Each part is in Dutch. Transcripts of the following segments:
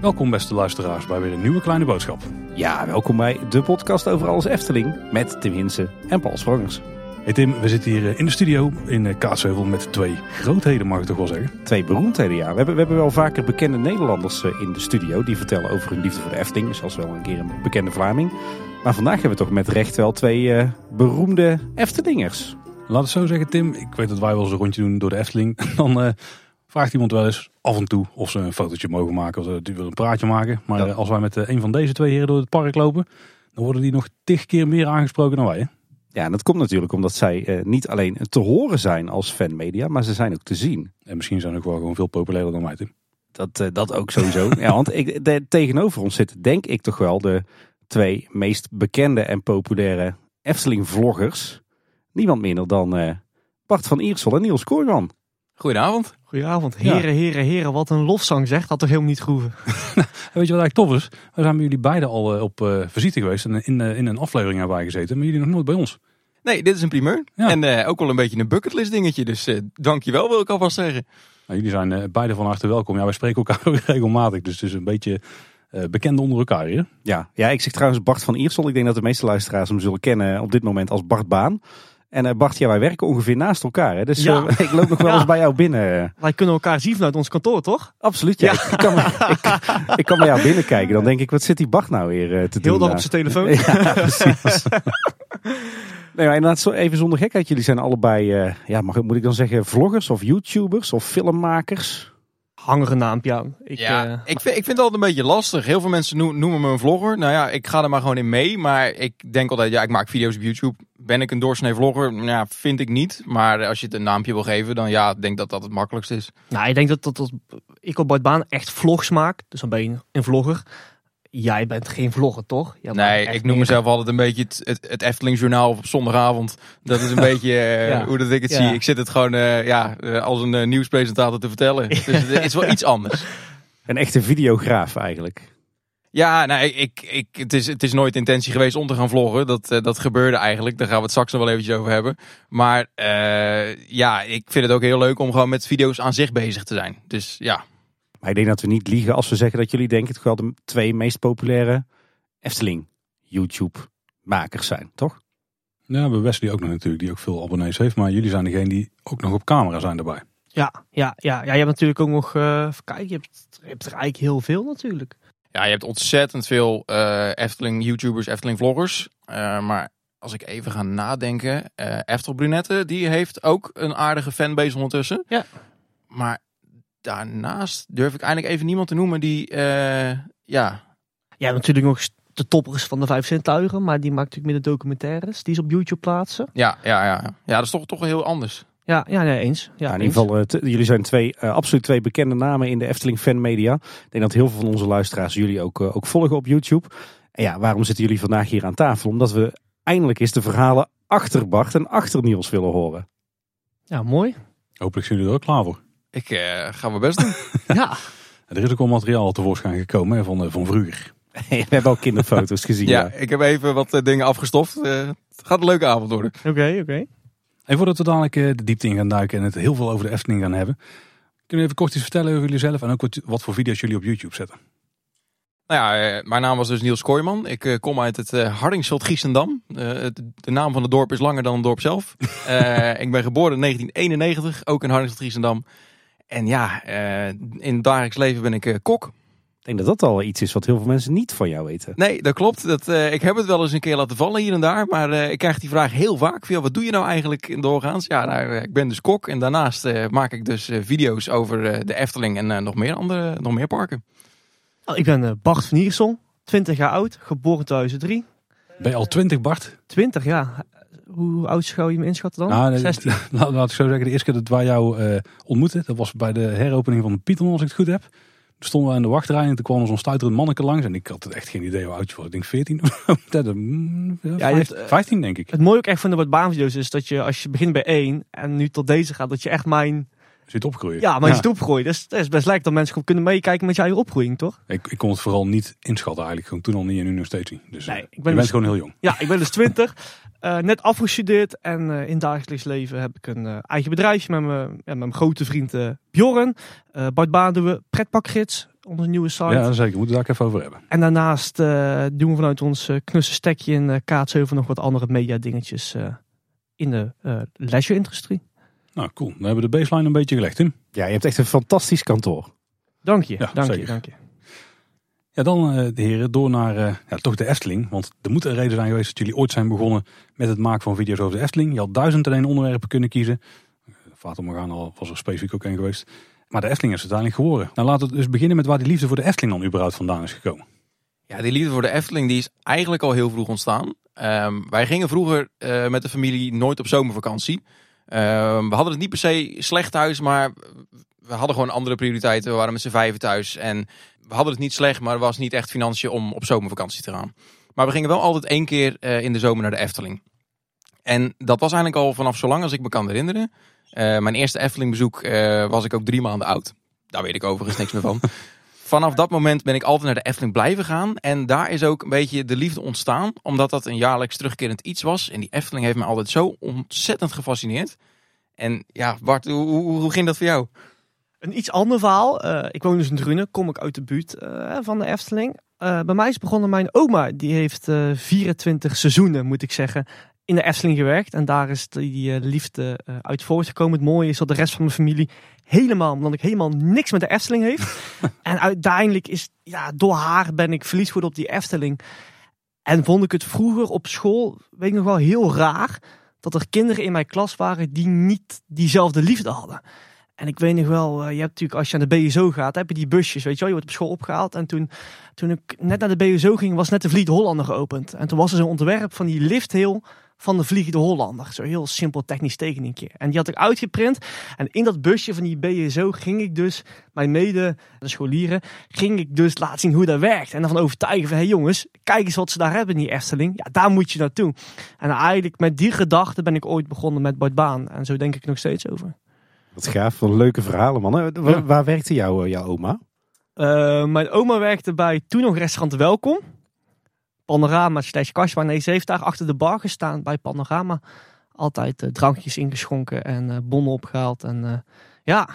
Welkom beste luisteraars bij weer een nieuwe kleine boodschap. Ja, welkom bij de podcast over alles Efteling met Tim Hinsen en Paul Sprangers. Hey Tim, we zitten hier eh, in de studio in eh, Kaatsheuvel met twee grootheden mag ik toch wel zeggen. Twee beroemdheden, ja. We hebben, we hebben wel vaker bekende Nederlanders eh, in de studio die vertellen over hun liefde voor de Efteling. Zoals wel een keer een bekende Vlaming. Maar vandaag hebben we toch met recht wel twee uh, beroemde Eftelingers. Laat het zo zeggen Tim, ik weet dat wij wel eens een rondje doen door de Efteling. Dan uh, vraagt iemand wel eens af en toe of ze een fotootje mogen maken of ze willen een praatje maken. Maar Ja. als wij met een van deze twee heren door het park lopen, dan worden die nog tig keer meer aangesproken dan wij. Hè? Ja, en dat komt natuurlijk omdat zij niet alleen te horen zijn als fanmedia, maar ze zijn ook te zien. En misschien zijn ze ook wel gewoon veel populairder dan wij Tim. Dat, dat ook sowieso. ja, want ik, de, tegenover ons zitten denk ik toch wel de twee meest bekende en populaire Efteling-vloggers. Niemand minder dan uh, Bart van Iersel en Niels Kooijman. Goedenavond. Goedenavond. Heren, heren, heren. Wat een lofzang zeg. Dat toch helemaal niet groeven. Weet je wat eigenlijk tof is? We zijn bij jullie beiden al uh, op uh, visite geweest en in, uh, in een aflevering hebben wij gezeten. Maar jullie nog nooit bij ons. Nee, dit is een primeur. Ja. En uh, ook wel een beetje een bucketlist dingetje. Dus uh, dankjewel wil ik alvast zeggen. Nou, jullie zijn uh, beide van harte welkom. Ja, wij spreken elkaar ook regelmatig. Dus het is een beetje uh, bekend onder elkaar hier. Ja, ja, ik zeg trouwens Bart van Iersel. Ik denk dat de meeste luisteraars hem zullen kennen op dit moment als Bart Baan. En uh, Bart, ja, wij werken ongeveer naast elkaar. Hè? Dus ja. uh, ik loop nog wel ja. eens bij jou binnen. Wij kunnen elkaar zien vanuit ons kantoor, toch? Absoluut, ja. ja. Ik, kan maar, ik, ik, kan bij jou binnenkijken. Dan denk ik, wat zit die Bart nou weer uh, te Heel doen? dag op zijn telefoon. ja, precies. nee, maar inderdaad, zo even zonder gekheid. Jullie zijn allebei, uh, ja, mag, moet ik dan zeggen, vloggers of YouTubers of filmmakers? Hangere naampje aan. Ik, ja, uh, ik, vind, ik vind het altijd een beetje lastig. Heel veel mensen noemen me een vlogger. Nou ja, ik ga er maar gewoon in mee. Maar ik denk altijd, ja, ik maak video's op YouTube. Ben ik een doorsnee vlogger? Ja, vind ik niet. Maar als je het een naampje wil geven, dan ja, ik denk dat dat het makkelijkste is. Nou, ik denk dat, dat, dat ik op Bart Baan echt vlogs maak. Dus dan ben je een vlogger. Jij bent geen vlogger, toch? Jij nee, ik noem mezelf altijd een beetje het, het, het Efteling Journaal op zondagavond. Dat is een beetje uh, ja. hoe dat ik het ja. zie. Ik zit het gewoon uh, ja, uh, als een uh, nieuwspresentator te vertellen. Dus het is wel iets anders. Een echte videograaf eigenlijk. Ja, nou, ik, ik, het, is, het is nooit intentie geweest om te gaan vloggen. Dat, dat gebeurde eigenlijk. Daar gaan we het straks nog wel eventjes over hebben. Maar ja, ik vind het ook heel leuk om gewoon met video's aan zich bezig te zijn. Dus ja. Maar ik denk dat we niet liegen als we zeggen dat jullie denken toch wel de twee meest populaire Efteling YouTube makers zijn, toch? Ja, we Wesley ook nog natuurlijk, die ook veel abonnees heeft. Maar jullie zijn degene die ook nog op camera zijn erbij. Ja, ja, ja, ja je hebt natuurlijk ook nog, uh, kijk, je hebt, je hebt er eigenlijk heel veel natuurlijk. Ja, je hebt ontzettend veel uh, Efteling YouTubers, Efteling vloggers. Uh, maar als ik even ga nadenken, uh, Eftel Brunette, die heeft ook een aardige fanbase ondertussen. Ja. Maar daarnaast durf ik eigenlijk even niemand te noemen die, uh, ja... Ja, natuurlijk nog de toppers van de vijf zintuigen, maar die maakt natuurlijk meer de documentaires die ze op YouTube plaatsen. Ja, ja, ja. ja dat is toch, toch heel anders. Ja, ja nee, eens. Ja, ja in ieder geval, uh, jullie zijn twee, uh, absoluut twee bekende namen in de Efteling fanmedia. Ik denk dat heel veel van onze luisteraars jullie ook, uh, ook volgen op YouTube. En ja, waarom zitten jullie vandaag hier aan tafel? Omdat we eindelijk eens de verhalen achter Bart en achter Niels willen horen. Ja, mooi. Hopelijk zijn jullie er ook klaar voor. Ik uh, ga mijn best doen. ja. Er is ook al materiaal tevoorschijn gekomen hè, van, van vroeger. We hebben ook kinderfoto's gezien. ja, ja, ik heb even wat uh, dingen afgestoft. Uh, het gaat een leuke avond worden. Oké, okay, oké. Okay. En voordat we dadelijk uh, de diepte in gaan duiken en het heel veel over de Efteling gaan hebben. Kunnen we even kort iets vertellen over jullie zelf en ook wat, wat voor video's jullie op YouTube zetten? Nou ja, mijn naam was dus Niels Kooijman. Ik kom uit het Hardingshot Giesendam. de naam van het dorp is langer dan het dorp zelf. ik ben geboren in 1991, ook in Hardingshot Giesendam. En ja, uh, in het dagelijks leven ben ik uh, kok. Ik denk dat dat al iets is wat heel veel mensen niet van jou weten. Nee, dat klopt. Dat, uh, ik heb het wel eens een keer laten vallen hier en daar. Maar ik krijg die vraag heel vaak. Van, wat doe je nou eigenlijk in doorgaans? Ja, nou, ik ben dus kok. En daarnaast maak ik dus video's over de Efteling en nog, meer andere, nog meer parken. Oh, ik ben Bart van Iersel, 20 jaar oud, geboren 2003. Ben je al 20 Bart? 20, ja. Hoe oud zou je me inschatten dan? Nou, 16. Laat, laat ik zo zeggen, de eerste keer dat wij jou uh, ontmoetten, dat was bij de heropening van de Pieter, als ik het goed heb. Toen stonden we in de wachtrij en toen kwam er zo'n stuiterend manneke langs. En ik had echt geen idee hoe oud je was. Ik denk 14 ja, ja, 15, 15 denk ik. Het mooie ook echt van de wat baanvideo's is dat je als je begint bij één en nu tot deze gaat, dat je echt mijn Zit opgroeien. Ja, maar je ziet opgroeien. Dus het is best lekker dat mensen gewoon kunnen meekijken met jouw opgroeiing, toch? Ik, ik kon het vooral niet inschatten eigenlijk. Gewoon toen al niet en nu nog steeds niet. Dus Nee, eh, ik ben je bent dus- gewoon heel jong. Ja, ik ben dus 20, eh, net afgestudeerd en eh, in dagelijks leven heb ik een eh, eigen bedrijfje met mijn, ja, met mijn grote vriend Bjorn. Eh Bart Baan doen we pretpakgids, onze nieuwe site. Ja, zeker. Moeten we het daar even over hebben. En daarnaast eh, doen we vanuit ons knusse stekje in uh, Kaatsheuvel nog wat andere media dingetjes eh, in de leisure-industrie. Nou, cool. Dan hebben we de baseline een beetje gelegd, Tim. Ja, je hebt echt een fantastisch kantoor. Dank je, Ja, dank je, dank je. Ja, dan eh, de heren, door naar eh, ja, toch de Efteling. Want er moet een reden zijn geweest dat jullie ooit zijn begonnen met het maken van video's over de Efteling. Je had duizend en één onderwerpen kunnen kiezen. Uh, Vater Morgana was er specifiek ook één geweest. Maar de Efteling is het uiteindelijk geworden. Nou, laten we dus beginnen met waar die liefde voor de Efteling dan überhaupt vandaan is gekomen. Ja, die liefde voor de Efteling die is eigenlijk al heel vroeg ontstaan. Ehm, wij gingen vroeger eh, met de familie nooit op zomervakantie. Ehm, we hadden het niet per se slecht thuis, maar we hadden gewoon andere prioriteiten. We waren met z'n vijven thuis en we hadden het niet slecht, maar er was niet echt financiën om op zomervakantie te gaan. Maar we gingen wel altijd één keer eh, in de zomer naar de Efteling. En dat was eigenlijk al vanaf zolang als ik me kan herinneren. Eh, mijn eerste Efteling bezoek eh, was ik ook drie maanden oud. Daar weet ik overigens niks meer van. Vanaf dat moment ben ik altijd naar de Efteling blijven gaan. En daar is ook een beetje de liefde ontstaan. Omdat dat een jaarlijks terugkerend iets was. En die Efteling heeft me altijd zo ontzettend gefascineerd. En ja, Bart, hoe, hoe, ging dat voor jou? Een iets ander verhaal. Eh, ik woon dus in Drunen, kom ik uit de buurt eh, van de Efteling. Eh, bij mij is begonnen mijn oma. Die heeft eh 24 seizoenen, moet ik zeggen, in de Efteling gewerkt. En daar is die eh, liefde eh, uit voortgekomen. Het mooie is dat de rest van mijn familie helemaal, omdat ik helemaal niks met de Efteling heeft. en uiteindelijk is, ja, door haar ben ik verliefd geworden op die Efteling. En vond ik het vroeger op school, weet ik nog wel, heel raar. Dat er kinderen in mijn klas waren die niet diezelfde liefde hadden. En ik weet nog wel, eh, je hebt natuurlijk als je aan de BSO gaat, heb je die busjes, weet je wel. Je wordt op school opgehaald. En toen, toen ik net naar de BSO ging, was net de Vliegende Hollander geopend. En toen was er zo'n ontwerp van die liftheel van de Vliegende Hollander. Zo heel simpel technisch tekeningje. En die had ik uitgeprint. En in dat busje van die BSO ging ik dus, mijn mede de scholieren, ging ik dus laten zien hoe dat werkt. En dan van overtuigen van, hé hey jongens, kijk eens wat ze daar hebben in die Efteling. Ja, daar moet je naartoe. En eigenlijk met die gedachte ben ik ooit begonnen met Bart Baan. En zo denk ik nog steeds over. Wat gaaf, wat leuke verhalen man. Eh, Ja. Waar werkte jouw, jouw oma? Eh, mijn oma werkte bij toen nog restaurant Welkom. Panorama slash Kastbaan. Nee, ze heeft daar achter de bar gestaan bij Panorama. Altijd eh, drankjes ingeschonken en eh, bonnen opgehaald. En eh, ja,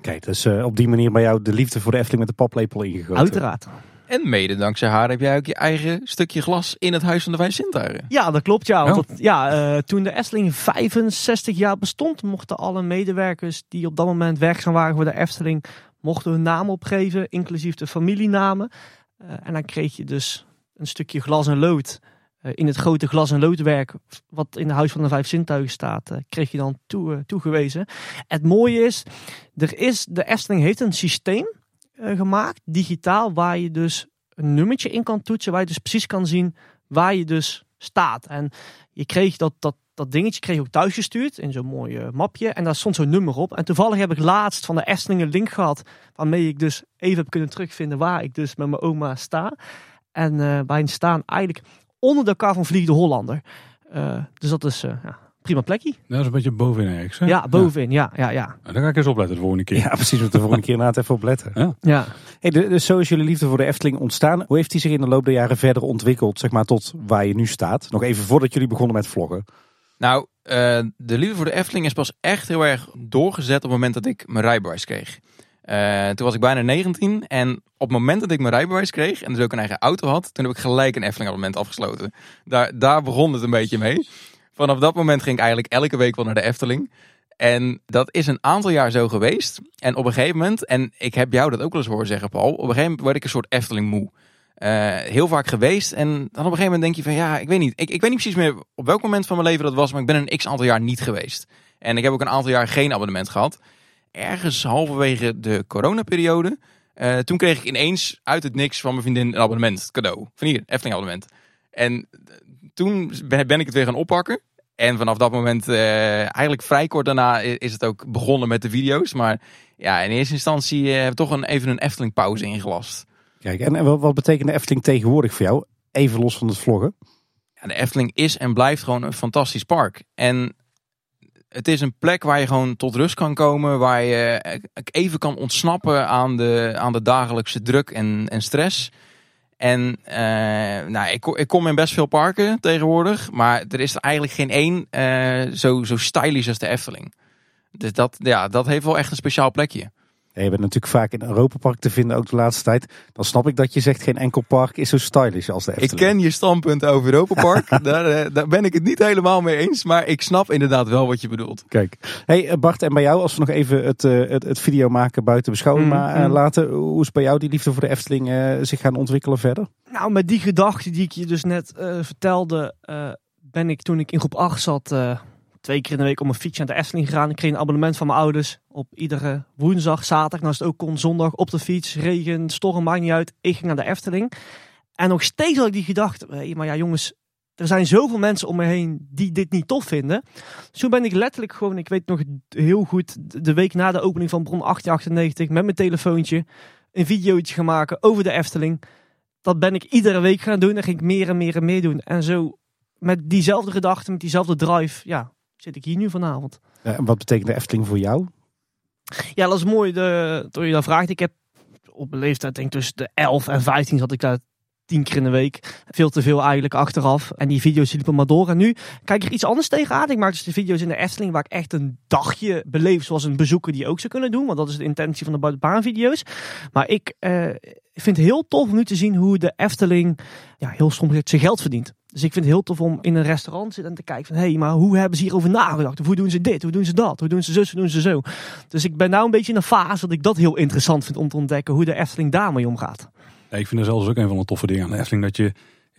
Kijk, dus op die manier bij jou de liefde voor de Efteling met de paplepel ingegoten. uiteraard. En mede dankzij haar heb jij ook je eigen stukje glas in het Huis van de Vijf Zintuigen. Ja, dat klopt. Ja, want Ja. dat- ja eh, toen de Efteling 65 jaar bestond, mochten alle medewerkers die op dat moment werkzaam waren voor de Efteling, mochten hun naam opgeven, inclusief de familienamen. Eh, en dan kreeg je dus een stukje glas en lood. eh, in het grote glas en loodwerk, wat in de Huis van de Vijf Zintuigen staat, eh, kreeg je dan toe, eh, toegewezen. Het mooie is, er is, de Efteling heeft een systeem gemaakt, digitaal, waar je dus een nummertje in kan toetsen, waar je dus precies kan zien waar je dus staat. En je kreeg dat, dat, dat dingetje kreeg je ook thuis gestuurd in zo'n mooi mapje. En daar stond zo'n nummer op. En toevallig heb ik laatst van de Efteling een link gehad. Waarmee ik dus even heb kunnen terugvinden waar ik dus met mijn oma sta. En eh wij staan eigenlijk onder de kar van Vliegende Hollander. Eh, dus dat is eh, ja, prima plekje. Dat is een beetje bovenin ergens. Hè? Ja, bovenin. Ja, ja, ja. Nou, Dan ga ik eens opletten de volgende keer. Ja, precies. We de volgende keer inderdaad even op letten. ja. Hey, de- dus zo is jullie liefde voor de Efteling ontstaan. Hoe heeft die zich in de loop der jaren verder ontwikkeld, zeg maar, tot waar je nu staat? Nog even voordat jullie begonnen met vloggen. Nou, eh, de liefde voor de Efteling is pas echt heel erg doorgezet op het moment dat ik mijn rijbewijs kreeg. Eh, toen was ik bijna 19 en op het moment dat ik mijn rijbewijs kreeg en dus ook een eigen auto had, toen heb ik gelijk een Efteling abonnement afgesloten. Daar, daar begon het een beetje mee. Vanaf dat moment ging ik eigenlijk elke week wel naar de Efteling. En dat is een aantal jaar zo geweest. En op een gegeven moment, en ik heb jou dat ook wel eens horen zeggen, Paul, op een gegeven moment werd ik een soort Efteling moe. Eh, heel vaak geweest. En dan op een gegeven moment denk je van ja, ik weet niet. Ik, ik weet niet precies meer op welk moment van mijn leven dat was, maar ik ben een x aantal jaar niet geweest. En ik heb ook een aantal jaar geen abonnement gehad. Ergens halverwege de coronaperiode. eh toen kreeg ik ineens uit het niks van mijn vriendin een abonnement cadeau. Van hier, Efteling abonnement. En eh, toen ben ik het weer gaan oppakken. En vanaf dat moment, eh, eigenlijk vrij kort daarna, is het ook begonnen met de video's. Maar ja, in eerste instantie eh, heb ik toch een, even een Efteling pauze ingelast. Kijk, en, en wat, wat betekent de Efteling tegenwoordig voor jou? Even los van het vloggen. Ja, de Efteling is en blijft gewoon een fantastisch park. En het is een plek waar je gewoon tot rust kan komen. Waar je eh, even kan ontsnappen aan de, aan de dagelijkse druk en, en stress. En eh, nou, ik, ik kom in best veel parken tegenwoordig. Maar er is er eigenlijk geen één eh, zo, zo stylish als de Efteling. Dus dat, ja, dat heeft wel echt een speciaal plekje. Ja, je bent natuurlijk vaak in Europa Park te vinden, ook de laatste tijd. Dan snap ik dat je zegt geen enkel park is zo stylish als de Ik Efteling. ken je standpunt over Europa Park. daar, eh, daar ben ik het niet helemaal mee eens. Maar ik snap inderdaad wel wat je bedoelt. Kijk, hey eh, Bart, en bij jou, als we nog even het, eh, het, het video maken buiten beschouwing Mm, maar, eh, mm. laten. Hoe is bij jou die liefde voor de Efteling zich gaan ontwikkelen verder? Nou, met die gedachte die ik je dus net eh, vertelde, eh, ben ik toen ik in groep 8 zat, eh, twee keer in de week om een fietsje naar de Efteling gegaan. Ik kreeg een abonnement van mijn ouders op iedere woensdag, zaterdag, nou het ook kon, zondag op de fiets, regen, storm, maakt niet uit. Ik ging naar de Efteling. En nog steeds had ik die gedachte, maar ja jongens, er zijn zoveel mensen om me heen die dit niet tof vinden. Dus toen ben ik letterlijk gewoon, ik weet nog heel goed, de week na de opening van Bron 1898 met mijn telefoontje een videootje gaan maken over de Efteling dat ben ik iedere week gaan doen. En ging ik meer en meer en meer doen. En zo met diezelfde gedachten, met diezelfde drive, ja, zit ik hier nu vanavond. Eh, en wat betekent de Efteling voor jou? Ja, dat is mooi de, toen je dat vraagt. Ik heb op een leeftijd, denk ik tussen de 11 en 15 zat ik daar tien keer in de week. Veel te veel eigenlijk achteraf. En die video's liepen maar door. En nu kijk ik er iets anders tegenaan. Ik maak dus de video's in de Efteling waar ik echt een dagje beleef. Zoals een bezoeker die ook zou kunnen doen. Want dat is de intentie van de buitenbaanvideo's. Maar ik eh, vind het heel tof nu te zien hoe de Efteling, ja, heel stom zijn geld verdient. Dus ik vind het heel tof om in een restaurant te zitten en te kijken van... hé, hey, maar hoe hebben ze hierover nagedacht? Hoe doen ze dit? Hoe doen ze dat? Hoe doen ze zus? Hoe doen ze zo? Dus ik ben nou een beetje in een fase dat ik dat heel interessant vind om te ontdekken... hoe de Efteling daarmee omgaat. Ik vind er zelfs ook een van de toffe dingen aan de Efteling. Dat je,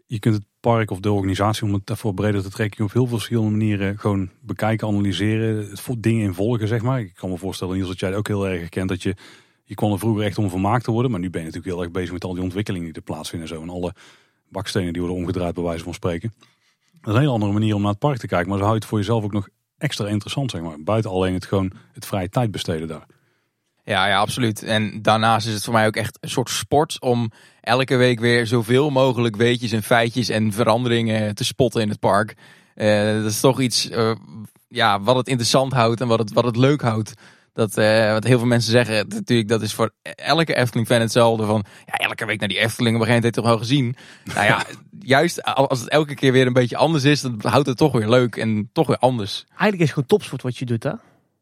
je kunt het park of de organisatie, om het daarvoor breder te trekken, op heel veel verschillende manieren gewoon bekijken, analyseren, het dingen in volgen, zeg maar. Ik kan me voorstellen, Niels, dat jij ook heel erg herkent dat je, je kon er vroeger echt om vermaakt te worden. Maar nu ben je natuurlijk heel erg bezig met al die ontwikkelingen die er plaatsvinden en zo. En alle bakstenen die worden omgedraaid, bij wijze van spreken. Dat is een hele andere manier om naar het park te kijken. Maar zo houdt het voor jezelf ook nog extra interessant, zeg maar. Buiten alleen het gewoon het vrije tijd besteden daar. Ja, ja, absoluut. En daarnaast is het voor mij ook echt een soort sport om elke week weer zoveel mogelijk weetjes en feitjes en veranderingen te spotten in het park. Eh, dat is toch iets eh, ja, wat het interessant houdt en wat het, wat het leuk houdt. Dat, eh, wat heel veel mensen zeggen, natuurlijk, dat is voor elke Efteling-fan hetzelfde. Van ja, elke week naar die Efteling, op een gegeven moment toch wel gezien. Nou ja, juist als het elke keer weer een beetje anders is, dan houdt het toch weer leuk en toch weer anders. Eigenlijk is het gewoon topsport wat je doet, hè?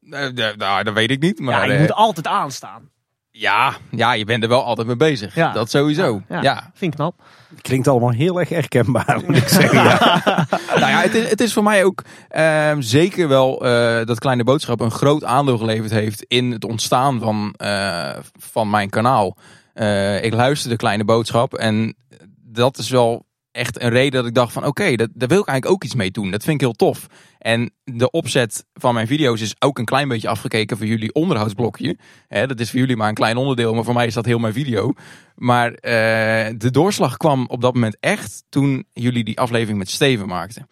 Eh, nou, dat weet ik niet. Maar ja, je eh, moet altijd aanstaan. Ja, ja, je bent er wel altijd mee bezig. Ja. Dat sowieso. Ja, Ja. Vind ik knap. Klinkt allemaal heel erg herkenbaar, moet ik zeggen. Ja. nou ja, het is, het is voor mij ook ehm, zeker wel eh, dat Kleine Boodschap een groot aandeel geleverd heeft in het ontstaan van, eh, van mijn kanaal. Eh, ik luisterde Kleine Boodschap en dat is wel echt een reden dat ik dacht van oké, dat daar wil ik eigenlijk ook iets mee doen. Dat vind ik heel tof. En de opzet van mijn video's is ook een klein beetje afgekeken voor jullie onderhoudsblokje. Hè, dat is voor jullie maar een klein onderdeel, maar voor mij is dat heel mijn video. Maar eh, de doorslag kwam op dat moment echt toen jullie die aflevering met Steven maakten.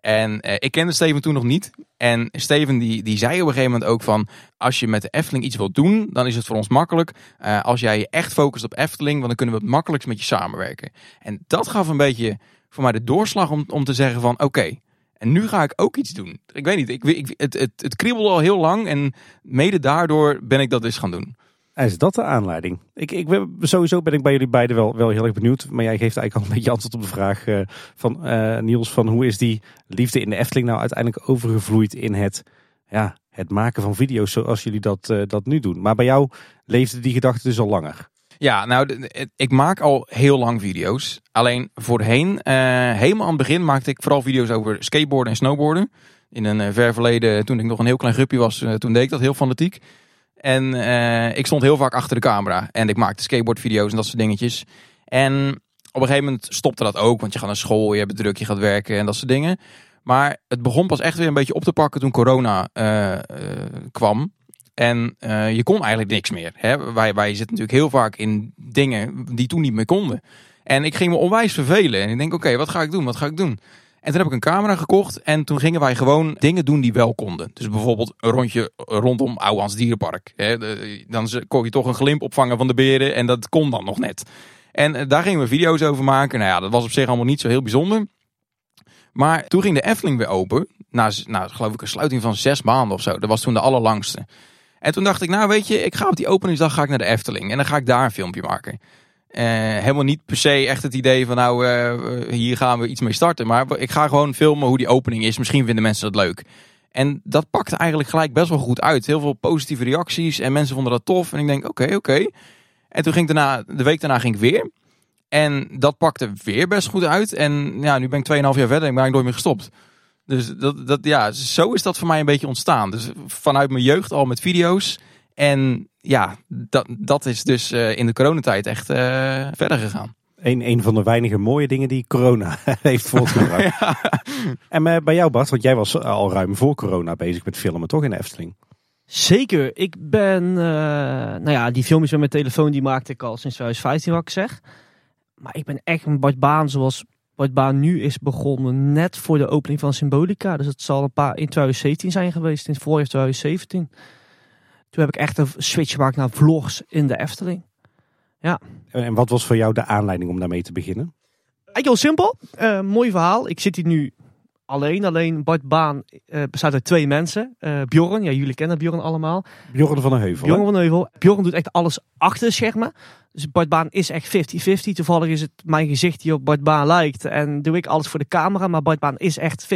En eh, ik kende Steven toen nog niet. En Steven die, die zei op een gegeven moment ook van... als je met de Efteling iets wilt doen, dan is het voor ons makkelijk. Eh, als jij je echt focust op Efteling, want dan kunnen we het makkelijkst met je samenwerken. En dat gaf een beetje voor mij de doorslag om, om te zeggen van... oké, en nu ga ik ook iets doen. Ik weet niet, ik, ik, het, het, het kriebelde al heel lang. En mede daardoor ben ik dat dus gaan doen. Is dat de aanleiding? Ik, ik ben, sowieso ben ik bij jullie beiden wel, wel heel erg benieuwd. Maar jij geeft eigenlijk al een beetje antwoord op de vraag eh, van eh, Niels. Van hoe is die liefde in de Efteling nou uiteindelijk overgevloeid in het, ja, het maken van video's zoals jullie dat, eh, dat nu doen. Maar bij jou leefde die gedachte dus al langer. Ja, nou, ik maak al heel lang video's. Alleen voorheen, helemaal aan het begin, maakte ik vooral video's over skateboarden en snowboarden. In een ver verleden, toen ik nog een heel klein grupje was, toen deed ik dat heel fanatiek. En eh, ik stond heel vaak achter de camera. En ik maakte skateboardvideo's en dat soort dingetjes. En op een gegeven moment stopte dat ook. Want je gaat naar school, je hebt druk, je gaat werken en dat soort dingen. Maar het begon pas echt weer een beetje op te pakken toen corona eh, eh, kwam. En je kon eigenlijk niks meer. Hè? Wij, wij zitten natuurlijk heel vaak in dingen die toen niet meer konden. En ik ging me onwijs vervelen. En ik denk, oké, wat ga ik doen? Wat ga ik doen? En toen heb ik een camera gekocht. En toen gingen wij gewoon dingen doen die wel konden. Dus bijvoorbeeld een rondje rondom Ouwans Dierenpark. Dan kon je toch een glimp opvangen van de beren. En dat kon dan nog net. En eh, daar gingen we video's over maken. Nou ja, dat was op zich allemaal niet zo heel bijzonder. Maar toen ging de Efteling weer open. na, nou, geloof ik, een sluiting van zes maanden of zo. Dat was toen de allerlangste. En toen dacht ik, nou weet je, ik ga op die openingsdag ga ik naar de Efteling. En dan ga ik daar een filmpje maken. Eh, helemaal niet per se echt het idee van nou, eh, hier gaan we iets mee starten. Maar ik ga gewoon filmen hoe die opening is. Misschien vinden mensen dat leuk. En dat pakte eigenlijk gelijk best wel goed uit. Heel veel positieve reacties en mensen vonden dat tof. En ik denk, oké, oké. En toen ging ik daarna, de week daarna ging ik weer. En dat pakte weer best goed uit. En ja, nu ben ik 2,5 jaar verder en ik ben eigenlijk nooit meer gestopt. Dus dat, dat, ja, zo is dat voor mij een beetje ontstaan. Dus vanuit mijn jeugd al met video's. En ja, dat, dat is dus eh, in de coronatijd echt eh, verder gegaan. Een, een van de weinige mooie dingen die corona heeft voortgebracht. En eh, bij jou Bart, want jij was al ruim voor corona bezig met filmen, toch in de Efteling? Zeker. Ik ben, eh, nou ja, die filmpjes met mijn telefoon die maakte ik al sinds 2015, wat ik zeg. Maar ik ben echt een Bart Baan zoals Bart Baan nu is begonnen, net voor de opening van Symbolica. Dus het zal een paar in 2017 zijn geweest, in het voorjaar 2017. Toen heb ik echt een switch gemaakt naar vlogs in de Efteling. En, en wat was voor jou de aanleiding om daarmee te beginnen? Eigenlijk heel simpel. Eh, mooi verhaal. Ik zit hier nu alleen. Alleen Bart Baan eh, bestaat uit twee mensen. Eh Bjorn, ja jullie kennen Bjorn allemaal. Bjorn van der Heuvel. hè? Bjorn van Heuvel. Bjorn doet echt alles achter de schermen. Dus Bart Baan is echt 50-50. Toevallig is het mijn gezicht die op Bart Baan lijkt. En doe ik alles voor de camera. Maar Bart Baan is echt 50-50.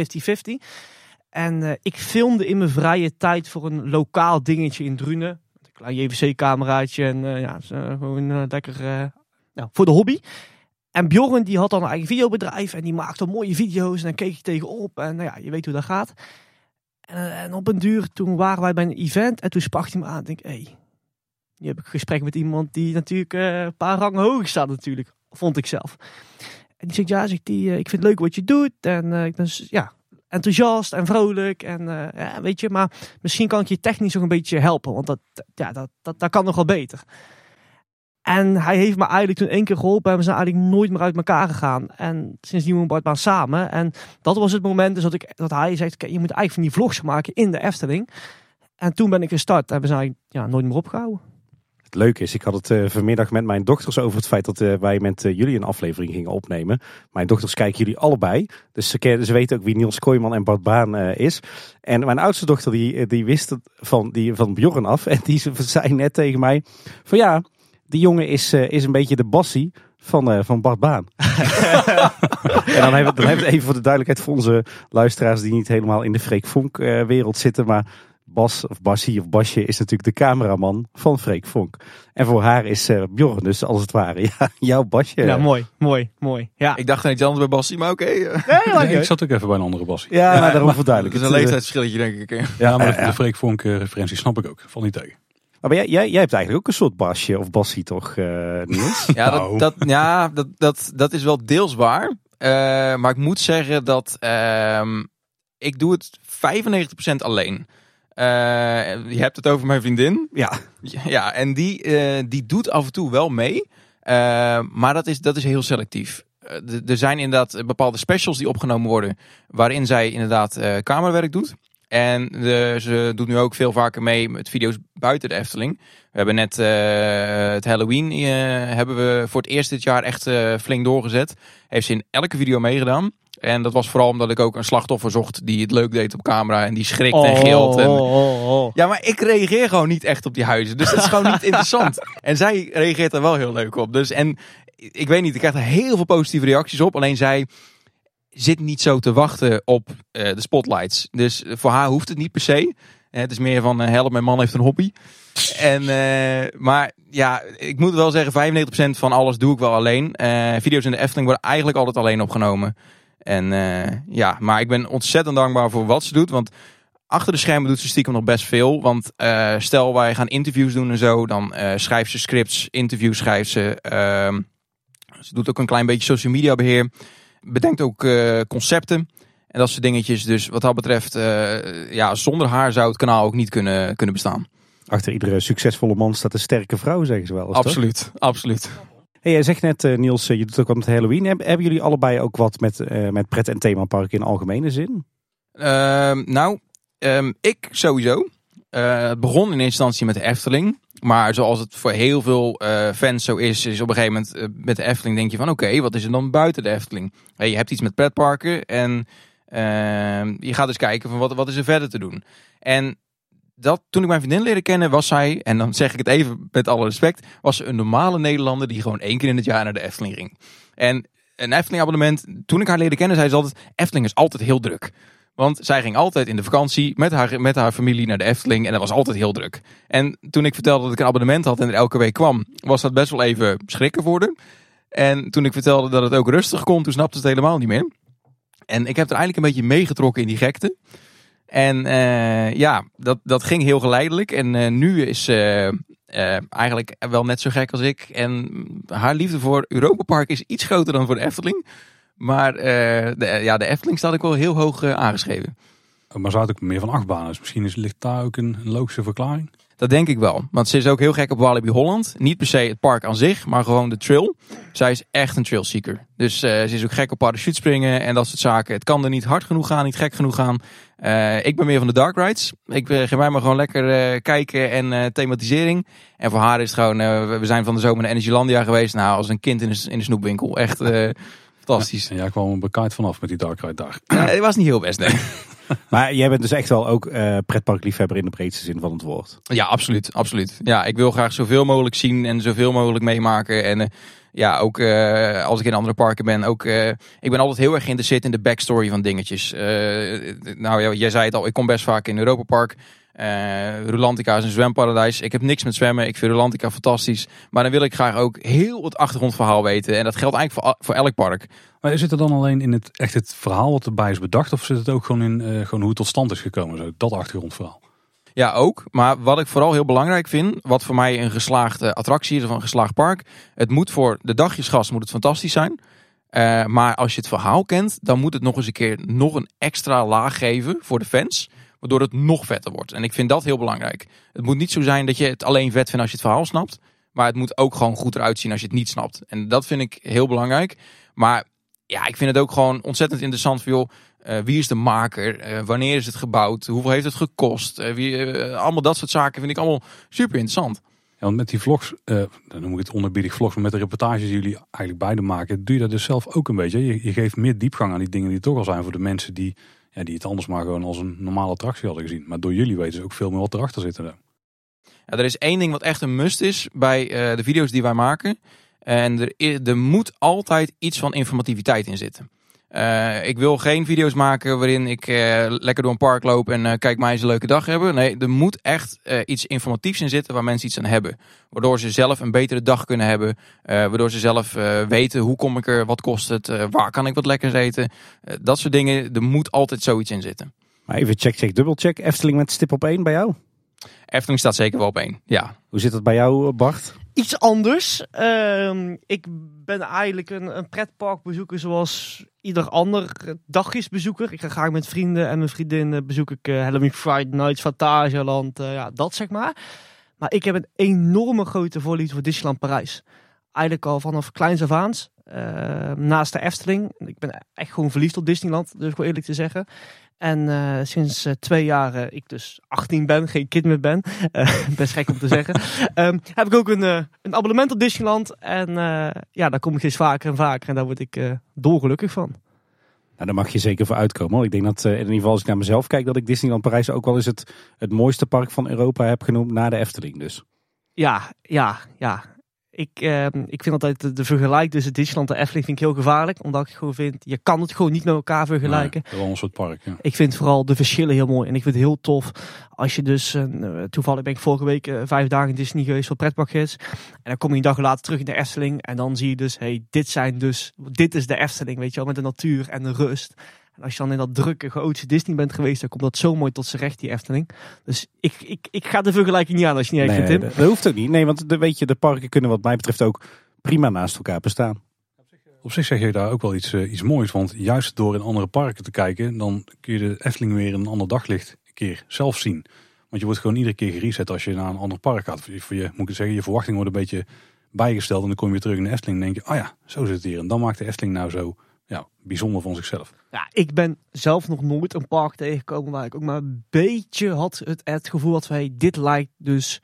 En eh, ik filmde in mijn vrije tijd voor een lokaal dingetje in Drunen. Een klein JVC-cameraatje. En eh, ja, gewoon eh, lekker nou, voor de hobby. En Bjorn die had dan een eigen videobedrijf. En die maakte mooie video's. En dan keek ik tegenop. En nou ja, je weet hoe dat gaat. En, op een duur, toen waren wij bij een event. En toen sprak hij me aan. Denk, hé, hey, nu heb ik een gesprek met iemand die natuurlijk een paar rangen hoger staat natuurlijk. Vond ik zelf. En die zegt, ja, zegt die, ik vind het leuk wat je doet. En ik ben ja, enthousiast en vrolijk. En eh, ja, weet je, maar misschien kan ik je technisch nog een beetje helpen. Want dat, ja, dat, dat, kan nog wel beter. En hij heeft me eigenlijk toen één keer geholpen. En we zijn eigenlijk nooit meer uit elkaar gegaan. En sindsdien we Bart samen. En dat was het moment dus dat, ik, dat hij zegt, "Kijk, je moet eigenlijk van die vlogs maken in de Efteling. En toen ben ik gestart. En we zijn ja, nooit meer opgehouden. Het leuke is, ik had het eh, vanmiddag met mijn dochters over het feit dat eh, wij met eh, jullie een aflevering gingen opnemen. Mijn dochters kijken jullie allebei. Dus ze, ze weten ook wie Niels Kooijman en Bart Baan is. En mijn oudste dochter die, die wist het van, die, van Bjorn af. En die zei net tegen mij van ja, die jongen is, is een beetje de bassie van, van Bart Baan. en dan hebben, we, het even voor de duidelijkheid voor onze luisteraars die niet helemaal in de Freek Vonk wereld zitten. Maar Bas of Bassie of Basje is natuurlijk de cameraman van Freek Vonk. En voor haar is eh, Bjorn dus als het ware ja, jouw Basje. Ja, mooi, mooi, mooi. Ja, Ik dacht aan iets anders bij Bassie, maar oké. nee, ik zat ook even bij een andere Bassie. Ja, maar daarom Het verduidelijk. is een Het, eh, leeftijdsverschilletje, denk ik. Ja, maar de, Freek Vonk eh, referentie snap ik ook. Valt niet tegen. Maar jij, jij, jij hebt eigenlijk ook een soort Basje of Bassie toch, eh Niels? Ja, Nou. dat, dat, ja dat, dat, dat is wel deels waar. Eh, maar ik moet zeggen dat ehm, ik doe het 95% alleen. Eh, je hebt het over mijn vriendin. ja, Ja, en die, eh, die doet af en toe wel mee. Eh, maar dat is, dat is heel selectief. Er zijn inderdaad bepaalde specials die opgenomen worden. Waarin zij inderdaad camerawerk doet. En de, ze doet nu ook veel vaker mee met video's buiten de Efteling. We hebben net het Halloween hebben we voor het eerst dit jaar echt flink doorgezet. Heeft ze in elke video meegedaan. En dat was vooral omdat ik ook een slachtoffer zocht die het leuk deed op camera. En die schrikt en gilt. En, oh, oh. ja, maar ik reageer gewoon niet echt op die huizen. Dus dat is gewoon niet interessant. En zij reageert er wel heel leuk op. Dus en ik weet niet, ik krijg er heel veel positieve reacties op. Alleen zij zit niet zo te wachten op eh, de spotlights. Dus voor haar hoeft het niet per se. Eh, Het is meer van eh, help, mijn man heeft een hobby. En, maar ja, ik moet wel zeggen, 95% van alles doe ik wel alleen. Video's in de Efteling worden eigenlijk altijd alleen opgenomen. En eh, ja, maar ik ben ontzettend dankbaar voor wat ze doet. Want achter de schermen doet ze stiekem nog best veel. Want eh, stel wij gaan interviews doen en zo, dan eh, schrijft ze scripts, interviews schrijft ze. Ehm, ze doet ook een klein beetje social media beheer. Bedenkt ook concepten. En dat soort dingetjes. Dus wat dat betreft, ja, zonder haar zou het kanaal ook niet kunnen, kunnen bestaan. achter iedere succesvolle man staat een sterke vrouw, zeggen ze wel eens. toch? Absoluut, absoluut. Hey, jij zegt net, eh, Niels, eh, je doet ook wat met Halloween. Heb- hebben jullie allebei ook wat met, eh, met pret- en themaparken in algemene zin? Ehm, nou, ehm, ik sowieso. Het begon in eerste instantie met de Efteling. Maar zoals het voor heel veel fans zo is, is op een gegeven moment met de Efteling denk je van oké, wat is er dan buiten de Efteling? Hey, je hebt iets met pretparken en Ehm, je gaat dus kijken van wat, wat is er verder te doen. En dat, toen ik mijn vriendin leerde kennen, was zij, en dan zeg ik het even met alle respect, was ze een normale Nederlander die gewoon één keer in het jaar naar de Efteling ging. En een Efteling abonnement, toen ik haar leerde kennen, zei ze altijd, Efteling is altijd heel druk. Want zij ging altijd in de vakantie met haar, met haar familie naar de Efteling en dat was altijd heel druk. En toen ik vertelde dat ik een abonnement had en er elke week kwam, was dat best wel even schrikken voor haar. En toen ik vertelde dat het ook rustig kon, toen snapte ze het helemaal niet meer. En ik heb er eigenlijk een beetje meegetrokken in die gekte. En uh, ja, dat, dat ging heel geleidelijk. En uh, nu is uh, eigenlijk wel net zo gek als ik. En haar liefde voor Europa Park is iets groter dan voor de Efteling. Maar de, ja, de Efteling staat ook wel heel hoog aangeschreven. Maar zou het ook meer van achtbanen? Dus misschien is, ligt daar ook een, een logische verklaring? Dat denk ik wel. Want ze is ook heel gek op Walibi Holland. Niet per se het park aan zich, maar gewoon de trail. Zij is echt een trailseeker. Dus uh, ze is ook gek op parachutespringen en dat soort zaken. Het kan er niet hard genoeg gaan, niet gek genoeg gaan. Uh, ik ben meer van de dark rides. Ik uh, geef mij maar gewoon lekker kijken en thematisering. En voor haar is het gewoon, we zijn van de zomer naar Energylandia geweest. Nou, als een kind in de, in de snoepwinkel. Echt fantastisch. Ja, en jij kwam een bekijkt vanaf met die dark ride daar. Ja, het was niet heel best, nee. Maar jij bent dus echt wel ook uh, pretparkliefhebber in de breedste zin van het woord. Ja, absoluut, absoluut. Ja, ik wil graag zoveel mogelijk zien en zoveel mogelijk meemaken. En uh, ja, ook uh, als ik in andere parken ben, ook ik ben altijd heel erg geïnteresseerd in de backstory van dingetjes. nou jij zei het al, ik kom best vaak in Europa Park. Uh, Rulantica is een zwemparadijs. Ik heb niks met zwemmen. Ik vind Rulantica fantastisch. Maar dan wil ik graag ook heel het achtergrondverhaal weten. En dat geldt eigenlijk voor, voor elk park. Maar zit er dan alleen in het, echt het verhaal wat erbij is bedacht? Of zit het ook gewoon in uh, gewoon hoe het tot stand is gekomen? Zo, dat achtergrondverhaal. Ja, ook. Maar wat ik vooral heel belangrijk vind, wat voor mij een geslaagde attractie is of een geslaagd park. Het moet voor de dagjesgast moet het fantastisch zijn. Uh, maar als je het verhaal kent, dan moet het nog eens een keer nog een extra laag geven voor de fans. Waardoor het nog vetter wordt. En ik vind dat heel belangrijk. Het moet niet zo zijn dat je het alleen vet vindt als je het verhaal snapt. Maar het moet ook gewoon goed eruit zien als je het niet snapt. En dat vind ik heel belangrijk. Maar ja, ik vind het ook gewoon ontzettend interessant voor joh. Uh, wie is de maker? Uh, wanneer is het gebouwd? Hoeveel heeft het gekost? Uh, wie, allemaal dat soort zaken vind ik allemaal super interessant. Ja, want met die vlogs, dan noem ik het onderbiedig vlogs, maar met de reportages die jullie eigenlijk beide maken, doe je dat dus zelf ook een beetje. Je, je geeft meer diepgang aan die dingen die toch al zijn voor de mensen die ja, die het anders maar gewoon als een normale attractie hadden gezien. Maar door jullie weten ze ook veel meer wat erachter zit. Ja, er is één ding wat echt een must is bij uh, de video's die wij maken. En er, er moet altijd iets van informativiteit in zitten. Uh, ik wil geen video's maken waarin ik uh, lekker door een park loop en uh, kijk mij eens een leuke dag hebben. Nee, er moet echt iets informatiefs in zitten waar mensen iets aan hebben. Waardoor ze zelf een betere dag kunnen hebben. waardoor ze zelf weten hoe kom ik er, wat kost het, waar kan ik wat lekkers eten. dat soort dingen, er moet altijd zoiets in zitten. Maar even check, check, dubbel check. Efteling met stip op één bij jou? Efteling staat zeker wel op één, ja. Hoe zit het bij jou, Bart? Iets anders. Uh, ik ben eigenlijk een, een pretparkbezoeker zoals ieder ander dagjesbezoeker. Ik ga graag met vrienden en mijn vriendin bezoek ik uh, Halloween Friday Nights, Fantasieland, uh, ja, dat zeg maar. Maar ik heb een enorme grote voorliefde voor Disneyland Parijs. Eigenlijk al vanaf kleins af aan. Uh, naast de Efteling. Ik ben echt gewoon verliefd op Disneyland, dus ik wil eerlijk te zeggen. En uh, sinds uh, twee jaar uh, ik dus 18 ben, geen kind meer ben, best gek om te zeggen, um, heb ik ook een, een abonnement op Disneyland. En ja, daar kom ik steeds vaker en vaker en daar word ik dolgelukkig van. Nou, daar mag je zeker voor uitkomen. Ik denk dat in ieder geval als ik naar mezelf kijk, dat ik Disneyland Parijs ook wel eens het, het mooiste park van Europa heb genoemd na de Efteling dus. Ja, ja, ja. Ik, uh, ik vind altijd de, de vergelijk tussen Disneyland en Efteling vind ik heel gevaarlijk. Omdat ik gewoon vind, je kan het gewoon niet met elkaar vergelijken. Nee, wel een soort park, ja. Ik vind vooral de verschillen heel mooi. En ik vind het heel tof als je dus, uh, toevallig ben ik vorige week uh, vijf dagen in Disney geweest voor pretparkgids. En dan kom je een dag later terug in de Efteling. En dan zie je dus, hey, dit zijn dus, dit is de Efteling, weet je wel. Met de natuur en de rust. En als je dan in dat drukke, chaotische Disney bent geweest, dan komt dat zo mooi tot zijn recht, die Efteling. Dus ik, ik, ik ga de vergelijking niet aan als je niet echt nee, vindt, Tim. Dat, dat hoeft ook niet. Nee, want de, weet je, de parken kunnen wat mij betreft ook prima naast elkaar bestaan. Op zich zeg je daar ook wel iets, uh, iets moois. Want juist door in andere parken te kijken, dan kun je de Efteling weer een ander daglicht een keer zelf zien. Want je wordt gewoon iedere keer gereset als je naar een ander park gaat. Voor je, moet ik zeggen, je verwachting wordt een beetje bijgesteld. En dan kom je weer terug in de Efteling en denk je, oh ja, zo zit het hier. En dan maakt de Efteling nou zo ja, bijzonder van zichzelf. Ja, ik ben zelf nog nooit een park tegengekomen waar ik ook maar een beetje had het, het gevoel dat wij dit lijkt dus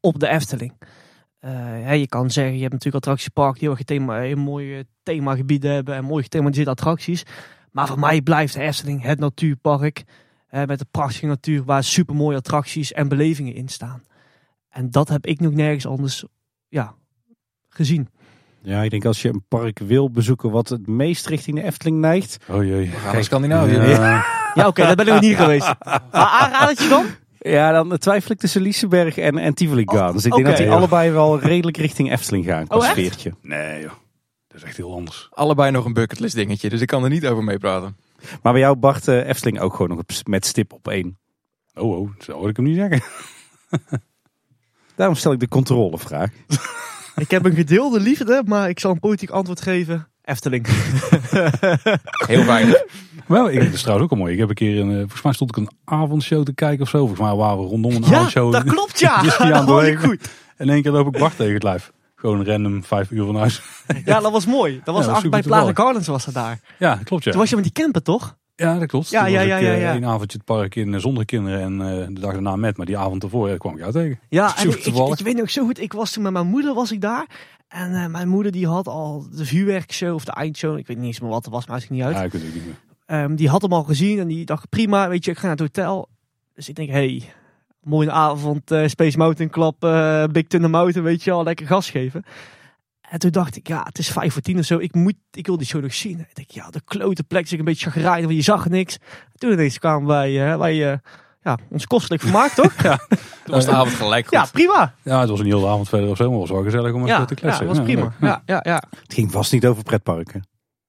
op de Efteling. Uh, je kan zeggen, je hebt natuurlijk attractiepark die heel, thema, heel mooie themagebieden hebben en mooi gethematiseerde attracties. Maar voor mij blijft de Efteling het natuurpark. eh, met een prachtige natuur waar super mooie attracties en belevingen in staan. En dat heb ik nog nergens anders ja, gezien. Ja, ik denk als je een park wil bezoeken wat het meest richting de Efteling neigt. Oh jee. We gaan naar Scandinavië. Ja. Ja, oké, daar ben ik niet geweest. Maar aanradertje dan? Ja, dan twijfel ik tussen Liseberg en, en Tivoli Gardens. ik denk dat die Ja. allebei wel redelijk richting Efteling gaan. Qua Oh, echt? sfeertje. Nee joh. Dat is echt heel anders. Allebei nog een bucketlist dingetje, dus ik kan er niet over meepraten. Maar bij jou Bart, eh, Efteling ook gewoon nog met stip op één. Oh oh, zo hoor ik hem niet zeggen. Daarom stel ik de controlevraag. Ik heb een gedeelde liefde, maar ik zal een politiek antwoord geven. Efteling. Heel weinig. Wel, ik, dat is trouwens ook al mooi. Ik heb een keer een, eh, volgens mij stond ik een avondshow te kijken of zo. Volgens mij waren we rondom een Ja, avondshow. dat klopt ja. Aan Dat was ik goed. En in één keer loop ik Bart tegen het lijf. Gewoon random vijf uur van huis. Ja, dat was mooi. Dat was Ja, dat was achter bij Plaza Gardens was dat daar. Ja, klopt ja. Toen was je met die camper, toch? Ja, dat klopt. Ja, Toen ja, was ja, ik, ja, eh, ja. avondje het park in eh, zonder kinderen en eh, de dag daarna met. Maar die avond ervoor kwam ik jou tegen. Ja, en ik, weet nog zo goed. Ik was toen met mijn moeder was ik daar. En mijn moeder die had al de vuurwerkshow of de eindshow. Ik weet niet eens meer wat het was, maar het niet uit. Ja, ik weet het niet meer. Ehm, die had hem al gezien en die dacht prima, weet je, ik ga naar het hotel. Dus ik denk, hey, mooie avond, Space Mountain Club, Big Thunder Mountain, weet je al, lekker gas geven. En toen dacht ik, ja, het is vijf voor tien of zo, ik, moet, ik wil die show nog zien. Ik denk, ja, de klote plek, dus ik een beetje chagrijnig, want je zag niks. Toen ineens kwamen wij, eh, wij eh, ja, ons kostelijk vermaakt, toch? Toen was de avond gelijk goed. ja, prima. Ja, het was een hele avond verder of zo. Maar het was wel gezellig om even Ja, te ja, kletsen. dat was prima. leuk. Ja, ja, ja. Het ging vast niet over pretparken.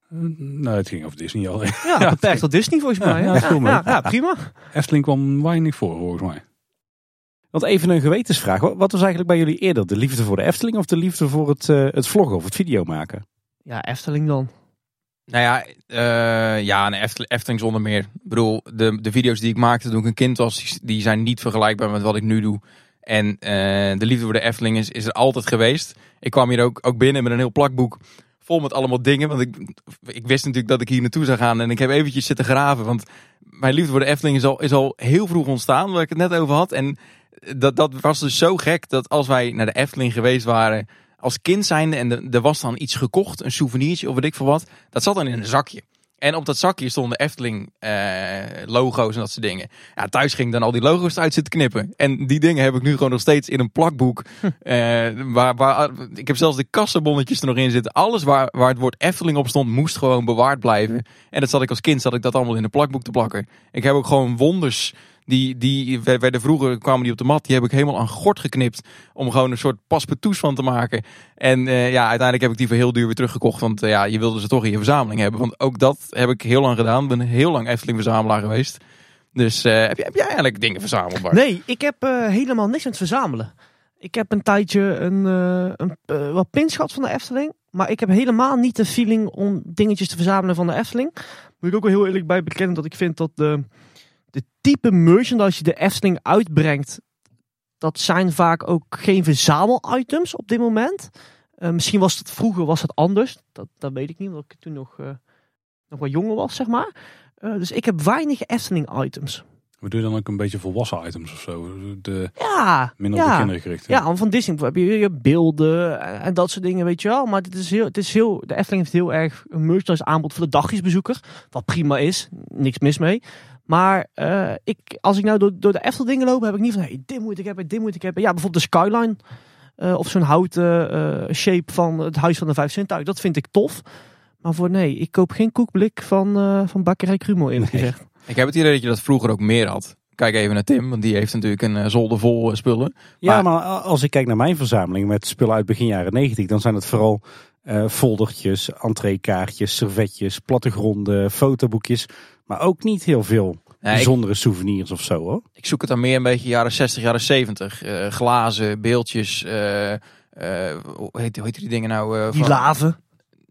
Eh, Nee, het ging over Disney al. ja beperkt tot Disney volgens Ja, mij. ja, ja, ja, prima. Efteling kwam weinig voor volgens mij. Want even een gewetensvraag. Wat was eigenlijk bij jullie eerder? De liefde voor de Efteling of de liefde voor het, eh, het vloggen of het video maken? Ja, Efteling dan. Nou ja, eh, ja een Efteling, Efteling zonder meer. Ik bedoel, de, de video's die ik maakte toen ik een kind was, die, die zijn niet vergelijkbaar met wat ik nu doe. En eh, de liefde voor de Efteling is, is er altijd geweest. Ik kwam hier ook, ook binnen met een heel plakboek vol met allemaal dingen. Want ik, ik wist natuurlijk dat ik hier naartoe zou gaan. En ik heb eventjes zitten graven. Want mijn liefde voor de Efteling is al, is al heel vroeg ontstaan, waar ik het net over had. En dat, dat was dus zo gek dat als wij naar de Efteling geweest waren als kind zijnde en er- was dan iets gekocht, een souvenirtje of weet ik veel wat, dat zat dan in een zakje. En op dat zakje stonden Efteling eh, logo's en dat soort dingen. Ja, thuis ging ik dan al die logo's uit zitten knippen. En die dingen heb ik nu gewoon nog steeds in een plakboek. Eh, waar, waar, ik heb zelfs de kassenbonnetjes er nog in zitten. Alles waar, waar het woord Efteling op stond, moest gewoon bewaard blijven. En dat zat ik als kind, zat ik dat allemaal in een plakboek te plakken. Ik heb ook gewoon wonders. Die, die werden vroeger, kwamen die op de mat, die heb ik helemaal aan gort geknipt. Om gewoon een soort paspartouts van te maken. En eh, ja, uiteindelijk heb ik die voor heel duur weer teruggekocht. Want eh, ja, je wilde ze toch in je verzameling hebben. Want ook dat heb ik heel lang gedaan. Ik ben heel lang Efteling verzamelaar geweest. Dus eh, heb, jij, heb jij eigenlijk dingen verzameld, Bart? Nee, ik heb helemaal niks aan het verzamelen. Ik heb een tijdje een, een, wat pins van de Efteling. Maar ik heb helemaal niet de feeling om dingetjes te verzamelen van de Efteling. Moet ik ook wel heel eerlijk bij bekennen dat ik vind dat de, de type merchandise die de Efteling uitbrengt... dat zijn vaak ook geen verzamel-items op dit moment. Eh, misschien was het vroeger was het anders. Dat, dat weet ik niet, omdat ik toen nog, eh, nog wat jonger was, zeg maar. Eh, dus ik heb weinig Efteling-items. We doen dan ook een beetje volwassen items of zo. De, Ja, minder ja. op de kinderen gericht. hè? Ja, want van Disney heb je je beelden en, en dat soort dingen, weet je wel. Maar dit is heel, het is heel, de Efteling heeft heel erg een merchandise aanbod voor de dagjesbezoeker. Wat prima is, niks mis mee. Maar eh, ik, als ik nou door, door de Eftel dingen loop, heb ik niet van, hey, dit moet ik hebben, dit moet ik hebben. Ja, bijvoorbeeld de Skyline. eh, of zo'n houten eh, shape van het Huis van de Vijf Zintuigen. Dat vind ik tof. Maar voor nee, ik koop geen koekblik van, eh van Bakkerij Krumel eerlijk Nee. gezegd. Ik heb het idee dat je dat vroeger ook meer had. Kijk even naar Tim, want die heeft natuurlijk een zolder vol spullen. Ja, Maar- maar als ik kijk naar mijn verzameling met spullen uit begin jaren 90, dan zijn het vooral eh foldertjes, entreekaartjes, servetjes, plattegronden, fotoboekjes. Maar ook niet heel veel Ja, ik, bijzondere souvenirs of zo hoor. ik zoek het dan meer een beetje jaren 60, jaren 70. Eh, glazen, beeldjes, eh, eh, hoe, heet, hoe heet die dingen nou? Die laven.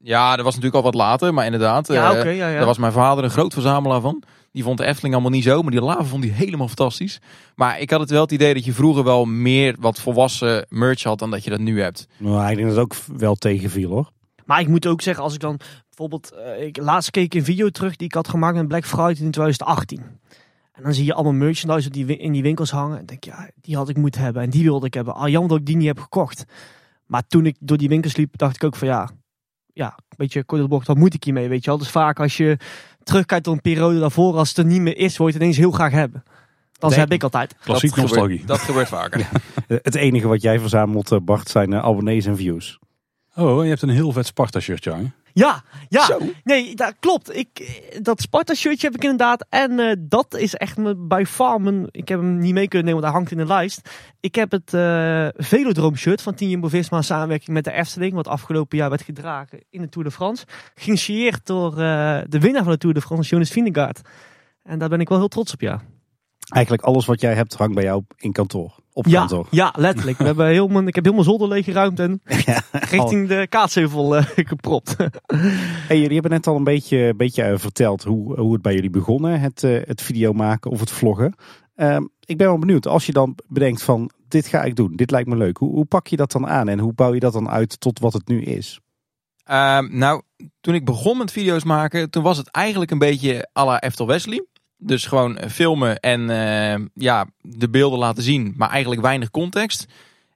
Ja, dat was natuurlijk al wat later, maar inderdaad. Ja, eh, oké, ja, ja. Daar was mijn vader een groot verzamelaar van. Die vond de Efteling allemaal niet zo, maar die laven vond hij helemaal fantastisch. Maar ik had het wel het idee dat je vroeger wel meer wat volwassen merch had dan dat je dat nu hebt. Maar ik denk dat het ook wel tegenviel hoor. Maar ik moet ook zeggen, als ik dan bijvoorbeeld, eh, ik laatst keek een video terug die ik had gemaakt met Black Friday in 2018. En dan zie je allemaal merchandise op die, in die winkels hangen. En denk je, ja, die had ik moeten hebben en die wilde ik hebben. Ah, jammer dat ik die niet heb gekocht. Maar toen ik door die winkels liep, dacht ik ook van ja, ja, een beetje kort op de bocht, wat moet ik hiermee, weet je wel. Dus vaak als je terugkijkt op een periode daarvoor, als het er niet meer is, wil je het ineens heel graag hebben. Dat Nee. heb ik altijd. Klassiek dat gebeurt, dat gebeurt vaker. Het enige wat jij verzamelt, eh, Bart, zijn eh, abonnees en views. Oh, je hebt een heel vet Sparta shirtje hangen. Ja, ja. Zo. Nee, dat klopt. Ik, dat Sparta-shirtje heb ik inderdaad. En eh, dat is echt mijn, bij far mijn... Ik heb hem niet mee kunnen nemen, want hij hangt in de lijst. Ik heb het eh Velodroom-shirt van Team Jumbo-Visma in samenwerking met de Efteling. Wat afgelopen jaar werd gedragen in de Tour de France. Geïnitieerd door eh, de winnaar van de Tour de France, Jonas Vingegaard. En daar ben ik wel heel trots op, ja. Eigenlijk alles wat jij hebt hangt bij jou in kantoor. Op Ja, kantoor. ja letterlijk. We hebben heel mijn, ik heb heel mijn zolder leeggeruimd en richting de kaatsheuvel eh, gepropt. Hey, jullie hebben net al een beetje, beetje eh, verteld hoe, hoe het bij jullie begonnen, het, eh, het video maken of het vloggen. Ehm, ik ben wel benieuwd, als je dan bedenkt van dit ga ik doen, dit lijkt me leuk. Hoe, hoe pak je dat dan aan en hoe bouw je dat dan uit tot wat het nu is? Ehm, nou, toen ik begon met video's maken, toen was het eigenlijk een beetje à la Eftel Wesley. Dus gewoon eh, filmen en eh, ja, de beelden laten zien, maar eigenlijk weinig context.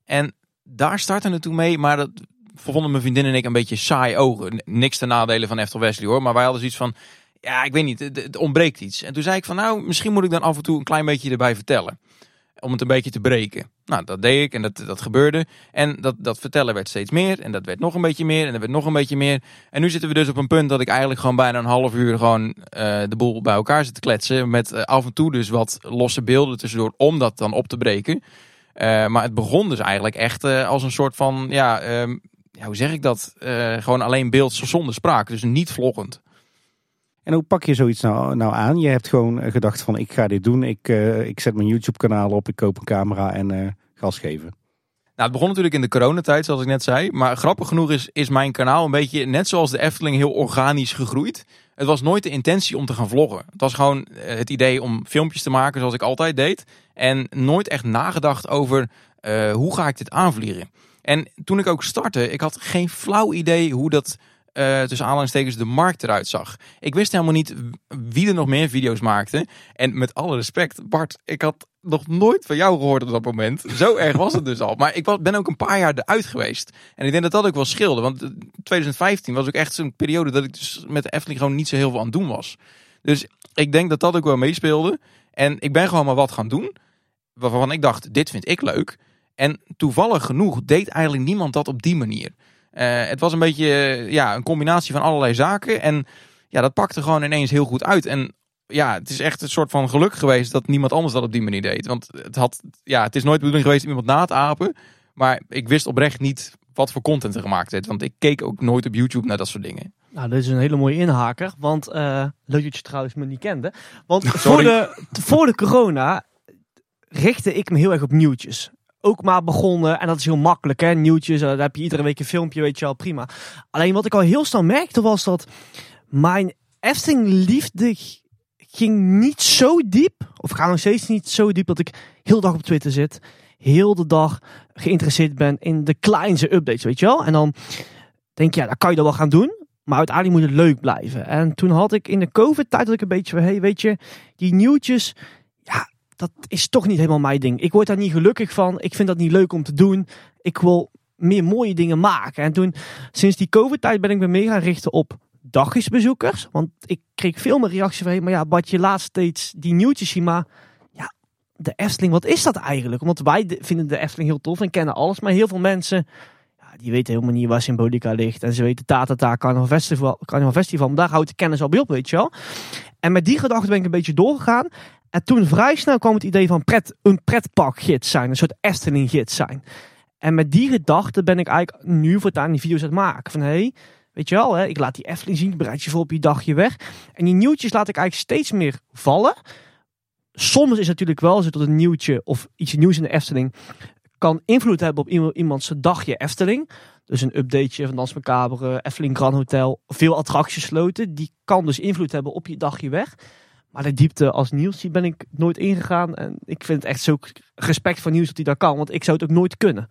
En daar startte het toen mee, maar dat vonden mijn vriendin en ik een beetje saai ogen. Niks ten nadele van Eftel Wesley hoor, maar wij hadden zoiets van, ja, ik weet niet, het ontbreekt iets. En toen zei ik van, nou, misschien moet ik dan af en toe een klein beetje erbij vertellen. Om het een beetje te breken. Nou, dat deed ik en dat, dat gebeurde. En dat, dat vertellen werd steeds meer. En dat werd nog een beetje meer. En dat werd nog een beetje meer. En nu zitten we dus op een punt dat ik eigenlijk gewoon bijna een half uur gewoon eh, de boel bij elkaar zit te kletsen. Met eh, af en toe dus wat losse beelden tussendoor om dat dan op te breken. Eh, maar het begon dus eigenlijk echt als een soort van, ja, ehm, hoe zeg ik dat? Gewoon alleen beeld zonder spraak. Dus niet vloggend. En hoe pak je zoiets nou, nou aan? Je hebt gewoon eh, gedacht van ik ga dit doen, ik, eh, ik zet mijn YouTube kanaal op, ik koop een camera en eh, gas geven. Nou, het begon natuurlijk in de coronatijd, zoals ik net zei. Maar grappig genoeg is, is mijn kanaal een beetje, net zoals de Efteling, heel organisch gegroeid. Het was nooit de intentie om te gaan vloggen. Het was gewoon het idee om filmpjes te maken zoals ik altijd deed. En nooit echt nagedacht over hoe ga ik dit aanvliegen. En toen ik ook startte, ik had geen flauw idee hoe dat eh, tussen aanhalingstekens de markt eruit zag. Ik wist helemaal niet wie er nog meer video's maakte. En met alle respect, Bart, ik had nog nooit van jou gehoord op dat moment. Zo erg was het dus al. Maar ik was, ben ook een paar jaar eruit geweest. En ik denk dat dat ook wel scheelde. Want eh, 2015 was ook echt zo'n periode dat ik dus met de Efteling gewoon niet zo heel veel aan het doen was. Dus ik denk dat dat ook wel meespeelde. En ik ben gewoon maar wat gaan doen. Waarvan ik dacht, dit vind ik leuk. En toevallig genoeg deed eigenlijk niemand dat op die manier. Eh, het was een beetje eh, ja, een combinatie van allerlei zaken. En ja, dat pakte gewoon ineens heel goed uit. En ja, het is echt een soort van geluk geweest dat niemand anders dat op die manier deed. Want het, had, ja, het is nooit de bedoeling geweest om iemand na te apen. Maar ik wist oprecht niet wat voor content er gemaakt werd. Want ik keek ook nooit op YouTube naar dat soort dingen. Nou, dit is een hele mooie inhaker. Want eh leuk dat je trouwens me niet kende. Want voor de, voor de corona richtte ik me heel erg op nieuwtjes. Ook maar begonnen, en dat is heel makkelijk hè, nieuwtjes. eh, Daar heb je iedere week een filmpje, weet je wel, prima. Alleen wat ik al heel snel merkte was dat mijn Efteling liefde ging niet zo diep. Of gaat nog steeds niet zo diep dat ik heel de dag op Twitter zit. Heel de dag geïnteresseerd ben in de kleinste updates, weet je wel. En dan denk je, ja, dat kan je dan wel gaan doen. Maar uiteindelijk moet het leuk blijven. En toen had ik in de COVID-tijd dat ik een beetje van, hey, weet je, die nieuwtjes, ja, dat is toch niet helemaal mijn ding. Ik word daar niet gelukkig van. Ik vind dat niet leuk om te doen. Ik wil meer mooie dingen maken. En toen, sinds die COVID-tijd ben ik me meer gaan richten op dagjesbezoekers. Want ik kreeg veel meer reacties van, maar ja, wat je laatst steeds die nieuwtjes zien, maar ja, de Efteling, wat is dat eigenlijk? Want wij de- vinden de Efteling heel tof en kennen alles, maar heel veel mensen ja, die weten helemaal niet waar Symbolica ligt. En ze weten Tatata, Carnival Festival, Carnival Festival. Maar daar houdt de kennis al bij op, weet je wel. En met die gedachte ben ik een beetje doorgegaan. En toen vrij snel kwam het idee van pret, een pretparkgids zijn. Een soort Efteling gids zijn. En met die gedachte ben ik eigenlijk nu voortaan die video's aan het maken. Van hé, hey, weet je wel, hè, ik laat die Efteling zien. Bereid je voor op je dagje weg. En die nieuwtjes laat ik eigenlijk steeds meer vallen. Soms is het natuurlijk wel zo dat een nieuwtje of iets nieuws in de Efteling kan invloed hebben op iemand- iemands dagje Efteling. Dus een updateje van Dans Macabre, Efteling Grand Hotel, veel attracties sloten. Die kan dus invloed hebben op je dagje weg. Maar de diepte als nieuws, die ben ik nooit ingegaan. En ik vind het echt zo respect voor nieuws dat hij dat kan. Want ik zou het ook nooit kunnen.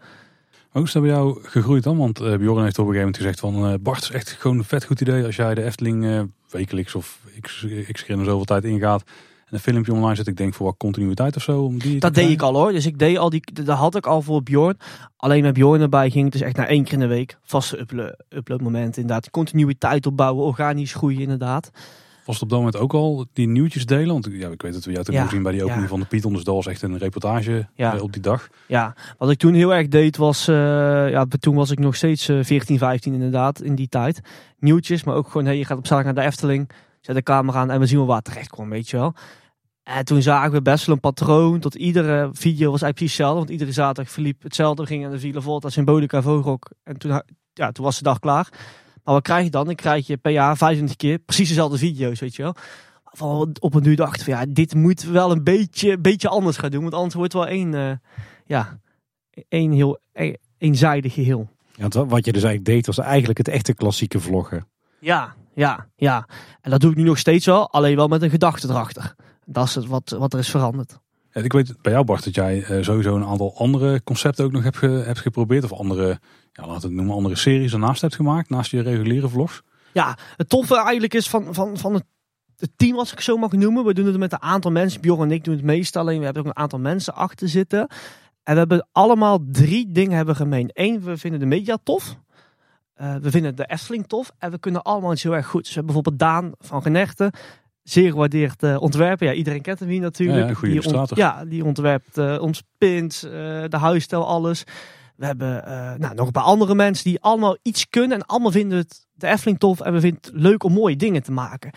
Hoe is dat bij jou gegroeid dan? Want eh Bjorn heeft op een gegeven moment gezegd van... eh, Bart, is echt gewoon een vet goed idee als jij de Efteling eh, wekelijks of x, x keer in de zoveel tijd ingaat. En een filmpje online zet. Ik denk voor wat continuïteit of zo. Om die Dat deed ik al hoor. Dus ik deed al die, dat had ik al voor Bjorn. Alleen met Bjorn erbij ging het dus echt naar één keer in de week. Vaste uplo- uploadmomenten inderdaad. Continuïteit opbouwen, organisch groeien inderdaad. Was het op dat moment ook al die nieuwtjes delen? Want ja, ik weet dat we jou toen Ja, gezien bij die opening ja. van de Python. Dus dat was echt een reportage Ja. eh, op die dag. Ja, wat ik toen heel erg deed was, eh, ja, toen was ik nog steeds eh, 14, 15 inderdaad, in die tijd. Nieuwtjes, maar ook gewoon, hey, je gaat op zaterdag naar de Efteling, zet de camera aan en we zien wel waar terecht kwam, weet je wel. En toen zagen we best wel een patroon, tot iedere video was eigenlijk precies hetzelfde, want iedere zaterdag verliep hetzelfde. We gingen naar de Villa Volta, Symbolica, Vogelrok en toen, ja, toen was de dag klaar. Maar wat krijg je dan? Dan krijg je per jaar 25 keer precies dezelfde video's, weet je wel. Van op een nu dacht van ja, dit moet wel een beetje, beetje anders gaan doen, want anders wordt het wel één, eh, ja, één heel e- eenzijdig geheel. Ja, wat je dus eigenlijk deed was eigenlijk het echte klassieke vloggen. Ja, ja, ja. En dat doe ik nu nog steeds wel, alleen wel met een gedachte erachter. Dat is het wat, wat er is veranderd. Ik weet bij jou Bart dat jij eh, sowieso een aantal andere concepten ook nog hebt, ge- hebt geprobeerd. Of andere, ja, laten we het noemen, andere series ernaast hebt gemaakt. Naast je reguliere vlogs. Ja, het toffe eigenlijk is van, van, van het, het team, als ik het zo mag noemen. We doen het met een aantal mensen. Bjorn en ik doen het meest. Alleen we hebben ook een aantal mensen achter zitten. En we hebben allemaal drie dingen hebben gemeen. Eén, we vinden de media tof. Eh, we vinden de Efteling tof. En we kunnen allemaal iets heel erg goed. Dus we hebben bijvoorbeeld Daan van Genechten. Zeer gewaardeerd ontwerper. Ja, iedereen kent hem hier natuurlijk. Ja, ja, goede die ont- ja, die ontwerpt eh, ons pins, eh, de huisstijl, alles. We hebben eh, nou, nog een paar andere mensen die allemaal iets kunnen. En allemaal vinden het de Efteling tof. En we vinden het leuk om mooie dingen te maken.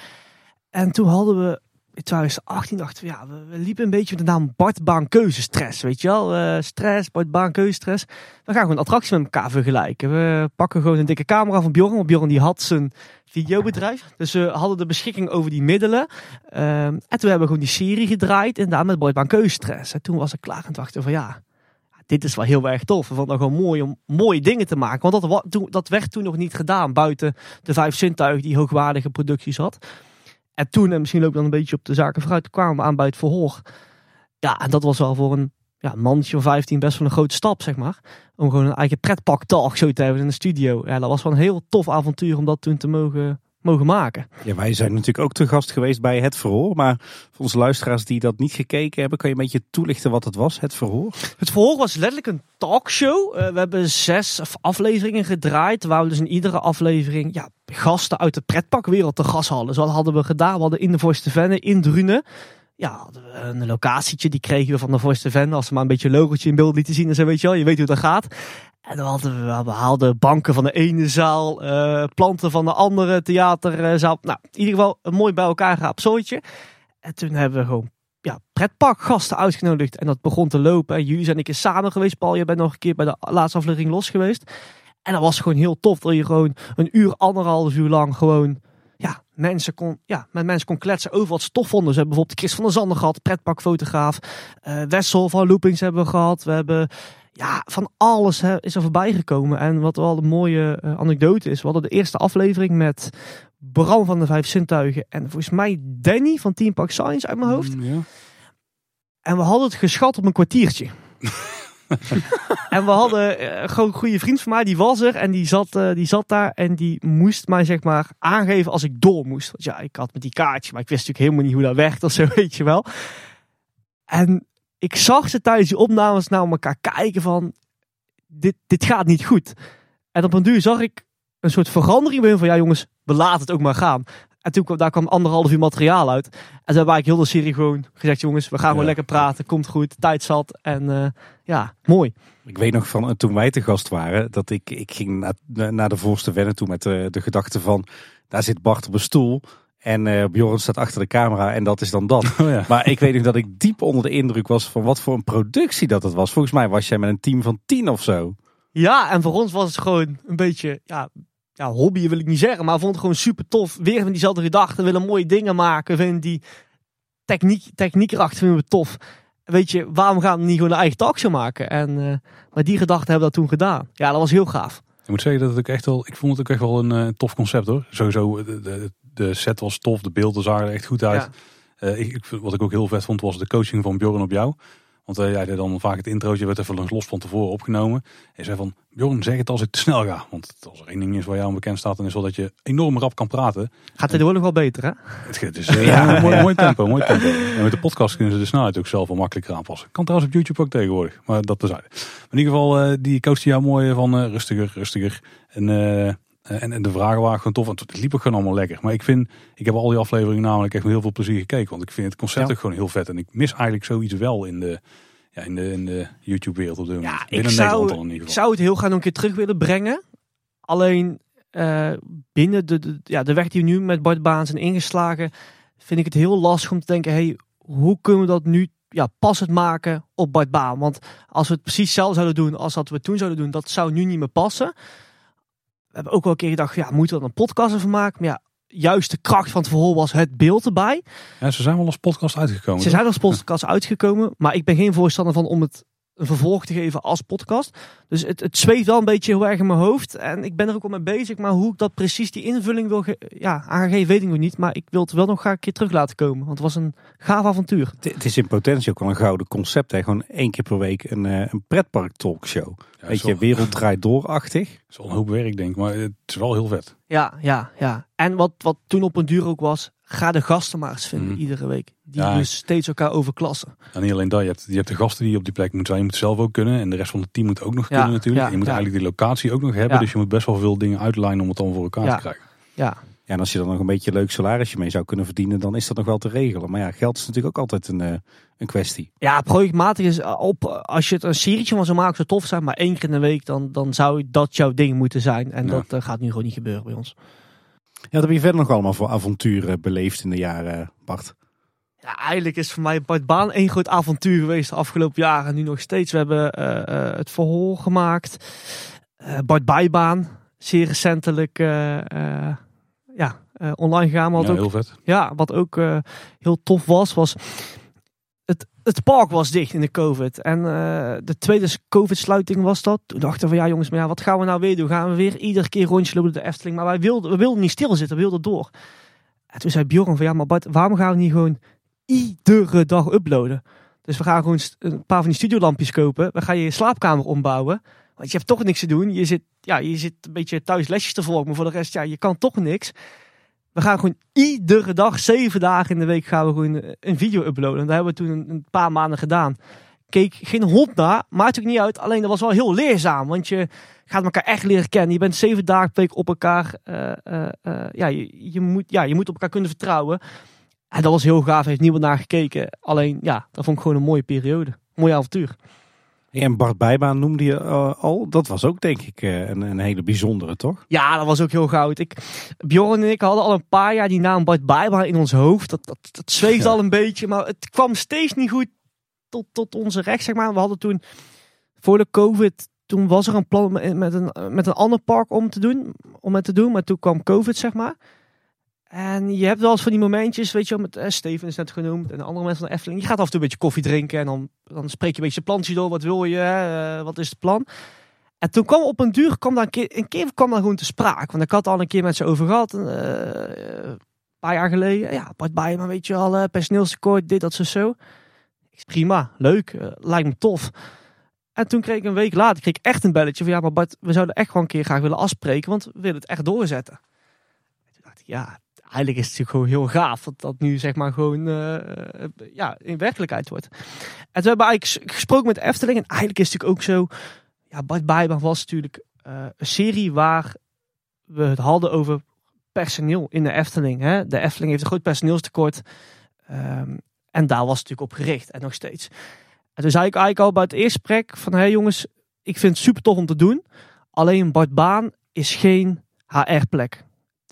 En toen hadden we in 2018 dachten we, ja, we, liepen een beetje met de naam Bart Baan Keuzestress. Weet je wel? Eh, stress, Bart Baan Keuzestress. We gaan gewoon attracties met elkaar vergelijken. We pakken gewoon een dikke camera van Bjorn. Want Bjorn die had zijn videobedrijf. Dus we hadden de beschikking over die middelen. Ehm, en toen hebben we gewoon die serie gedraaid. En daar met Bart Baan Keuzestress. En toen was ik klaar en dachten van ja, dit is wel heel erg tof. We vonden het gewoon mooi om mooie dingen te maken. Want dat, dat werd toen nog niet gedaan. Buiten de vijf zintuigen die hoogwaardige producties had. En toen, en misschien ook dan een beetje op de zaken vooruit, kwamen we aan bij het verhoor. Ja, en dat was wel voor een ja, mannetje van 15 best wel een grote stap, zeg maar. Om gewoon een eigen pretpak talk zo te hebben in de studio. Ja, dat was wel een heel tof avontuur om dat toen te mogen, mogen maken. Ja, wij zijn natuurlijk ook te gast geweest bij Het Verhoor. Maar voor onze luisteraars die dat niet gekeken hebben, kan je een beetje toelichten wat het was, Het Verhoor? Het verhoor was letterlijk een talkshow. Eh, we hebben zes afleveringen gedraaid. Waar we dus in iedere aflevering ja, gasten uit de pretpakwereld te gast hadden. Zo hadden we gedaan. We hadden in de Voice Venne in Drunen. Ja, een locatietje. Die kregen we van de Voice Venne. Als ze maar een beetje een logotje in beeld lieten zien. En zo weet je wel. Je weet hoe dat gaat. En dan hadden we, we haalden banken van de ene zaal. eh, planten van de andere theaterzaal. Nou, in ieder geval een mooi bij elkaar gehaapt zooitje. En toen hebben we gewoon ja, pretparkgasten uitgenodigd. En dat begon te lopen. En jullie zijn een keer samen geweest. Paul, je bent nog een keer bij de laatste aflevering los geweest. En dat was gewoon heel tof. Dat je gewoon een uur, anderhalf uur lang gewoon... Mensen kon, ja, met mensen kon kletsen over wat ze tof vonden. Ze hebben bijvoorbeeld Chris van der Zanden gehad, pretparkfotograaf. eh Wessel van Loopings hebben we gehad. We hebben... Ja, van alles hè, is er voorbij gekomen. En wat wel een mooie eh, anekdote is. We hadden de eerste aflevering met Bram van de Vijf Zintuigen. En volgens mij Danny van Team Park Science uit mijn hoofd. Mm, ja. En we hadden het geschat op een kwartiertje. en we hadden eh, gewoon een goede vriend van mij, die was er en die zat, eh, die zat daar en die moest mij zeg maar aangeven als ik door moest. Want ja, ik had met die kaartje, maar ik wist natuurlijk helemaal niet hoe dat werkt of zo, weet je wel. En ik zag ze tijdens die opnames naar elkaar kijken van, dit, dit gaat niet goed. En op een duur zag ik een soort verandering bij hun van, ja jongens, we laten het ook maar gaan. En toen kwam, daar kwam anderhalf uur materiaal uit. En toen we eigenlijk heel de serie gewoon gezegd, jongens, we gaan gewoon lekker praten, komt goed, tijd zat. En eh, ja, mooi. Ik weet nog van eh, toen wij te gast waren, dat ik, ik ging naar, naar de voorste wennen toe met de, de gedachte van, daar zit Bart op een stoel. En eh Bjorn staat achter de camera en dat is dan dat. Oh ja. Maar ik weet nog dat ik diep onder de indruk was van wat voor een productie dat het was. Volgens mij was jij met een team van tien of zo. Ja, en voor ons was het gewoon een beetje, ja, ja hobby wil ik niet zeggen, maar we vonden het gewoon super tof. Weer met diezelfde gedachten, willen mooie dingen maken, vinden die techniek, techniek erachter vinden we tof. Weet je, waarom gaan we niet gewoon een eigen talkshow maken? En eh maar die gedachten hebben we dat toen gedaan. Ja, dat was heel gaaf. Ik moet zeggen dat het ook echt wel, ik vond het ook echt wel een eh, tof concept hoor. Sowieso, de, de, de set was tof, de beelden zagen er echt goed uit. Ja. Eh, ik, wat ik ook heel vet vond was de coaching van Bjorn op jou. Want jij deed dan vaak het introotje, werd even langs los van tevoren opgenomen. En zei van, Bjorn zeg het als ik te snel ga. Want als er één ding is waar jou bekend staat, dan is wel dat je enorm rap kan praten. Gaat er nog wel beter, hè? Het het is Ja, een mooi, mooi tempo, mooi tempo. En met de podcast kunnen ze de snelheid ook zelf wel makkelijker aanpassen. Kan trouwens op YouTube ook tegenwoordig, maar dat terzijde. Maar in ieder geval, eh, die coachte jou mooi van eh, rustiger, rustiger. En En, en de vragen waren gewoon tof. En het liep ook gewoon allemaal lekker. Maar ik vind, ik heb al die afleveringen namelijk echt met heel veel plezier gekeken. Want ik vind het concept Ja. ook gewoon heel vet. En ik mis eigenlijk zoiets wel in de, ja, in de, in de YouTube-wereld op dit moment. Ja, ik Binnen zou- Nederland dan in ieder Ik geval. zou het heel graag nog een keer terug willen brengen. Alleen eh, binnen de, de, ja, de weg die we nu met Bart Baan zijn ingeslagen, vind ik het heel lastig om te denken, hey, hoe kunnen we dat nu ja, passend maken op Bart Baan? Want als we het precies hetzelfde zouden doen als dat we toen zouden doen, dat zou nu niet meer passen. Hebben ook wel een keer gedacht, ja, moeten we er een podcast over maken? Maar ja, juist de kracht van het verhaal was het beeld erbij. Ja, ze zijn wel als podcast uitgekomen. Ze toch? zijn als podcast uitgekomen, maar ik ben geen voorstander van om het een vervolg te geven als podcast. Dus het, het zweeft wel een beetje heel erg in mijn hoofd. En ik ben er ook al mee bezig, maar hoe ik dat precies die invulling wil ja, aangeven, weet ik nog niet. Maar ik wil het wel nog graag een keer terug laten komen, want het was een gaaf avontuur. Het, het is in potentie ook wel een gouden concept. Hè? Gewoon één keer per week een, eh, een pretpark talkshow. Ja, Weet is je, wereld draait door-achtig. is wel een hoop werk, denk ik. Maar het is wel heel vet. Ja, ja, ja. En wat, wat toen op een duur ook was, ga de gasten maar eens vinden Mhm. iedere week. Die Ja, dus steeds elkaar overklassen. En niet alleen dat, je hebt, je hebt de gasten die op die plek moeten zijn. Je moet zelf ook kunnen. En de rest van het team moet ook nog Ja, kunnen natuurlijk. ja, je moet eigenlijk die locatie ook nog hebben. Dus je moet best wel veel dingen uitlijnen om het dan voor elkaar te krijgen. Ja, Ja, en als je dan nog een beetje een leuk salarisje mee zou kunnen verdienen, dan is dat nog wel te regelen. Maar ja, geld is natuurlijk ook altijd een, eh, een kwestie. Ja, projectmatig is op. Als je het een serietje van zou maken, zou tof zijn. Maar één keer in de week, dan, dan zou dat jouw ding moeten zijn. En Ja. dat eh, gaat nu gewoon niet gebeuren bij ons. Ja, wat heb je verder nog allemaal voor avonturen beleefd in de jaren, Bart? Ja, eigenlijk is voor mij Bart Baan één groot avontuur geweest de afgelopen jaren. En nu nog steeds. We hebben eh, eh, het verhoor gemaakt. Eh, Bart Bijbaan, zeer recentelijk eh, eh, ja, eh, online gegaan. Maar Ja, wat ook heel vet. Ja, wat ook eh, heel tof was, was het, het park was dicht in de COVID. En eh, de tweede COVID-sluiting was dat. Toen dachten we van ja jongens, maar ja, wat gaan we nou weer doen? Gaan we weer iedere keer rondje lopen de Efteling? Maar wij wilden, we wilden niet stilzitten, we wilden door. En toen zei Bjorn van ja, maar Bart, waarom gaan we niet gewoon iedere dag uploaden? Dus we gaan gewoon een paar van die studiolampjes kopen. We gaan je slaapkamer ombouwen. Want je hebt toch niks te doen. Je zit, ja, je zit een beetje thuis lesjes te volgen. Maar voor de rest, ja, je kan toch niks. We gaan gewoon iedere dag, zeven dagen in de week, gaan we gewoon eh, een video uploaden. En dat hebben we toen een, paar maanden gedaan. Keek geen hond naar, maakt ook niet uit. Alleen dat was wel heel leerzaam, want je gaat elkaar echt leren kennen. Je bent zeven dagen per week op elkaar. eh, eh, ja, je, je, moet, ja, je moet op elkaar kunnen vertrouwen. En dat was heel gaaf, heeft niemand naar gekeken. Alleen, ja, dat vond ik gewoon een mooie periode. Mooi avontuur. En Bart Bijbaan noemde je eh, al. Dat was ook denk ik eh, een, een hele bijzondere, toch? Ja, dat was ook heel goud. Ik, Bjorn en ik hadden al een paar jaar die naam Bart Bijbaan in ons hoofd. Dat, dat, dat Ja. al een beetje, maar het kwam steeds niet goed tot, tot onze recht, zeg maar. We hadden toen, voor de COVID, toen was er een plan met, met een, met een ander park om te doen, om het te doen. Maar toen kwam COVID, zeg maar. En je hebt wel eens van die momentjes, weet je wel, met eh, Steven is net genoemd en de andere mensen van de Efteling. Je gaat af en toe een beetje koffie drinken en dan, dan spreek je een beetje plantjes door. Wat wil je? Eh, wat is het plan? En toen kwam op een duur, kwam daar een keer, een keer kwam daar gewoon te sprake. Want ik had al een keer met ze over gehad, eh, een paar jaar geleden. Ja, Bart Bijman, weet je al, eh, personeelstekort, dit, dat, zo, zo. Prima, leuk, lijkt me tof. En toen kreeg ik een week later kreeg ik echt een belletje van ja, maar Bart, we zouden echt gewoon een keer graag willen afspreken, want we willen het echt doorzetten. En toen dacht ik, ja, eigenlijk is het natuurlijk gewoon heel gaaf dat dat nu zeg maar gewoon eh, eh, ja, in werkelijkheid wordt. En toen hebben we eigenlijk gesproken met de Efteling en eigenlijk is het ook zo, ja, Bart Bijbaan was natuurlijk eh, een serie waar we het hadden over personeel in de Efteling. Hè? De Efteling heeft een groot personeelstekort. Ehm, en daar was het natuurlijk op gericht en nog steeds. En toen zei ik eigenlijk al bij het eerste gesprek van... hé hey jongens, ik vind het super tof om te doen. Alleen Bart Baan is geen HR-plek.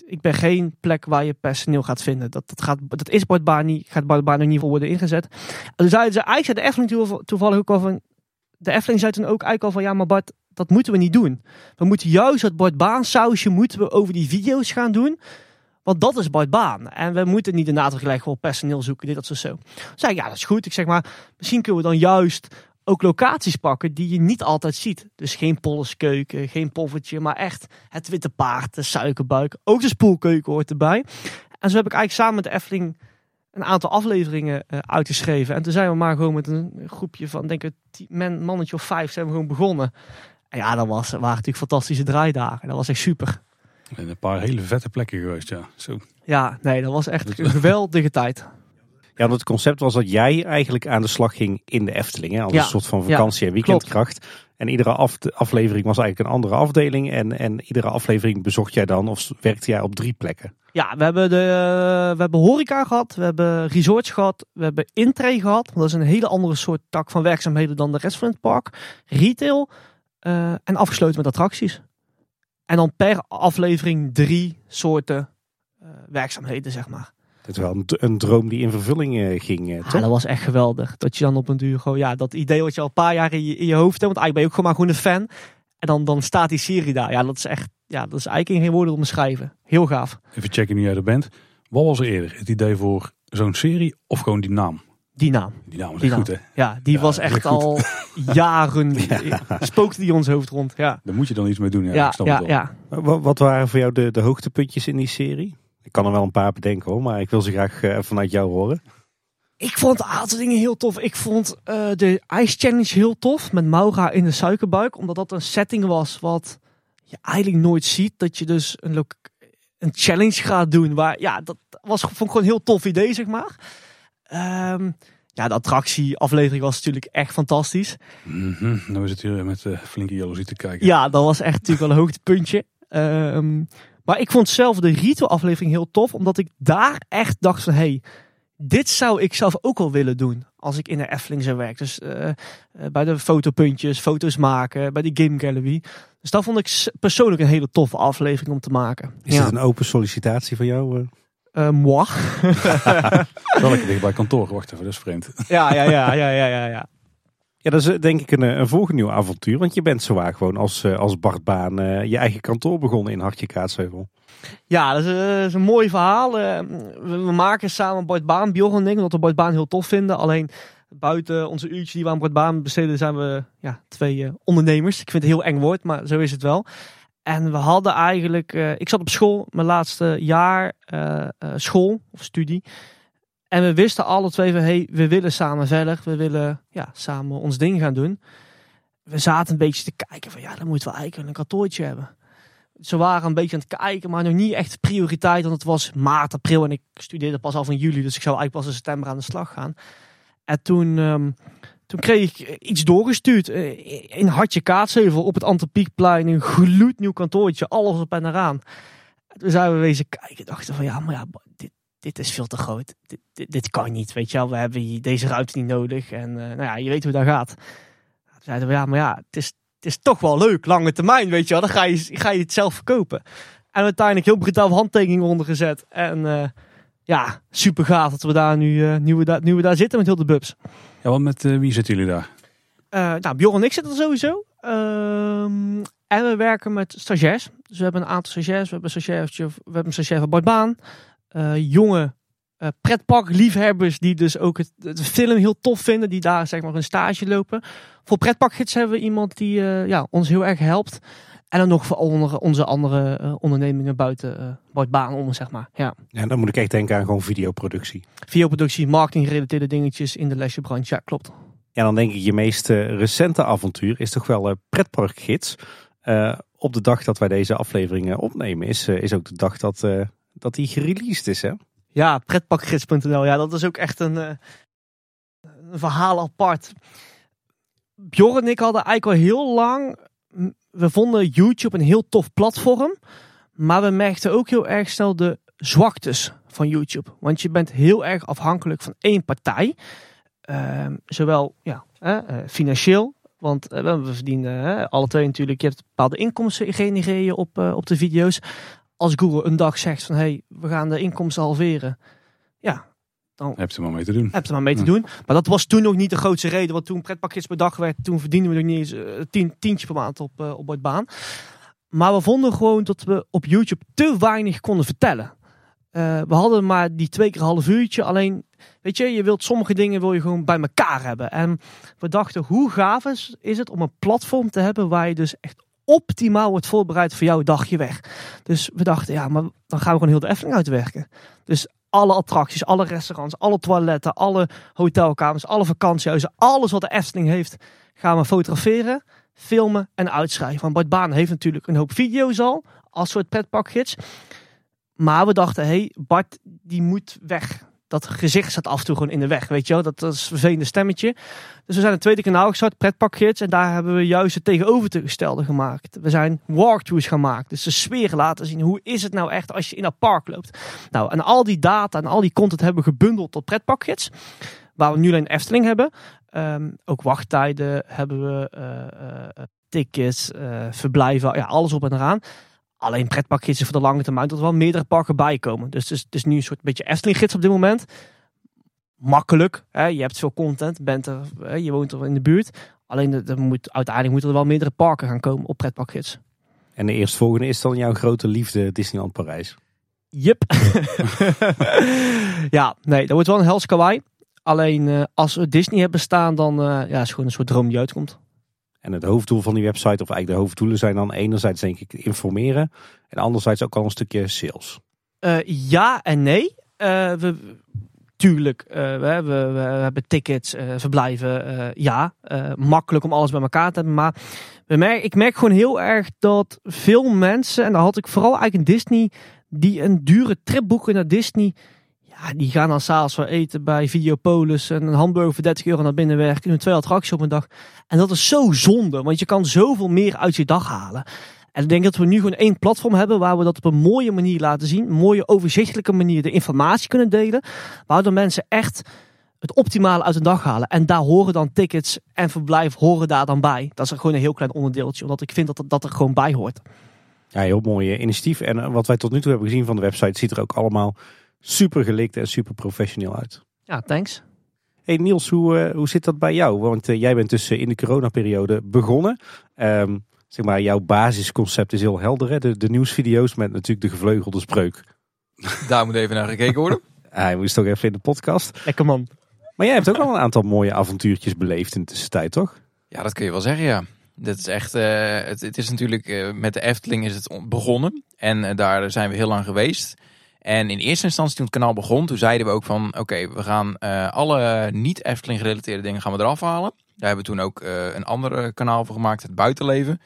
Ik ben geen plek waar je personeel gaat vinden. Dat, dat, gaat, dat is Bart Baan niet. Gaat Bart Baan er niet voor worden ingezet. Toen zeiden ze, eigenlijk zei de Efteling toeval- toevallig ook al van... De Efteling zei toen ook eigenlijk al van... ja, maar Bart, dat moeten we niet doen. We moeten juist dat Bart Baan sausje moeten we over die video's gaan doen. Want dat is Bart Baan. En we moeten niet de nadruk leggen personeel zoeken, dit, dat, zo, zei ja, dat is goed. Ik zeg maar, misschien kunnen we dan juist ook locaties pakken die je niet altijd ziet. Dus geen polleskeuken, geen poffertje, maar echt het witte paard, de suikerbuik. Ook de spoelkeuken hoort erbij. En zo heb ik eigenlijk samen met de Efteling een aantal afleveringen eh, uitgeschreven. En toen zijn we maar gewoon met een groepje van, denk ik, man, mannetje of vijf zijn we gewoon begonnen. En ja, dat was, waren natuurlijk fantastische draaidagen. Dat was echt super. En een paar hele vette plekken geweest, ja. Zo. Ja, nee, dat was echt een geweldige tijd. Ja, want het concept was dat jij eigenlijk aan de slag ging in de Efteling. Hè? Als Ja. een soort van vakantie- en weekendkracht. En iedere af- aflevering was eigenlijk een andere afdeling. En, en iedere aflevering bezocht jij dan of werkte jij op drie plekken. Ja, we hebben, de, we hebben horeca gehad, we hebben resorts gehad, we hebben intree gehad. Dat is een hele andere soort tak van werkzaamheden dan de rest van het park. Retail eh, en afgesloten met attracties. En dan per aflevering drie soorten eh, werkzaamheden, zeg maar. Het is wel een, een droom die in vervulling eh, ging, eh, Ja, toch? dat was echt geweldig. Dat je dan op een duur gewoon, ja, dat idee wat je al een paar jaar in je, in je hoofd hebt. Want eigenlijk ben je ook gewoon maar gewoon een fan. En dan, dan staat die serie daar. Ja, dat is echt, ja, dat is eigenlijk in geen woorden te omschrijven. Heel gaaf. Even checken nu jij er bent. Wat was er eerder? Het idee voor zo'n serie of gewoon die naam? Die naam. Die naam is Die echt naam. goed hè? Ja, die Ja, was echt al jaren, spookte die ons hoofd rond. Ja, Daar moet je dan iets mee doen. Ja, ja, ik snap ja, het wel. ja. Wat, wat waren voor jou de, de hoogtepuntjes in die serie? Ik kan er wel een paar bedenken hoor, maar ik wil ze graag eh, vanuit jou horen. Ik vond een aantal dingen heel tof. Ik vond eh, de Ice Challenge heel tof. Met Maura in de suikerbuik. Omdat dat een setting was wat je eigenlijk nooit ziet. Dat je dus een, een challenge gaat doen. Waar, ja, dat was, vond ik gewoon een heel tof idee, zeg maar. Ehm, ja, de attractieaflevering was natuurlijk echt fantastisch. Mhm. Nou zit hier met eh, flinke jaloezie te kijken. Ja, dat was echt natuurlijk wel een hoogtepuntje. Ehm, maar ik vond zelf de Rito aflevering heel tof. Omdat ik daar echt dacht van... Hey, dit zou ik zelf ook wel willen doen. Als ik in de Efteling zou werken. Dus eh, eh, bij de fotopuntjes, foto's maken. Bij die game gallery. Dus dat vond ik persoonlijk een hele toffe aflevering om te maken. Is ja. een open sollicitatie van jou? eh? Eh, moi. Wel lekker dicht bij kantoor. Wacht even, dat is vreemd. ja, ja, ja, ja, ja, ja, ja. Ja, dat is eh, denk ik een, eh, een volgend nieuw avontuur. Want je bent zowaar gewoon als, eh, als Bart Baan je eigen kantoor begonnen in Hartje Kaatsheuvel. Ja, dat is, een mooi verhaal. We, maken samen Bart Baan, Bjorn en ik, omdat we Bart Baan heel tof vinden. Alleen buiten onze uurtjes die we aan Bart Baan besteden, zijn we ja, twee ondernemers. Ik vind het een heel eng woord, maar zo is het wel. En we hadden eigenlijk, ik zat op school, mijn laatste jaar school of studie. En we wisten alle twee van, hey, we willen samen verder. We willen ja, samen ons ding gaan doen. We zaten een beetje te kijken van, ja, dan moeten we eigenlijk wel een kantoortje hebben ze waren een beetje aan het kijken, maar nog niet echt prioriteit. Want het was maart, april en ik studeerde pas al van juli. Dus ik zou eigenlijk pas in september aan de slag gaan. En toen, ehm, toen kreeg ik iets doorgestuurd. eh, In Hartje Kaatsheuvel op het Antropiekplein. Een gloednieuw kantoortje, alles op en eraan. Toen zijn we wezen kijken. Dachten van ja, maar ja, dit, dit is veel te groot. Dit, dit, dit kan niet, weet je wel. We hebben hier deze ruimte niet nodig. En eh, nou ja, je weet hoe dat gaat. Toen zeiden we ja, maar ja, het is, het is toch wel leuk, lange termijn, weet je wel. Dan ga je, ga je het zelf verkopen. En uiteindelijk heel brutaal handtekeningen onder gezet. En eh, ja, super gaaf dat we daar nu, eh, nu, we daar, nu we daar zitten met heel de bubs. Ja, want met wie zitten jullie daar? Nou, Bjorn en ik zitten er sowieso. Ehm, en we werken met stagiairs. Dus we hebben een aantal stagiairs. We hebben een we hebben een stagiair van Bart Baan. Eh, jonge eh pretparkliefhebbers die dus ook het, film heel tof vinden. Die daar zeg maar een stage lopen. Voor pretparkgids hebben we iemand die eh, ja, ons heel erg helpt. En dan nog voor andere, onze andere ondernemingen buiten Bart Baan om, zeg maar. Ja. Ja, dan moet ik echt denken aan gewoon videoproductie. Videoproductie, marketing gerelateerde dingetjes in de lesjebranche. Ja, klopt. Ja, dan denk ik je meest recente avontuur is toch wel pretparkgids. Op de dag dat wij deze aflevering eh, opnemen is, is ook de dag dat, dat die gereleased is hè? Ja, pretpakgids.nl. Ja, dat is ook echt een, eh, een verhaal apart. Bjorn en ik hadden eigenlijk al heel lang... We vonden YouTube een heel tof platform. Maar we merkten ook heel erg snel de zwaktes van YouTube. Want je bent heel erg afhankelijk van één partij. Ehm, zowel ja, eh, financieel. Want eh, we verdienen alle twee natuurlijk. Je hebt bepaalde inkomsten genereer je op, op de video's als Google een dag zegt van hey, we gaan de inkomsten halveren. Ja, Heb je er maar mee te doen. heb er maar mee te Ja. doen. Maar dat was toen nog niet de grootste reden. Want toen pretpakjes per dag werd, toen verdienden we nog niet eens eh, tien, tientje per maand op, uh, op het baan. Maar we vonden gewoon dat we op YouTube te weinig konden vertellen. Uh, we hadden maar die twee keer een half uurtje. Alleen, weet je, je wilt sommige dingen wil je gewoon bij elkaar hebben. En we dachten, hoe gaaf is, is het om een platform te hebben waar je dus echt optimaal wordt voorbereid voor jouw dagje weg. Dus we dachten, ja, maar dan gaan we gewoon heel de Efteling uitwerken. Dus alle attracties, alle restaurants, alle toiletten, alle hotelkamers, alle vakantiehuizen, alles wat de Efteling heeft, gaan we fotograferen, filmen en uitschrijven. Want Bart Baan heeft natuurlijk een hoop video's al, als soort pretpakgids. Maar we dachten, hé, hey, Bart, die moet weg. Dat gezicht staat af en toe gewoon in de weg, weet je wel. Dat, dat is vervelende stemmetje. Dus we zijn een tweede kanaal gestart, Pretpakgids. En daar hebben we juist het tegenovergestelde gemaakt. We zijn walkthroughs gemaakt. Dus de sfeer laten zien. Hoe is het nou echt als je in dat park loopt? Nou, en al die data en al die content hebben we gebundeld tot Pretpakgids. Waar we nu alleen Efteling hebben. Ehm, ook wachttijden hebben we, uh, tickets, verblijven, ja, alles op en eraan. Alleen pretpakgids voor de lange termijn dat er wel meerdere parken bij komen. Dus het is, het is nu een soort beetje Efteling gids op dit moment. Makkelijk, hè? je hebt veel content, bent er, hè? je woont er in de buurt. Alleen er moet, uiteindelijk moeten er wel meerdere parken gaan komen op pretpakgids. En de eerstvolgende is dan jouw grote liefde Disneyland Parijs? Yep. ja, nee, dat wordt wel een hels kawaii. Alleen uh, als we Disney hebben staan, dan uh, ja, is het gewoon een soort droom die uitkomt. En het hoofddoel van die website, of eigenlijk de hoofddoelen zijn dan enerzijds denk ik informeren. En anderzijds ook al een stukje sales. Uh, ja en nee. we, tuurlijk, we, we, we, hebben tickets, verblijven. ja, makkelijk om alles bij elkaar te hebben. Maar we merk, ik merk gewoon heel erg dat veel mensen, en daar had ik vooral eigenlijk in Disney, die een dure trip boeken naar Disney ja, die gaan dan s'avonds wel eten bij Videopolis en een hamburger voor 30 euro naar binnen werken. Doen twee attracties op een dag. En dat is zo zonde, want je kan zoveel meer uit je dag halen. En ik denk dat we nu gewoon één platform hebben waar we dat op een mooie manier laten zien. Een mooie overzichtelijke manier de informatie kunnen delen. Waardoor mensen echt het optimale uit de dag halen. En daar horen dan tickets en verblijf horen daar dan bij. Dat is gewoon een heel klein onderdeeltje, omdat ik vind dat dat er gewoon bij hoort. Ja, heel mooi initiatief. En eh, wat wij tot nu toe hebben gezien van de website ziet er ook allemaal super gelikt en super professioneel uit. Ja, thanks. Hey Niels, hoe, uh, hoe zit dat bij jou? Want uh, jij bent dus in de coronaperiode begonnen. Um, zeg maar, jouw basisconcept is heel helder. Hè? De, de nieuwsvideo's met natuurlijk de gevleugelde spreuk. Daar moet even naar gekeken worden. Hij moest toch even in de podcast. Lekker man. Maar jij hebt ook al een aantal mooie avontuurtjes beleefd in de tussentijd, toch? Ja, dat kun je wel zeggen, ja. Dit is echt, uh, het, het, is natuurlijk, met de Efteling is het begonnen. En daar zijn we heel lang geweest. En in eerste instantie toen het kanaal begon, toen zeiden we ook van oké, we gaan uh, alle niet Efteling gerelateerde dingen gaan we eraf halen. Daar hebben we toen ook uh, een ander kanaal voor gemaakt, het buitenleven.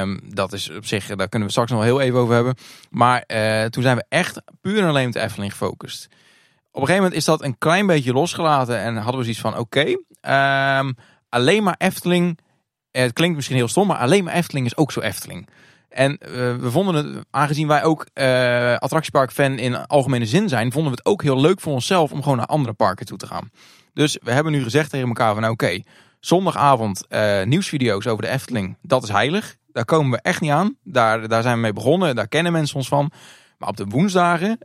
Um, dat is op zich, daar kunnen we straks nog heel even over hebben. Maar toen zijn we echt puur en alleen met Efteling gefocust. Op een gegeven moment is dat een klein beetje losgelaten en hadden we zoiets van oké, um, alleen maar Efteling. Het klinkt misschien heel stom, maar alleen maar Efteling is ook zo Efteling. En uh, we vonden het, aangezien wij ook uh, attractiepark-fan in algemene zin zijn, vonden we het ook heel leuk voor onszelf om gewoon naar andere parken toe te gaan. Dus we hebben nu gezegd tegen elkaar van nou, oké, zondagavond uh, nieuwsvideo's over de Efteling, dat is heilig. Daar komen we echt niet aan. Daar, daar zijn we mee begonnen, daar kennen mensen ons van. Maar op de woensdagen,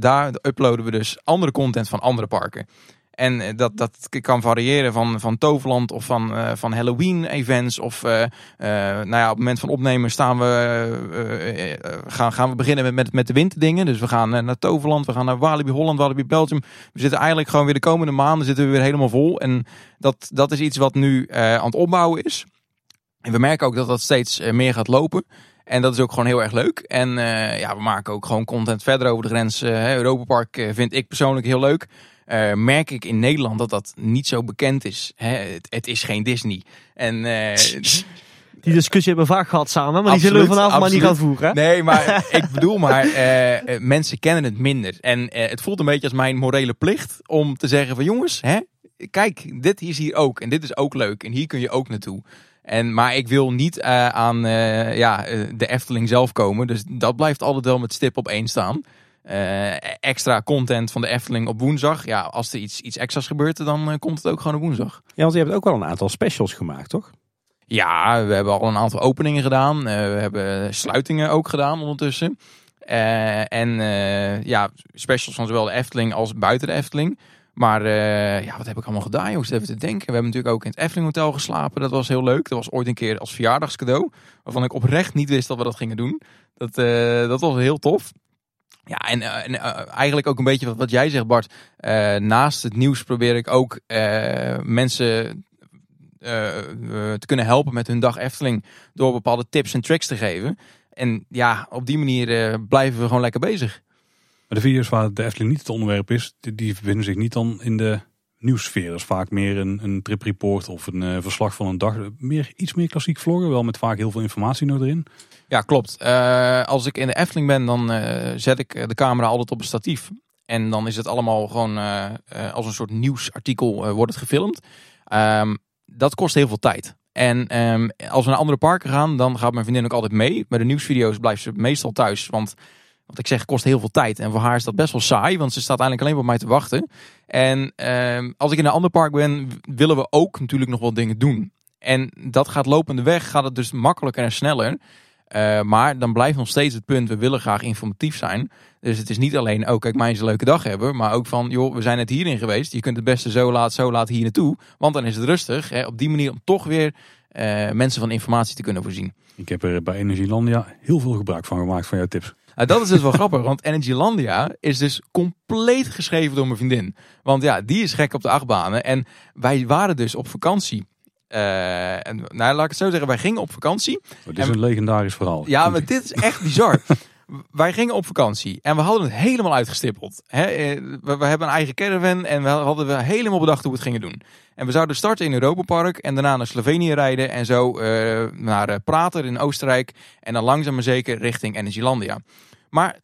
daar uploaden we dus andere content van andere parken. En eh, dat, dat kan variëren van, van Toverland of van, uh, van Halloween events. Of uh, uh, nou ja, op het moment van opnemen staan we, gaan, gaan we beginnen met, met, met de winterdingen. Dus we gaan naar Toverland, we gaan naar Walibi Holland, Walibi Belgium. We zitten eigenlijk gewoon weer de komende maanden zitten we weer helemaal vol. En dat, dat is iets wat nu aan het opbouwen is. En we merken ook dat dat steeds meer gaat lopen. En dat is ook gewoon heel erg leuk. En ja, we maken ook gewoon content verder over de grens. Europa Park vind ik persoonlijk heel leuk. Uh, merk ik in Nederland dat dat niet zo bekend is. Hè? Het, het, is geen Disney. En, uh, die discussie hebben we vaak gehad samen, maar absoluut, die zullen we vanavond maar niet gaan voeren. Nee, maar ik bedoel maar, uh, mensen kennen het minder. En het voelt een beetje als mijn morele plicht om te zeggen van jongens, hè, kijk, dit is hier ook. En dit is ook leuk. En hier kun je ook naartoe. En, maar ik wil niet aan ja, de Efteling zelf komen. Dus dat blijft altijd wel met stip op één staan. Uh, extra content van de Efteling op woensdag. Ja, als er iets, iets extra's gebeurt, dan uh, komt het ook gewoon op woensdag. Ja, want je hebt ook wel een aantal specials gemaakt, toch? Ja, we hebben al een aantal openingen gedaan. Uh, we hebben sluitingen ook gedaan ondertussen. en ja, specials van zowel de Efteling als buiten de Efteling. Maar ja, wat heb ik allemaal gedaan, jongens? Even te denken. We hebben natuurlijk ook in het Efteling Hotel geslapen. Dat was heel leuk. Dat was ooit een keer als verjaardagscadeau. Waarvan ik oprecht niet wist dat we dat gingen doen. Dat, dat was heel tof. Ja, en, en uh, eigenlijk ook een beetje wat, jij zegt, Bart. Uh, naast het nieuws probeer ik ook mensen te kunnen helpen met hun dag Efteling. Door bepaalde tips en tricks te geven. En ja, op die manier blijven we gewoon lekker bezig. Maar de video's waar de Efteling niet het onderwerp is, die, die bevinden zich niet dan in de nieuwssfeer. Dat is vaak meer een, een trip report of een verslag van een dag. Meer, iets meer klassiek vloggen, wel met vaak heel veel informatie nog erin. Ja, klopt. Uh, als ik in de Efteling ben, dan uh, zet ik de camera altijd op een statief. En dan is het allemaal gewoon eh, eh, als een soort nieuwsartikel eh, wordt het gefilmd. Ehm, dat kost heel veel tijd. En ehm, als we naar andere parken gaan, dan gaat mijn vriendin ook altijd mee. Bij de nieuwsvideo's blijft ze meestal thuis. Want wat ik zeg, het kost heel veel tijd. En voor haar is dat best wel saai, want ze staat eigenlijk alleen op mij te wachten. En ehm, als ik in een ander park ben, willen we ook natuurlijk nog wel dingen doen. En dat gaat lopende weg, gaat het dus makkelijker en sneller. Uh, maar dan blijft nog steeds het punt, we willen graag informatief zijn. Dus het is niet alleen, oh kijk, mij eens een leuke dag hebben. Maar ook van, joh, we zijn net hierin geweest. Je kunt het beste zo laat, zo laat hier naartoe. Want dan is het rustig. Hè, op die manier om toch weer uh, mensen van informatie te kunnen voorzien. Ik heb er bij Energielandia heel veel gebruik van gemaakt van jouw tips. Nou, dat is dus wel grappig, want Energylandia is dus compleet geschreven door mijn vriendin. Want ja, die is gek op de achtbanen. En wij waren dus op vakantie. Uh, en, nou, laat ik het zo zeggen, wij gingen op vakantie. Dit is een legendarisch verhaal. Ja, maar dit is echt bizar. wij gingen op vakantie en we hadden het helemaal uitgestippeld. He, we, hebben een eigen caravan en we hadden we helemaal bedacht hoe we het gingen doen. En we zouden starten in Europa Park en daarna naar Slovenië rijden en zo uh, naar uh, Prater in Oostenrijk. En dan langzaam maar zeker richting Energylandia. Maar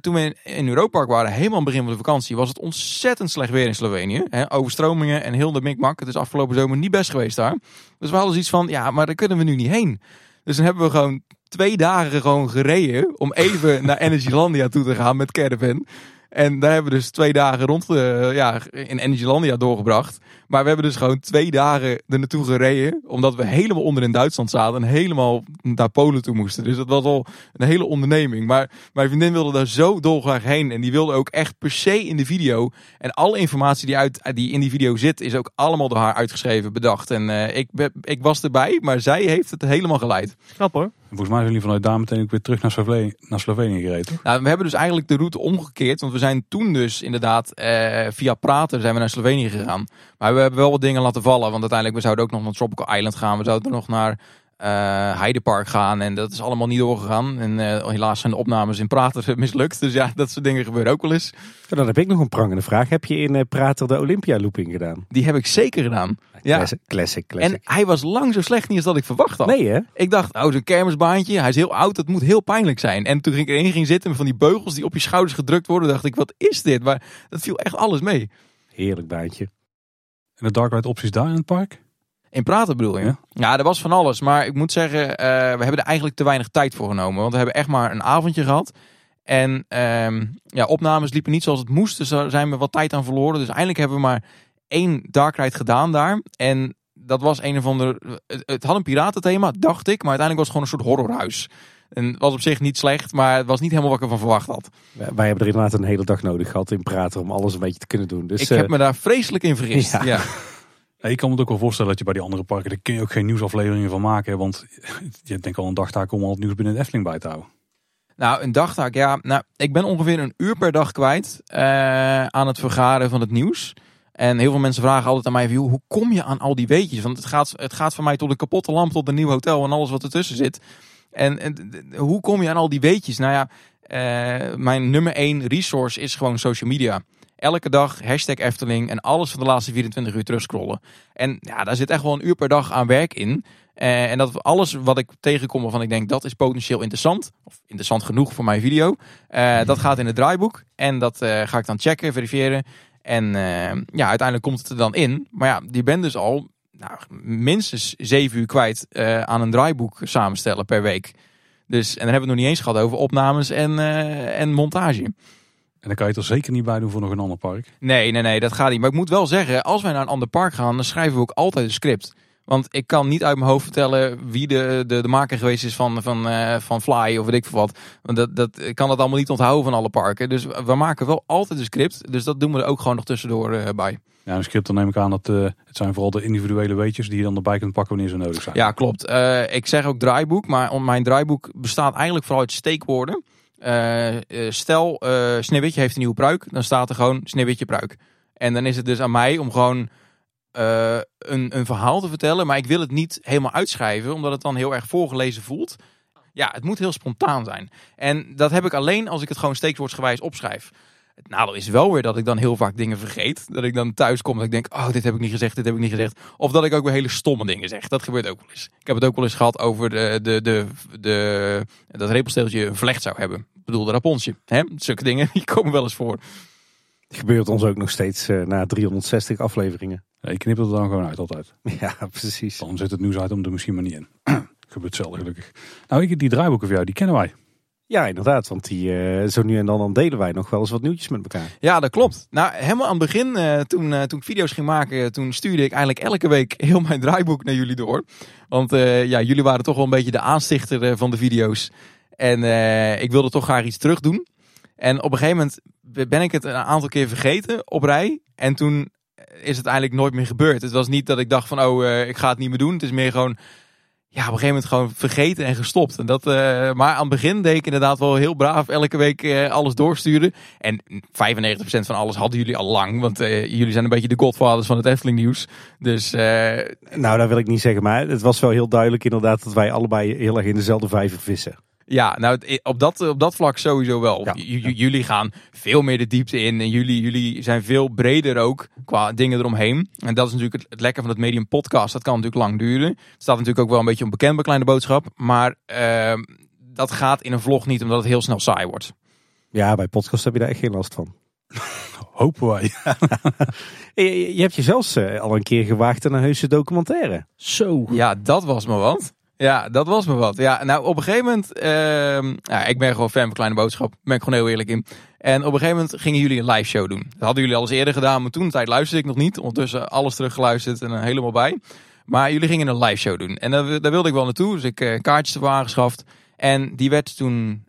toen we in Europa Park waren, helemaal aan het begin van de vakantie, was het ontzettend slecht weer in Slovenië. Overstromingen en heel de mikmak. Het is afgelopen zomer niet best geweest daar. Dus we hadden zoiets van, ja, maar daar kunnen we nu niet heen. Dus dan hebben we gewoon twee dagen gewoon gereden om even naar Energylandia toe te gaan met caravan. En daar hebben we dus twee dagen rond uh, ja, in Energylandia doorgebracht. Maar we hebben dus gewoon twee dagen er naartoe gereden. Omdat we helemaal onder in Duitsland zaten. En helemaal naar Polen toe moesten. Dus dat was al een hele onderneming. Maar mijn vriendin wilde daar zo dolgraag heen. En die wilde ook echt per se in de video. En alle informatie die, uit, die in die video zit. Is ook allemaal door haar uitgeschreven, bedacht. En uh, ik, ik was erbij. Maar zij heeft het helemaal geleid. Knap hoor. Volgens mij zijn jullie vanuit daar meteen ook weer terug naar Slovenië, naar Slovenië gereden. Nou, we hebben dus eigenlijk de route omgekeerd. Want we zijn toen dus inderdaad uh, via praten zijn we naar Slovenië gegaan. Maar we hebben wel wat dingen laten vallen. Want uiteindelijk we zouden ook nog naar Tropical Island gaan. We zouden nog naar uh, Heidepark gaan. En dat is allemaal niet doorgegaan. En uh, helaas zijn de opnames in Prater mislukt. Dus ja, dat soort dingen gebeuren ook wel eens. Ja, dan heb ik nog een prangende vraag. Heb je in uh, Prater de Olympia looping gedaan? Die heb ik zeker gedaan. Ja. Classic, classic, classic. En hij was lang zo slecht niet als dat ik verwacht had. Nee hè? Ik dacht, oh zo'n kermisbaantje. Hij is heel oud, dat moet heel pijnlijk zijn. En toen ik erin ging zitten met van die beugels die op je schouders gedrukt worden. Dacht ik, wat is dit? Maar dat viel echt alles mee. Heerlijk baantje. En de dark ride opties daar in het park? In praten bedoel je? Ja, ja er was van alles. Maar ik moet zeggen, uh, we hebben er eigenlijk te weinig tijd voor genomen. Want we hebben echt maar een avondje gehad. En um, ja, opnames liepen niet zoals het moest. Dus daar zijn we wat tijd aan verloren. Dus eindelijk hebben we maar één dark ride gedaan daar. En dat was een of ander... Het, het had een piratenthema, dacht ik. Maar uiteindelijk was het gewoon een soort horrorhuis. En het was op zich niet slecht, maar het was niet helemaal wat ik ervan verwacht had. Wij hebben er inderdaad een hele dag nodig gehad in praten om alles een beetje te kunnen doen. Dus, ik heb me daar vreselijk in vergist. Ja. ja. Je kan me ook wel voorstellen dat je bij die andere parken, daar kun je ook geen nieuwsafleveringen van maken. Want je hebt denk ik al een dagtaak om al het nieuws binnen de Efteling bij te houden. Nou, een dagtaak, ja. Nou, ik ben ongeveer een uur per dag kwijt uh, aan het vergaren van het nieuws. En heel veel mensen vragen altijd aan mij, hoe kom je aan al die weetjes? Want het gaat, het gaat van mij tot een kapotte lamp, tot een nieuw hotel en alles wat ertussen zit. En, hoe kom je aan al die weetjes? Nou ja, uh, mijn nummer één resource is gewoon social media. Elke dag hashtag Efteling en alles van de laatste 24 uur terugscrollen. En ja, daar zit echt wel een uur per dag aan werk in. Uh, en dat alles wat ik tegenkom waarvan ik denk dat is potentieel interessant. Of interessant genoeg voor mijn video. Uh, dat gaat in het draaiboek. En dat uh, ga ik dan checken, verifiëren. En ja, uiteindelijk komt het er dan in. Maar ja, je bent dus al nou, minstens zeven uur kwijt aan een draaiboek samenstellen per week. Dus, en dan hebben we het nog niet eens gehad over opnames en, en montage. En dan kan je het er zeker niet bij doen voor nog een ander park. Nee, nee, nee, dat gaat niet. Maar ik moet wel zeggen, als wij naar een ander park gaan, dan schrijven we ook altijd een script. Want ik kan niet uit mijn hoofd vertellen wie de, de, de maker geweest is van, van, uh, van Fly of weet ik veel wat. Want dat, dat, ik kan dat allemaal niet onthouden van alle parken. Dus we maken wel altijd een script. Dus dat doen we er ook gewoon nog tussendoor uh, bij. Ja, een script dan neem ik aan dat uh, het zijn vooral de individuele weetjes die je dan erbij kunt pakken wanneer ze nodig zijn. Ja, klopt. Ik zeg ook draaiboek, maar mijn draaiboek bestaat eigenlijk vooral uit steekwoorden. Uh, stel, Sneeuwwitje heeft een nieuwe pruik, dan staat er gewoon Sneeuwwitje pruik. En dan is het dus aan mij om gewoon een, een verhaal te vertellen, maar ik wil het niet helemaal uitschrijven, omdat het dan heel erg voorgelezen voelt. Ja, het moet heel spontaan zijn. En dat heb ik alleen als ik het gewoon steekwoordsgewijs opschrijf. Het nadeel is wel weer dat ik dan heel vaak dingen vergeet. Dat ik dan thuis kom en ik denk, oh, dit heb ik niet gezegd, dit heb ik niet gezegd. Of dat ik ook weer hele stomme dingen zeg. Dat gebeurt ook wel eens. Ik heb het ook wel eens gehad over de, de, de, de, dat repelsteeltje een vlecht zou hebben. Ik bedoel, de raponsje. Hè? Zulke dingen, die komen wel eens voor. Gebeurt ons ook nog steeds eh, na 360 afleveringen. Ja, ik knip het er dan gewoon uit altijd. Ja, precies. Dan zit het nieuws uit om er misschien maar niet in. Gebeurt zelden gelukkig. Nou, ik, die draaiboeken voor jou, die kennen wij. Ja, inderdaad. Want die, eh, zo nu en dan, dan delen wij nog wel eens wat nieuwtjes met elkaar. Ja, dat klopt. Nou, helemaal aan het begin, eh, toen, eh, toen ik video's ging maken, toen stuurde ik eigenlijk elke week heel mijn draaiboek naar jullie door. Want ja, jullie waren toch wel een beetje de aanstichter van de video's. En ik wilde toch graag iets terug doen. En op een gegeven moment ben ik het een aantal keer vergeten op rij. En toen is het eigenlijk nooit meer gebeurd. Het was niet dat ik dacht van, oh, ik ga het niet meer doen. Het is meer gewoon, ja, op een gegeven moment gewoon vergeten en gestopt. En dat, eh, maar aan het begin deed ik inderdaad wel heel braaf elke week eh, alles doorsturen. En 95% van alles hadden jullie al lang. Want eh, jullie zijn een beetje de godfathers van het Efteling nieuws. Dus Nou, dat wil ik niet zeggen. Maar het was wel heel duidelijk inderdaad dat wij allebei heel erg in dezelfde vijver vissen. Ja, nou, op dat, op dat vlak sowieso wel. Ja. J- j- Jullie gaan veel meer de diepte in. En jullie, jullie zijn veel breder ook qua dingen eromheen. En dat is natuurlijk het, het lekker van het medium podcast. Dat kan natuurlijk lang duren. Het staat natuurlijk ook wel een beetje onbekend bij Kleine Boodschap. Maar ehm, dat gaat in een vlog niet, omdat het heel snel saai wordt. Ja, bij podcast heb je daar echt geen last van. Hopen wij. Je, je- je hebt je zelfs eh, al een keer gewaagd aan een heuse documentaire. Zo. Ja, dat was me wat. Ja, dat was me wat. Ja, nou op een gegeven moment, ja, ik ben gewoon fan van Kleine Boodschap. Ben ik gewoon heel eerlijk in. En op een gegeven moment gingen jullie een live show doen. Dat hadden jullie al eens eerder gedaan, maar toen tijd luisterde ik nog niet. Ondertussen alles teruggeluisterd en er helemaal bij. Maar jullie gingen een live show doen. En daar, wilde ik wel naartoe, dus ik eh, kaartjes ervoor aangeschaft. En die werd toen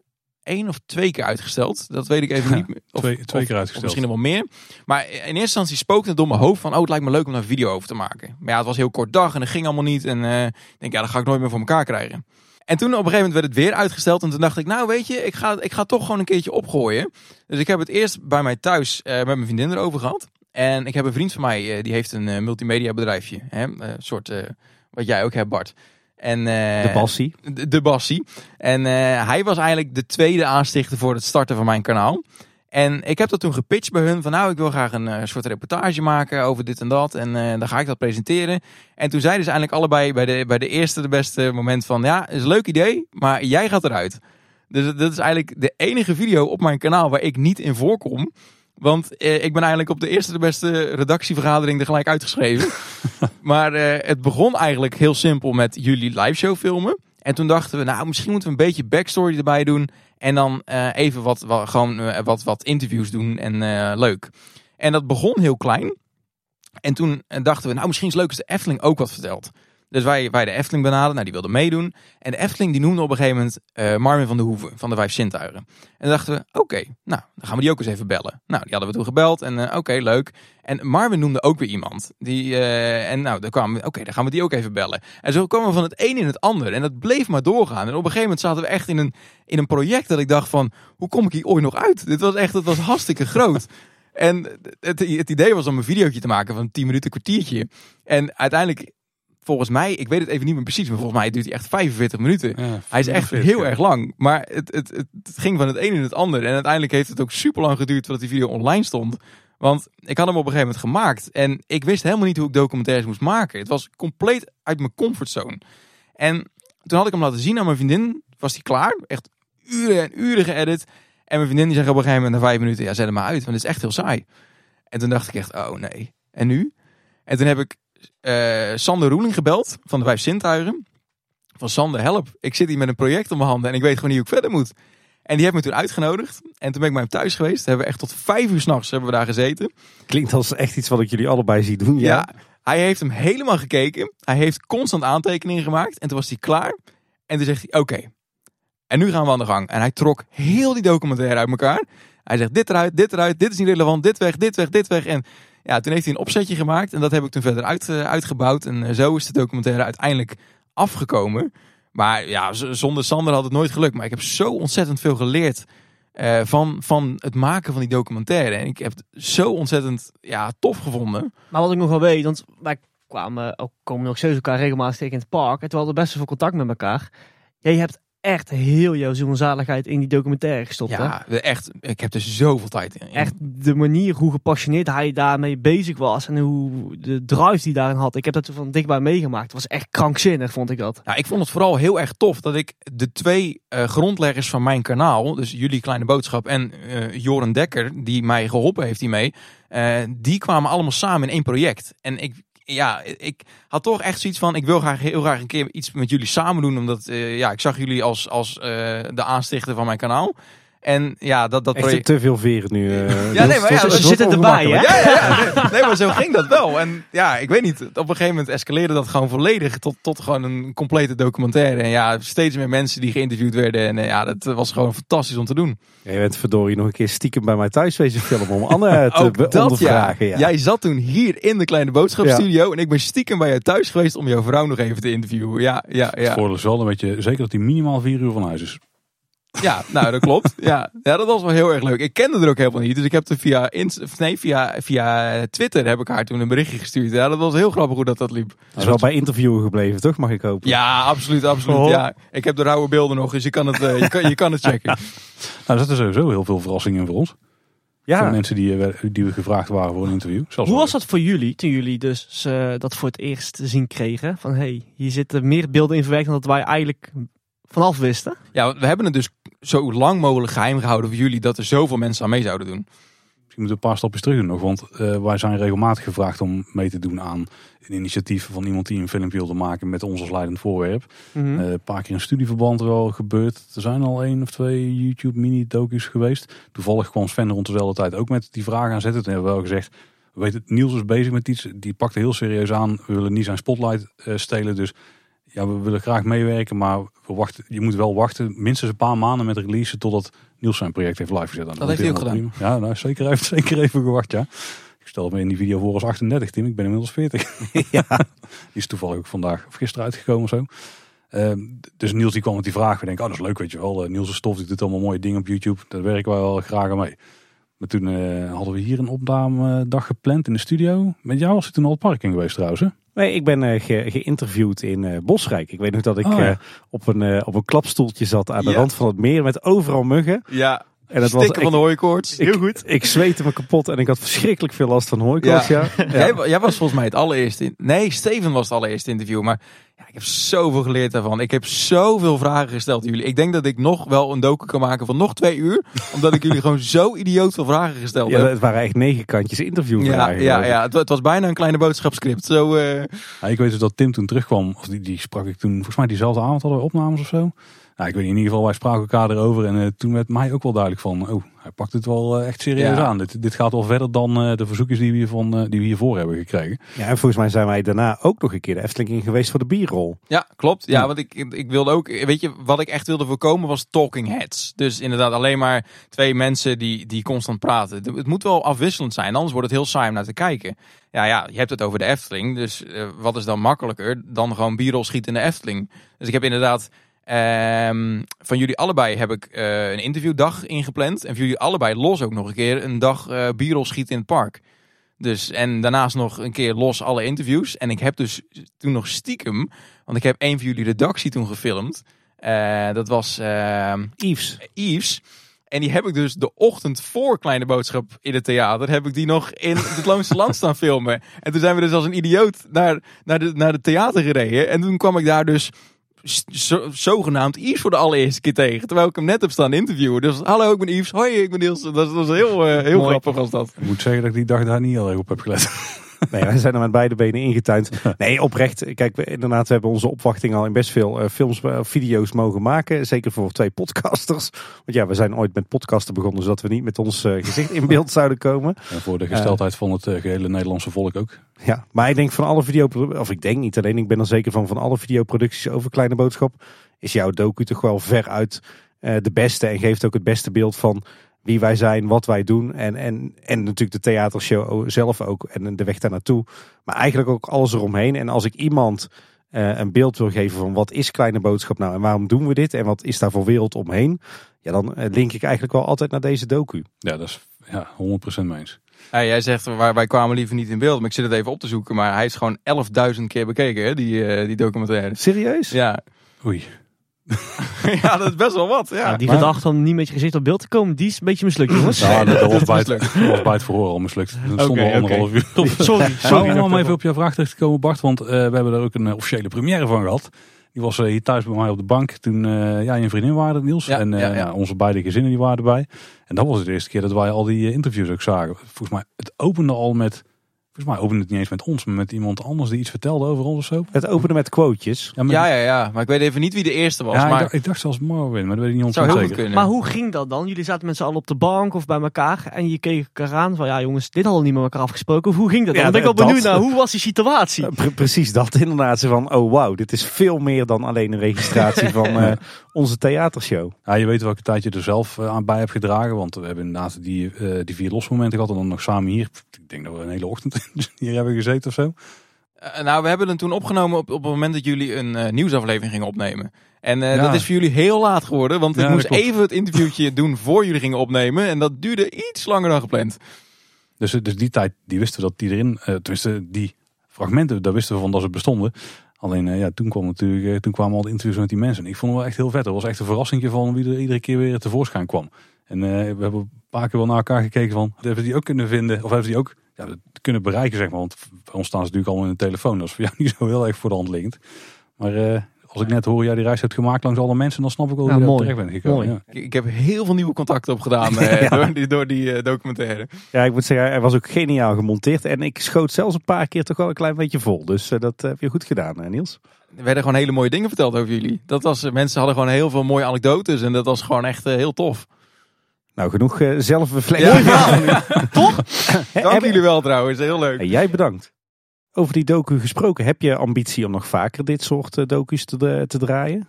één of twee keer uitgesteld. Dat weet ik even Ja, niet meer. Of, twee- twee of- keer uitgesteld. misschien nog wel meer. Maar in eerste instantie spookte het door mijn hoofd van... oh, het lijkt me leuk om daar een video over te maken. Maar ja, het was een heel kort dag en dat ging allemaal niet. En eh, ik denk, ja, dat ga ik nooit meer voor elkaar krijgen. En toen op een gegeven moment werd het weer uitgesteld. En toen dacht ik, nou weet je, ik ga, ik ga toch gewoon een keertje opgooien. Dus ik heb het eerst bij mij thuis eh, met mijn vriendin erover gehad. En ik heb een vriend van mij, eh, die heeft een multimedia bedrijfje. Hè? Een soort, wat jij ook hebt Bart. En, eh, De Bassie. de, de Bassie. En eh, hij was eigenlijk de tweede aanstichter voor het starten van mijn kanaal. En ik heb dat toen gepitcht bij hun van nou, ik wil graag een eh, soort reportage maken over dit en dat. En dan ga ik dat presenteren. En toen zeiden ze eigenlijk allebei bij de, bij de eerste de beste moment van ja, is een leuk idee, maar jij gaat eruit. Dus dat is eigenlijk de enige video op mijn kanaal waar ik niet in voorkom. Want eh, ik ben eigenlijk op de eerste de beste redactievergadering er gelijk uitgeschreven. maar eh, het begon eigenlijk heel simpel met jullie live show filmen. En toen dachten we, nou, misschien moeten we een beetje backstory erbij doen. En dan eh, even wat, wat, gewoon, eh, wat, wat interviews doen en eh, leuk. En dat begon heel klein. En toen eh, dachten we, nou, misschien is het leuk als de Efteling ook wat vertelt. Dus wij, wij de Efteling benaderden, nou, die wilde meedoen. En de Efteling die noemde op een gegeven moment eh, Marvin van de Hoeven van de Vijf Zintuigen. En dachten we, oké, nou, dan gaan we die ook eens even bellen. Nou, die hadden we toen gebeld en eh, oké, leuk. En Marvin noemde ook weer iemand. Die, eh, en nou, dan kwamen oké, dan gaan we die ook even bellen. En zo kwamen we van het een in het ander. En dat bleef maar doorgaan. En op een gegeven moment zaten we echt in een, in een project dat ik dacht van, hoe kom ik hier ooit nog uit? Dit was echt, het was hartstikke groot. En het, het idee was om een videootje te maken van 10 minuten, kwartiertje. En uiteindelijk, volgens mij, ik weet het even niet meer precies, maar volgens mij duurt hij echt 45 minuten. Ja, Hij is echt 45, heel ja. erg lang. Maar het, het, het, het ging van het een in het ander. En uiteindelijk heeft het ook super lang geduurd voordat die video online stond. Want ik had hem op een gegeven moment gemaakt. En ik wist helemaal niet hoe ik documentaires moest maken. Het was compleet uit mijn comfortzone. En toen had ik hem laten zien aan mijn vriendin. Was hij klaar. Echt uren en uren geëdit. En mijn vriendin die zegt op een gegeven moment na vijf minuten. Ja, zet hem maar uit. Want het is echt heel saai. En toen dacht ik echt, oh nee. En nu? En toen heb ik eh, Sander Roeling gebeld van de Vijf Zintuigen van Sander, help. Ik zit hier met een project op mijn handen en ik weet gewoon niet hoe ik verder moet. En die heeft me toen uitgenodigd. En toen ben ik bij hem thuis geweest. Hebben we echt tot vijf uur s'nachts hebben we daar gezeten. Klinkt als echt iets wat ik jullie allebei zie doen. Ja. Ja. Hij heeft hem helemaal gekeken. Hij heeft constant aantekeningen gemaakt. En toen was hij klaar. En toen zegt hij, oké. En nu gaan we aan de gang. En hij trok heel die documentaire uit elkaar. Hij zegt, dit eruit, dit eruit, dit is niet relevant, dit weg, dit weg, dit weg. En ja, toen heeft hij een opzetje gemaakt. En dat heb ik toen verder uit, eh, uitgebouwd. En eh, zo is de documentaire uiteindelijk afgekomen. Maar ja, zonder Sander had het nooit gelukt. Maar ik heb zo ontzettend veel geleerd eh, van, van het maken van die documentaire. En ik heb het zo ontzettend ja, tof gevonden. Maar wat ik nog wel weet, want wij kwamen ook, komen nog steeds elkaar regelmatig tegen in het park. En we hadden best wel veel contact met elkaar. Jij hebt echt heel jouw zaligheid in die documentaire gestopt. hè? Ja, echt. Ik heb er zoveel tijd in. Echt de manier hoe gepassioneerd hij daarmee bezig was. En hoe de drive die daarin had. Ik heb dat van dichtbij meegemaakt. Het was echt krankzinnig, vond ik dat. Nou, ik vond het vooral heel erg tof dat ik de twee eh, grondleggers van mijn kanaal, dus jullie kleine boodschap en eh Joren Dekker, die mij geholpen heeft hiermee, eh, die kwamen allemaal samen in één project. En ik, ja, ik had toch echt zoiets van, ik wil graag heel graag een keer iets met jullie samen doen, omdat eh, ja, ik zag jullie als, als eh, de aanstichter van mijn kanaal. En ja, dat, dat Echt project... te veel veren nu. eh, Ja, nee, Niels. maar ja, Het ze zitten erbij, hè? Ja, ja, ja. Nee, maar zo ging dat wel. En ja, ik weet niet. Op een gegeven moment escaleerde dat gewoon volledig tot, tot gewoon een complete documentaire. En ja, steeds meer mensen die geïnterviewd werden. En eh, ja, dat was gewoon fantastisch om te doen. Ja, je bent verdorie nog een keer stiekem bij mij thuis wezen filmen om Anne te ja. ondervragen. Ja. Jij zat toen hier in de kleine boodschapstudio. En ik ben stiekem bij jou thuis geweest om jouw vrouw nog even te interviewen. Ja, ja, Het ja. voordeel is wel een beetje, zeker dat hij minimaal vier uur van huis is. Ja, nou dat klopt. Ja. ja, dat was wel heel erg leuk. Ik kende er ook helemaal niet. Dus ik heb er via, Inst- of nee, via, via Twitter heb ik haar toen een berichtje gestuurd. Ja, dat was heel grappig hoe dat, dat liep. is wel bij interviewen gebleven, toch? Mag ik hopen? Ja, absoluut, absoluut. Oh. Ja, ik heb de rauwe beelden nog, dus je kan het, eh, je kan, je kan het checken. Nou, er zitten sowieso heel veel verrassingen in voor ons. Voor Ja. mensen die, eh, die we gevraagd waren voor een interview. Hoe was dat voor jullie toen jullie dus eh, dat voor het eerst te zien kregen? Van hey, hier zitten meer beelden in verwerkt dan dat wij eigenlijk vanaf wisten. Ja, we hebben het dus zo lang mogelijk geheim gehouden voor jullie dat er zoveel mensen aan mee zouden doen. Misschien moeten we een paar stapjes terug doen nog. Want eh, wij zijn regelmatig gevraagd om mee te doen aan een initiatief van iemand die een filmpje wilde maken met ons als leidend voorwerp. Mhm. Eh, een paar keer in studieverband wel gebeurd. Er zijn al één of twee YouTube mini-docu's geweest. Toevallig kwam Sven rond dezelfde tijd ook met die vraag aan zetten. Toen hebben we wel gezegd, we weten, Niels is bezig met iets. Die pakte heel serieus aan. We willen niet zijn spotlight eh, stelen. Dus ja, we willen graag meewerken. Maar we wachten, je moet wel wachten minstens een paar maanden met release totdat Niels zijn project heeft live gezet. Dat heeft hij ook gedaan. Ja, nou, zeker, heeft zeker even gewacht, ja. Ik stel me in die video voor als 38, Tim. Ik ben inmiddels 40. ja. Die is toevallig ook vandaag of gisteren uitgekomen of zo. Ehm, dus Niels die kwam met die vraag. We denken, oh dat is leuk weet je wel. Eh, Niels is stof, die doet allemaal mooie dingen op YouTube. Daar werken wij wel graag aan mee. Maar toen eh, hadden we hier een opnamedag gepland in de studio. Met jou was je toen al het park in geweest trouwens hè? Nee, ik ben ge- geïnterviewd in eh, Bosrijk. Ik weet nog dat ik Oh, ja. op, een, op een klapstoeltje zat aan de Ja. rand van het meer met overal muggen. Ja, En dat was, van ik, de hooikoorts. ik, goed. Ik zweette me kapot en ik had verschrikkelijk veel last van hooikoorts. Ja. Ja. Jij, wa- jij was volgens mij het allereerste. in- Nee, Steven was het allereerste interview. Maar ja, ik heb zoveel geleerd daarvan. Ik heb zoveel vragen gesteld aan jullie. Ik denk dat ik nog wel een docu kan maken van nog twee uur. omdat ik jullie gewoon zo idioot veel vragen gesteld heb. het waren echt negen kantjes interview. Ja, ja, ja. Het, wa- het was bijna een kleine boodschapscript. Zo, eh, ik weet dus dat Tim toen terugkwam. Of die, die sprak ik toen, volgens mij diezelfde avond hadden we opnames of zo. Nou, ik weet in ieder geval, wij spraken elkaar erover. En eh, toen werd mij ook wel duidelijk van, oh, hij pakt het wel eh, echt serieus Ja. aan. Dit, dit gaat wel verder dan eh, de verzoekjes die we, hiervan, die we hiervoor hebben gekregen. Ja, en volgens mij zijn wij daarna ook nog een keer de Efteling in geweest voor de bierrol. Ja, klopt. Ja, want ik, ik wilde ook, weet je, wat ik echt wilde voorkomen was talking heads. Dus inderdaad alleen maar twee mensen die, die constant praten. Het moet wel afwisselend zijn, anders wordt het heel saai om naar te kijken. Ja, ja, je hebt het over de Efteling, dus wat is dan makkelijker dan gewoon bierrol schieten in de Efteling? Dus ik heb inderdaad, ehm, van jullie allebei heb ik eh, een interviewdag ingepland. En voor jullie allebei los ook nog een keer een dag eh bierrol schieten in het park. Dus, en daarnaast nog een keer los alle interviews. En ik heb dus toen nog stiekem, want ik heb een van jullie redactie toen gefilmd. Eh, dat was ehm, Yves. Yves. En die heb ik dus de ochtend voor Kleine Boodschap in het theater, heb ik die nog in het Loonse Land staan filmen. En toen zijn we dus als een idioot naar, naar, de, naar het theater gereden. En toen kwam ik daar dus zogenaamd Yves voor de allereerste keer tegen. Terwijl ik hem net heb staan interviewen. Dus hallo, ik ben Yves. Hoi, ik ben Niels. Dat, dat was heel, eh, heel Mooi. grappig was dat. Ik moet zeggen dat ik die dag daar niet heel erg op heb gelet. Nee, wij zijn er met beide benen ingetuind. Nee, oprecht. Kijk, we, inderdaad, we hebben onze opwachting al in best veel eh, films, eh, video's mogen maken. Zeker voor twee podcasters. Want ja, we zijn ooit met podcasten begonnen, zodat we niet met ons eh, gezicht in beeld zouden komen. En voor de gesteldheid van het eh, gehele Nederlandse volk ook. Ja, maar ik denk van alle video, of ik denk niet alleen, ik ben er zeker van, van alle videoproducties over Kleine Boodschap, is jouw docu toch wel veruit de beste en geeft ook het beste beeld van wie wij zijn, wat wij doen en, en, en natuurlijk de theatershow zelf ook en de weg daar naartoe. Maar eigenlijk ook alles eromheen. En als ik iemand eh, een beeld wil geven van wat is Kleine Boodschap nou en waarom doen we dit en wat is daar voor wereld omheen, ja, dan eh, link ik eigenlijk wel altijd naar deze docu. Ja, dat is ja, 100% meens. Ja, jij zegt, wij, wij kwamen liever niet in beeld. Maar ik zit het even op te zoeken. Maar hij is gewoon 11.000 keer bekeken, hè, die, eh, die documentaire. Serieus? Ja, Oei. ja, dat is best wel wat. Ja. Ja, die maar- gedachte om niet met je gezicht op beeld te komen, die is een beetje mislukt, jongens. Ja, dat, dat was bij het, dat bij verhoor al mislukt. We stonden Oké, al anderhalf uur op. Sorry, Sorry, om even op jouw vraag terug te komen, Bart. Want eh, we hebben er ook een eh, officiële première van gehad. Die was eh, hier thuis bij mij op de bank toen eh jij en vriendin waren, Niels. Ja, en eh, ja, ja. onze beide gezinnen die waren erbij. En dat was de eerste keer dat wij al die interviews ook zagen. Volgens mij, het opende al met... Volgens mij opende het niet eens met ons, maar met iemand anders die iets vertelde over ons of zo. Het openen met quotejes. Ja, maar, Ja, ja, ja. Maar ik weet even niet wie de eerste was. ja, ik, maar dacht, ik dacht zelfs Marvin, maar dat weet ik niet zou heel ontzettend zeker. kunnen. Maar hoe ging dat dan? Jullie zaten met z'n allen op de bank of bij elkaar en je keek elkaar aan van ja jongens, dit hadden we niet met elkaar afgesproken. Of hoe ging dat dan? Ja, Dan ben ik wel benieuwd naar hoe was die situatie? Pre- precies dat inderdaad. Zo van, oh wauw, dit is veel meer dan alleen een registratie van eh, onze theatershow. Ja, je weet welke tijd je er zelf eh, aan bij hebt gedragen. Want we hebben inderdaad die, eh, die vier losmomenten gehad. En dan nog samen hier. Ik denk dat we een hele ochtend hier hebben gezeten of zo. Eh, nou, we hebben hem toen opgenomen op, op het moment dat jullie een nieuwsaflevering gingen opnemen. En eh, Ja. dat is voor jullie heel laat geworden, want Ja, ik moest even het interviewtje doen voor jullie gingen opnemen. En dat duurde iets langer dan gepland. Dus, dus die tijd, die wisten we dat die erin, tenminste die fragmenten, daar wisten we van dat ze bestonden. Alleen eh, ja, toen, kwam natuurlijk, eh, toen kwamen al de interviews met die mensen. En ik vond het wel echt heel vet. Dat was echt een verrassing van wie er iedere keer weer tevoorschijn kwam. En eh, we hebben een paar keer wel naar elkaar gekeken van, hebben we die ook kunnen vinden? Of hebben ze die ook ja, kunnen bereiken, zeg maar. Want bij ons staan ze natuurlijk allemaal in de telefoon. Dat is voor jou niet zo heel erg voor de hand liggend. Maar als ik net hoor jij die reis hebt gemaakt langs alle mensen, dan snap ik wel Ja, hoe je terecht bent gekomen. Mooi. Ja. Ik, ik heb heel veel nieuwe contacten opgedaan eh, Ja. door die, door die eh, documentaire. Ja, ik moet zeggen, hij was ook geniaal gemonteerd. En ik schoot zelfs een paar keer toch wel een klein beetje vol. Dus eh, dat heb je goed gedaan, eh, Niels. Er werden gewoon hele mooie dingen verteld over jullie. Dat was, mensen hadden gewoon heel veel mooie anekdotes en dat was gewoon echt heel tof. Nou, genoeg eh. Mooi verhaal. Toch? Dank jullie wel trouwens, heel leuk. Hey, jij bedankt. Over die docu gesproken, heb je ambitie om nog vaker dit soort eh, docu's te, te draaien? Nou,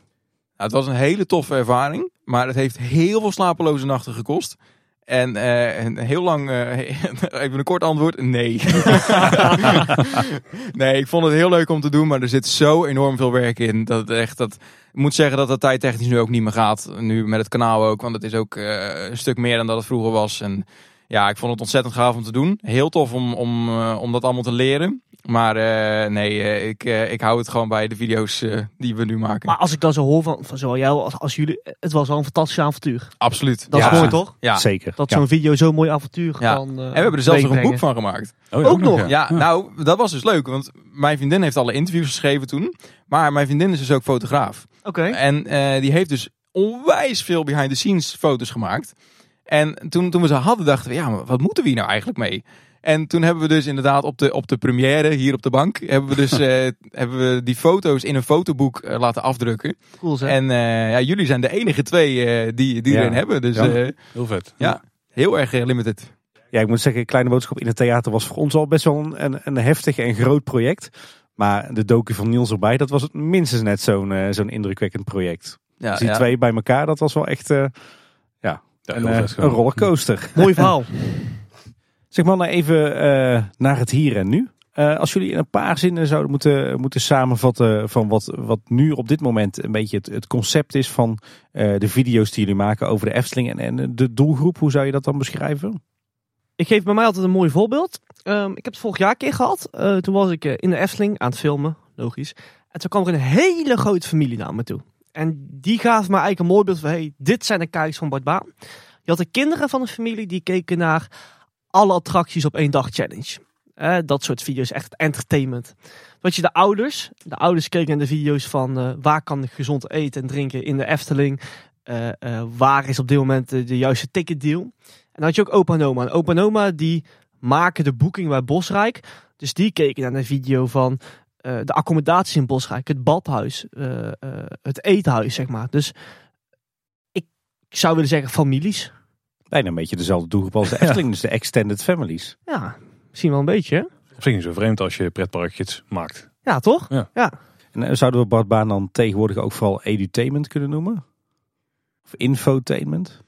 het was een hele toffe ervaring, maar het heeft heel veel slapeloze nachten gekost. En een heel lang, eh, even een kort antwoord, nee. nee, ik vond het heel leuk om te doen, maar er zit zo enorm veel werk in. Dat echt, dat, ik moet zeggen dat dat tijdtechnisch nu ook niet meer gaat. Nu met het kanaal ook, want het is ook een stuk meer dan dat het vroeger was. En ja, ik vond het ontzettend gaaf om te doen. Heel tof om, om, eh, om dat allemaal te leren. Maar eh, nee, eh, ik, eh, ik hou het gewoon bij de video's eh, die we nu maken. Maar als ik dan zo hoor van, van zowel jou als, als jullie, het was wel een fantastisch avontuur. Absoluut. Dat Ja. is mooi toch? Ja. Zeker. Dat Ja. zo'n video zo'n mooi avontuur Ja. kan eh, En we hebben er zelfs nog een boek van gemaakt. Oh, ja, Ook nog? Ja, nou, dat was dus leuk. Want mijn vriendin heeft alle interviews geschreven toen. Maar mijn vriendin is dus ook fotograaf. Oké. En eh, die heeft dus onwijs veel behind the scenes foto's gemaakt. En toen, toen we ze hadden, dachten we, ja, maar wat moeten we hier nou eigenlijk mee? En toen hebben we dus inderdaad op de, op de première hier op de bank, hebben we dus eh, hebben we die foto's in een fotoboek eh, laten afdrukken. Cool zeg. En eh, ja, jullie zijn de enige twee eh, die, die Ja. erin hebben. Dus Ja. eh, Heel vet. ja, heel erg eh, limited. Ja, ik moet zeggen, Kleine Boodschap in het theater was voor ons al best wel een, een, een heftig en groot project. Maar de docu van Niels erbij, dat was het minstens net zo'n eh, zo'n indrukwekkend project. Ja, dus die ja. twee bij elkaar, dat was wel echt eh, een, eh, een rollercoaster. Mooi verhaal. Zeg maar nou even eh, naar het hier en nu. Eh, als jullie in een paar zinnen zouden moeten, moeten samenvatten van wat, wat nu op dit moment een beetje het, het concept is van eh, de video's die jullie maken over de Efteling en, en de doelgroep, hoe zou je dat dan beschrijven? Ik geef bij mij altijd een mooi voorbeeld. Ehm, ik heb het vorig jaar een keer gehad. Eh, toen was ik in de Efteling aan het filmen, logisch. En toen kwam er een hele grote familie naar me toe. En die gaf me eigenlijk een mooi beeld van, hey, dit zijn de kijkers van Bart Baan. Je had de kinderen van de familie die keken naar alle attracties op één dag challenge. Eh, dat soort video's, echt entertainment. Wat je de ouders, de ouders keken naar de video's van eh, waar kan ik gezond eten en drinken in de Efteling. Eh, waar is op dit moment de, de juiste ticketdeal. En dan had je ook opa en. En opa en die maken de boeking bij Bosrijk. Dus die keken naar een video van eh, de accommodatie in Bosrijk. Het badhuis. eh, eh, het eethuis, zeg maar. Dus ik zou willen zeggen families. Bijna een beetje dezelfde doelgroep als de Efteling, dus de extended families. Ja, misschien wel een beetje. hè? Op zich niet zo vreemd als je pretparkjes maakt. Ja, toch? En eh, zouden we Bart Baan dan tegenwoordig ook vooral edutainment kunnen noemen? Of infotainment?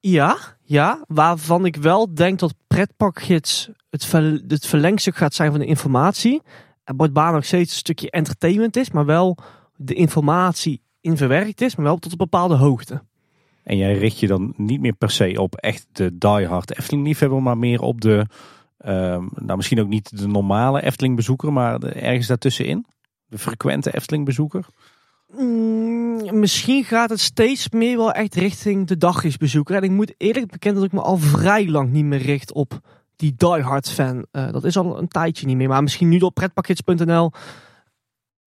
Ja, ja, waarvan ik wel denk dat pretparkgids het, ver, het verlengstuk gaat zijn van de informatie. Bart Baan nog steeds een stukje entertainment is, maar wel de informatie in verwerkt is, maar wel tot een bepaalde hoogte. En jij richt je dan niet meer per se op echt de diehard Efteling liefhebber, maar meer op de, ehm, nou misschien ook niet de normale Efteling bezoeker, maar de- ergens daartussenin? De frequente Efteling bezoeker? Mm, misschien gaat het steeds meer wel echt richting de dagjesbezoeker. En ik moet eerlijk bekennen dat ik me al vrij lang niet meer richt op die diehard fan. Eh, dat is al een tijdje niet meer. Maar misschien nu op pretpakkets.nl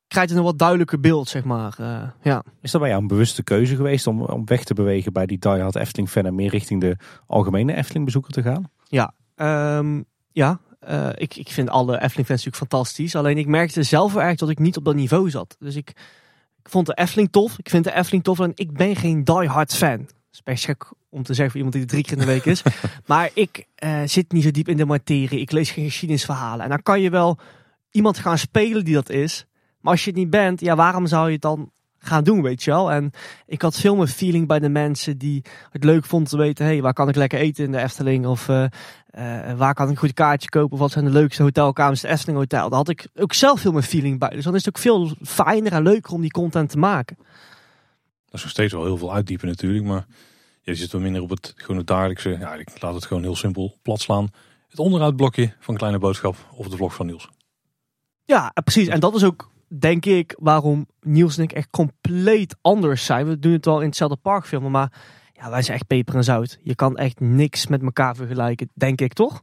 krijgt het een wat duidelijker beeld, zeg maar. Eh, ja. Is dat bij jou een bewuste keuze geweest om, om weg te bewegen bij die diehard Efteling fan en meer richting de algemene Efteling bezoeker te gaan? Ja, ehm, ja. eh, ik, ik vind alle Efteling fans natuurlijk fantastisch. Alleen ik merkte zelf wel erg dat ik niet op dat niveau zat. Dus ik, ik vond de Efteling tof. Ik vind de Efteling tof en ik ben geen diehard fan. Dat is best gek om te zeggen voor iemand die er drie keer in de week is. maar ik eh, zit niet zo diep in de materie. Ik lees geen geschiedenisverhalen. En dan kan je wel iemand gaan spelen die dat is. Maar als je het niet bent, ja, waarom zou je het dan gaan doen, weet je wel? En ik had veel meer feeling bij de mensen die het leuk vonden te weten... hey, waar kan ik lekker eten in de Efteling? Of eh, eh, waar kan ik een goed kaartje kopen? Of wat zijn de leukste hotelkamers in het Efteling Hotel? Daar had ik ook zelf veel meer feeling bij. Dus dan is het ook veel fijner en leuker om die content te maken. Dat is nog steeds wel heel veel uitdiepen natuurlijk, maar je zit wel minder op het gewoon het dagelijkse. Ja, ik laat het gewoon heel simpel plat slaan. Het onderhoudblokje van Kleine Boodschap of de vlog van Niels. Ja, precies. En dat is ook, denk ik, waarom Niels en ik echt compleet anders zijn. We doen het wel in hetzelfde park filmen, maar ja, wij zijn echt peper en zout. Je kan echt niks met elkaar vergelijken, denk ik, toch?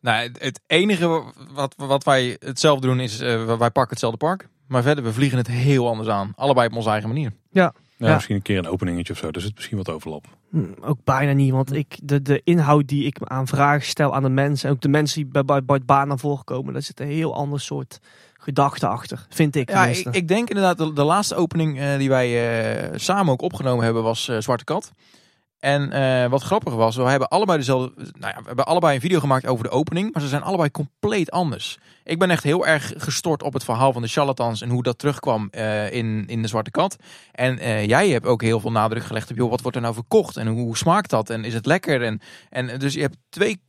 Nou, het- het enige wat, wat wij hetzelfde doen is, eh, wij pakken hetzelfde park. Maar verder, we vliegen het heel anders aan. Allebei op onze eigen manier. Ja, Ja. Misschien een keer een openingetje of zo. Er zit misschien wat overlap. Hm, ook bijna niet, want ik, de, de inhoud die ik aan vragen stel aan de mensen, en ook de mensen die bij, bij, bij het baan naar voren komen, daar zit een heel ander soort gedachte achter, vind ik. Ja, ik denk inderdaad, de, de laatste opening eh, die wij eh, samen ook opgenomen hebben was eh, Zwarte Kat. En eh, wat grappig was, we hebben allebei dezelfde. Nou ja, we hebben allebei een video gemaakt over de opening, maar ze zijn allebei compleet anders. Ik ben echt heel erg gestort op het verhaal van de charlatans en hoe dat terugkwam eh, in, in de Zwarte Kat. En eh, jij hebt ook heel veel nadruk gelegd op, joh, wat wordt er nou verkocht en hoe, smaakt dat en is het lekker? En, en dus je hebt twee,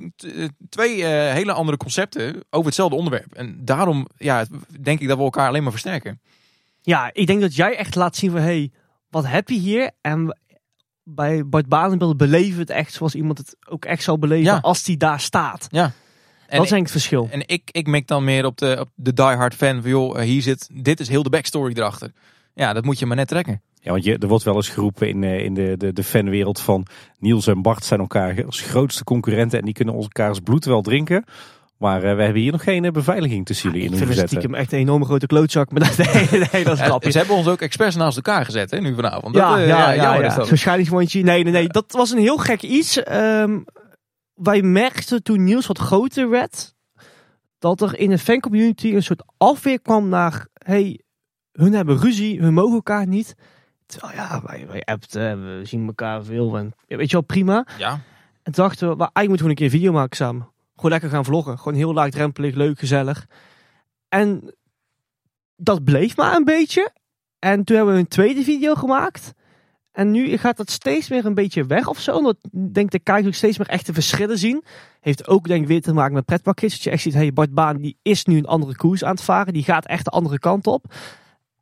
twee hele andere concepten over hetzelfde onderwerp. En daarom ja, denk ik dat we elkaar alleen maar versterken. Ja, ik denk dat jij echt laat zien van, hey, wat heb je hier? En bij Bart Badenbeeld beleven we het echt zoals iemand het ook echt zou beleven Ja. als die daar staat. Ja. En dat is denk ik het verschil. En ik, ik mik dan meer op de, op de diehard fan van joh, eh, hier zit, dit is heel de backstory erachter. Ja, dat moet je maar net trekken. Ja, want je, er wordt wel eens geroepen in, eh, in de, de, de fanwereld van Niels en Bart zijn elkaar als grootste concurrenten en die kunnen elkaars bloed wel drinken. Maar eh, we hebben hier nog geen eh, beveiliging tussen jullie ik in vind het zetten. stiekem echt een enorme grote klootzak. Maar dat, nee, nee, dat is Ja, grapje. ze hebben ons ook expres naast elkaar gezet hè, nu vanavond. Dat, Ja, eh, ja, ja, ja. je. Nee, nee, nee. Dat was een heel gek iets. Ehm, wij merkten toen Niels wat groter werd, dat er in de fancommunity een soort afweer kwam naar, hey, hun hebben ruzie, hun mogen elkaar niet. Terwijl ja, wij, wij appten, we zien elkaar veel en ja, weet je wel, prima. Ja, En toen dachten we, maar eigenlijk moeten we een keer een video maken samen. Gewoon lekker gaan vloggen. Gewoon heel laagdrempelig, leuk, gezellig. En dat bleef maar een beetje. En toen hebben we een tweede video gemaakt. En nu gaat dat steeds meer een beetje weg of zo. Omdat denk de kijkers ook steeds meer echte verschillen zien. Heeft ook denk ik weer te maken met pretpakjes. Dat je echt ziet, hey, Bart Baan die is nu een andere koers aan het varen. Die gaat echt de andere kant op.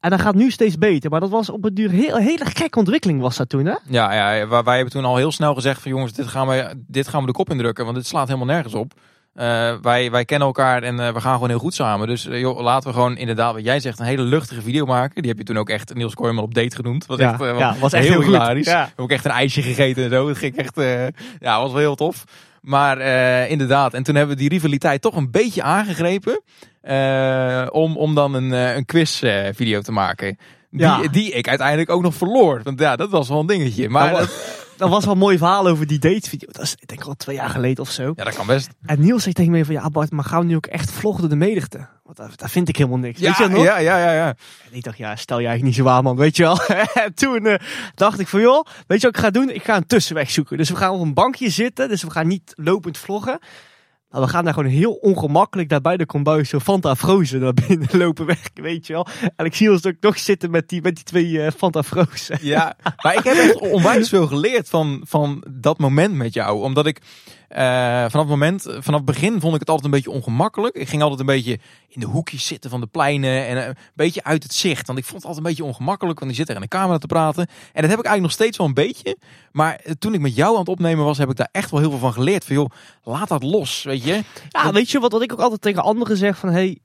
En dat gaat nu steeds beter. Maar dat was op het duur heel, hele gekke ontwikkeling was dat toen hè? ja, ja wij, wij hebben toen al heel snel gezegd van jongens, dit gaan we, dit gaan we de kop indrukken, want dit slaat helemaal nergens op. Eh, wij, wij kennen elkaar en eh, we gaan gewoon heel goed samen. Dus eh, joh, laten we gewoon inderdaad, wat jij zegt, een hele luchtige video maken. Die heb je toen ook echt Niels Kooijman op date genoemd. Was echt, ja, was echt heel, hilarisch. Ja. We hebben ook echt een ijsje gegeten en zo. Het ging echt, ja, was wel heel tof. Maar inderdaad, en toen hebben we die rivaliteit toch een beetje aangegrepen. Eh, om, om dan een, eh, een quiz eh, video te maken. Die, Ja. die ik uiteindelijk ook nog verloor. Want ja, dat was wel een dingetje. Maar dat- Dat was wel een mooi verhaal over die datevideo. Dat is ik denk al twee jaar geleden of zo. ja, dat kan best. En Niels zegt tegen me van ja Bart, maar gaan we nu ook echt vloggen door de menigte? Want daar, daar vind ik helemaal niks. Weet je dat nog? ja, ja, ja, ja. En ik dacht ja, stel je eigenlijk niet zo aan man, weet je wel. en toen dacht ik van joh, weet je wat ik ga doen? Ik ga een tussenweg zoeken. Dus we gaan op een bankje zitten, dus we gaan niet lopend vloggen. Maar we gaan daar gewoon heel ongemakkelijk daar bij de kombuis zo Fanta Frozen naar binnen lopen weg, weet je wel. En ik zie ons ook nog zitten met die, met die twee eh, Fanta Frozen. Ja, maar ik heb echt onwijs veel geleerd van, van dat moment met jou. Omdat ik eh, vanaf het moment, vanaf het begin vond ik het altijd een beetje ongemakkelijk. Ik ging altijd een beetje in de hoekjes zitten van de pleinen en eh, een beetje uit het zicht. Want ik vond het altijd een beetje ongemakkelijk, want je zit er in de camera te praten. En dat heb ik eigenlijk nog steeds wel een beetje. Maar eh, toen ik met jou aan het opnemen was, heb ik daar echt wel heel veel van geleerd. Van joh, laat dat los, weet je. Ja, weet je wat, wat ik ook altijd tegen anderen zeg van hey,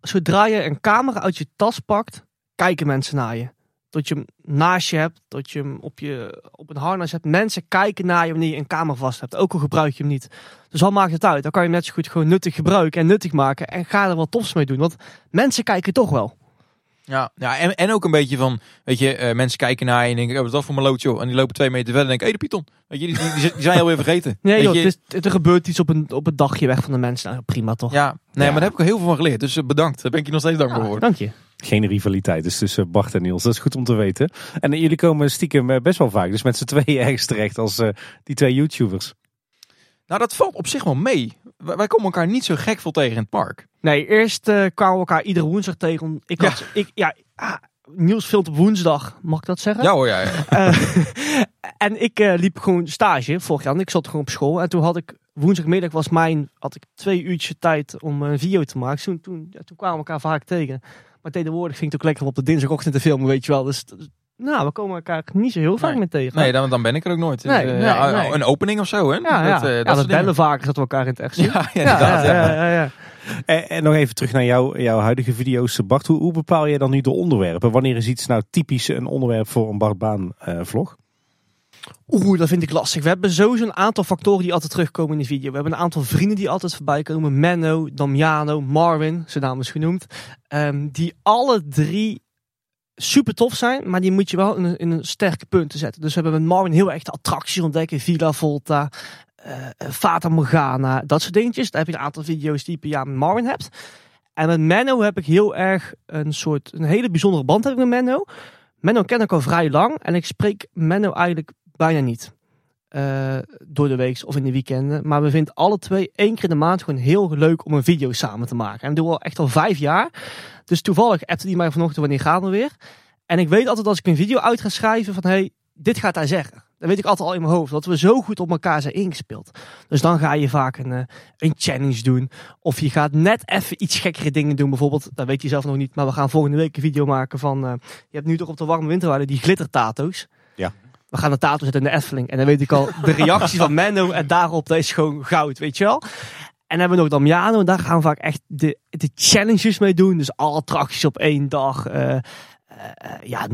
zodra je een camera uit je tas pakt, kijken mensen naar je. Dat je hem naast je hebt, dat je hem op, je, op een harnas hebt. Mensen kijken naar je wanneer je een camera vast hebt, ook al gebruik je hem niet. Dus wat maakt het uit? Dan kan je hem net zo goed gewoon nuttig gebruiken en nuttig maken en ga er wat tofs mee doen. Want mensen kijken toch wel. Ja, ja en, en ook een beetje van, weet je, eh, mensen kijken naar je en denken, oh, wat is dat voor mijn loodje? joh? En die lopen twee meter verder en denken, hé, de Python. Weet je, die, die, die zijn alweer vergeten. Nee joh, je? het is, er gebeurt iets op een, op een dagje weg van de mensen. Nou, prima toch? Ja, nee, Ja. maar daar heb ik heel veel van geleerd. Dus eh, bedankt. Daar ben ik je nog steeds dankbaar Ah, voor. dank je. Geen rivaliteit dus tussen Bart en Niels. Dat is goed om te weten. En jullie komen stiekem eh, best wel vaak. Dus met z'n tweeën ergens terecht als eh, die twee YouTubers. Nou, dat valt op zich wel mee. Wij, komen elkaar niet zo gek veel tegen in het park. Nee, eerst eh, kwamen we elkaar iedere woensdag tegen. Ik had, ik, ja, ah, Niels filmt op woensdag, mag ik dat zeggen? Ja hoor, ja. ja. En ik eh, liep gewoon stage vorig jaar. En ik zat gewoon op school. En toen had ik woensdagmiddag was mijn, had ik twee uurtjes tijd om een video te maken. Toen, toen, ja, toen kwamen we elkaar vaak tegen. Maar tegenwoordig ging het ook lekker om op de dinsdagochtend te filmen, weet je wel. Dus nou, we komen elkaar niet zo heel vaak Nee. meer tegen. Nee, dan, dan ben ik er ook nooit. Dus, eh, nee, ja, nee. Een opening of zo, hè? ja, ja. Dat, eh, ja, dat bellen vaker dat we elkaar in het echt zien. Ja, ja, inderdaad. ja, ja. ja, ja, ja. En, en nog even terug naar jou, jouw huidige video's. Bart, hoe, hoe bepaal je dan nu de onderwerpen? Wanneer is iets nou typisch een onderwerp voor een Bart Baan eh, vlog? Oeh, dat vind ik lastig. We hebben sowieso een aantal factoren die altijd terugkomen in de video. We hebben een aantal vrienden die altijd voorbij komen. Menno, Damiano, Marvin, zijn naam genoemd. Ehm, die alle drie super tof zijn, maar die moet je wel in een, sterke punten zetten. Dus we hebben met Marvin heel erg de attracties ontdekken. Villa Volta, eh, Fata Morgana, dat soort dingetjes. Daar heb je een aantal video's die je met Marvin hebt. En met Menno heb ik heel erg een soort, een hele bijzondere band heb ik met Menno. Menno ken ik al vrij lang en ik spreek Menno eigenlijk bijna niet. eh, door de week of in de weekenden. Maar we vinden alle twee één keer in de maand gewoon heel leuk om een video samen te maken. En doen we al echt al vijf jaar. Dus toevallig appte hij mij vanochtend wanneer gaan we weer. En ik weet altijd als ik een video uit ga schrijven van hey, dit gaat hij zeggen. Dat weet ik altijd al in mijn hoofd. Dat we zo goed op elkaar zijn ingespeeld. Dus dan ga je vaak een, eh, een challenge doen. Of je gaat net even iets gekkere dingen doen. Bijvoorbeeld, dat weet je zelf nog niet. Maar we gaan volgende week een video maken van... eh, je hebt nu toch op de warme winterweide die glittertato's. We gaan een tato zetten in de Efteling. En dan weet ik al, de reactie van Menno en daarop, dat is gewoon goud, weet je wel. En dan hebben we nog Damiano. En daar gaan vaak echt de, de challenges mee doen. Dus alle attracties op één dag. eh, eh, ja,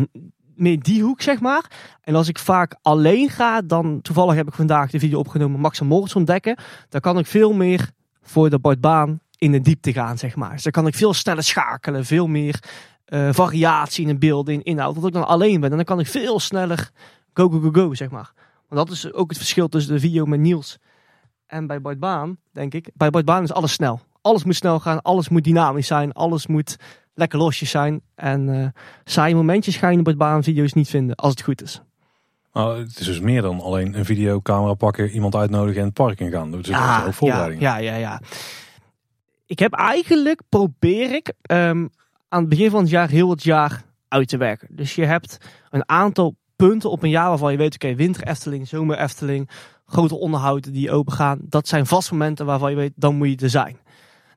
meer die hoek, zeg maar. En als ik vaak alleen ga, dan toevallig heb ik vandaag de video opgenomen Max en Moritz ontdekken. Dan kan ik veel meer voor de Bart-baan in de diepte gaan, zeg maar. Dus dan kan ik veel sneller schakelen, veel meer eh, variatie in de beelden, in inhoud. Want ik dan alleen ben, en dan kan ik veel sneller go, go, go, go, zeg maar. Want dat is ook het verschil tussen de video met Niels en bij Bart Baan, denk ik. Bij Bart Baan is alles snel. Alles moet snel gaan, alles moet dynamisch zijn, alles moet lekker losjes zijn. En eh saaie momentjes ga je in Bart Baan video's niet vinden, als het goed is. Nou, het is dus meer dan alleen een videocamera pakken, iemand uitnodigen en het park in gaan. Dus er is ook voorbereiding. ja, ja, ja. Ik heb eigenlijk, probeer ik, ehm, aan het begin van het jaar heel het jaar uit te werken. Dus je hebt een aantal punten op een jaar waarvan je weet, oké, winter Efteling, zomer Efteling, grote onderhouden die open gaan. Dat zijn vast momenten waarvan je weet, dan moet je er zijn.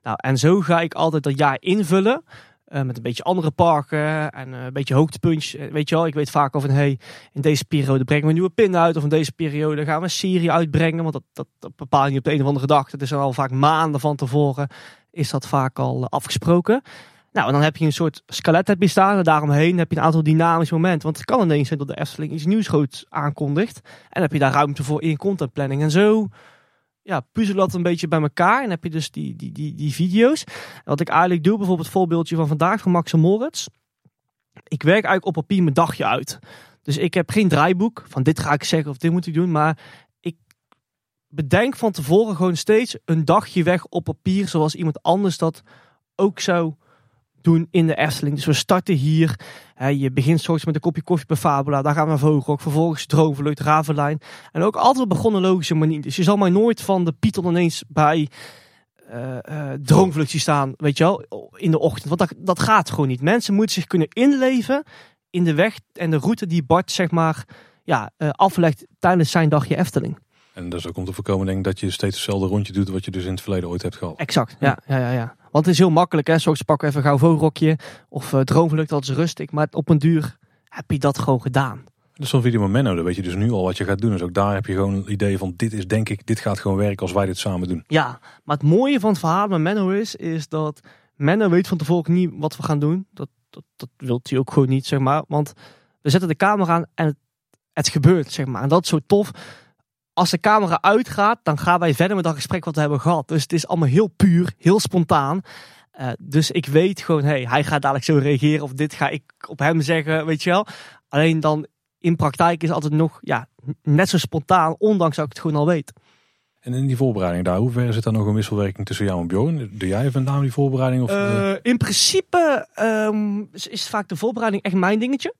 Nou, en zo ga ik altijd dat jaar invullen. eh, met een beetje andere parken en eh, een beetje hoogtepuntjes. Eh, Weet je wel, ik weet vaak van, hey, in deze periode brengen we een nieuwe pin uit. Of in deze periode gaan we serie uitbrengen. Want dat, dat, je niet op de een of andere dag. Dat is al vaak maanden van tevoren. Is dat vaak al afgesproken. Nou, en dan heb je een soort skelet heb je staan. En daaromheen heb je een aantal dynamische momenten. Want het kan ineens zijn dat de Efteling iets nieuws groots aankondigt. En heb je daar ruimte voor in contentplanning. En zo ja, puzzelen dat een beetje bij elkaar. En heb je dus die, die, die, die video's. Wat ik eigenlijk doe, bijvoorbeeld het voorbeeldje van vandaag van Max en Moritz. Ik werk eigenlijk op papier mijn dagje uit. Dus ik heb geen draaiboek van dit ga ik zeggen of dit moet ik doen. Maar ik bedenk van tevoren gewoon steeds een dagje weg op papier. Zoals iemand anders dat ook zou doen in de Efteling. Dus we starten hier. Hè, je begint straks met een kopje koffie bij Fabula. Daar gaan we naar Vogelrok. Vervolgens Droomvlucht, Ravelijn. En ook altijd op een chronologische manier. Dus je zal mij nooit van de Python ineens bij eh eh, Droomvlucht staan. Weet je wel, in de ochtend. Want dat, dat gaat gewoon niet. Mensen moeten zich kunnen inleven in de weg en de route die Bart zeg maar ja, eh, aflegt tijdens zijn dagje Efteling. En dat is ook om te voorkomen denk ik, dat je steeds hetzelfde rondje doet wat je dus in het verleden ooit hebt gehad. Exact, ja, ja, ja, ja. Want het is heel makkelijk, hè. Soms pakken even een gauw vogelrokje of uh, droomvlucht, dat is rustig. Maar op een duur heb je dat gewoon gedaan. Dus zo'n video met Menno, dan weet je dus nu al wat je gaat doen. Dus ook daar heb je gewoon een idee van dit is denk ik, dit gaat gewoon werken als wij dit samen doen. Ja, maar het mooie van het verhaal met Menno is, is dat Menno weet van tevoren niet wat we gaan doen. Dat, dat, dat wil hij ook gewoon niet, zeg maar. Want we We zetten de camera aan en het, het gebeurt, zeg maar. En dat is zo tof. Als de camera uitgaat, dan gaan wij verder met dat gesprek wat we hebben gehad. Dus het is allemaal heel puur, heel spontaan. Uh, dus ik weet gewoon, hey, hij gaat dadelijk zo reageren of dit ga ik op hem zeggen, weet je wel. Alleen dan in praktijk is het altijd nog ja, net zo spontaan, ondanks dat ik het gewoon al weet. En in die voorbereiding daar, hoe ver zit daar nog een wisselwerking tussen jou en Bjorn? Doe jij vandaan die voorbereiding? Of, uh, in principe um, is vaak de voorbereiding echt mijn dingetje.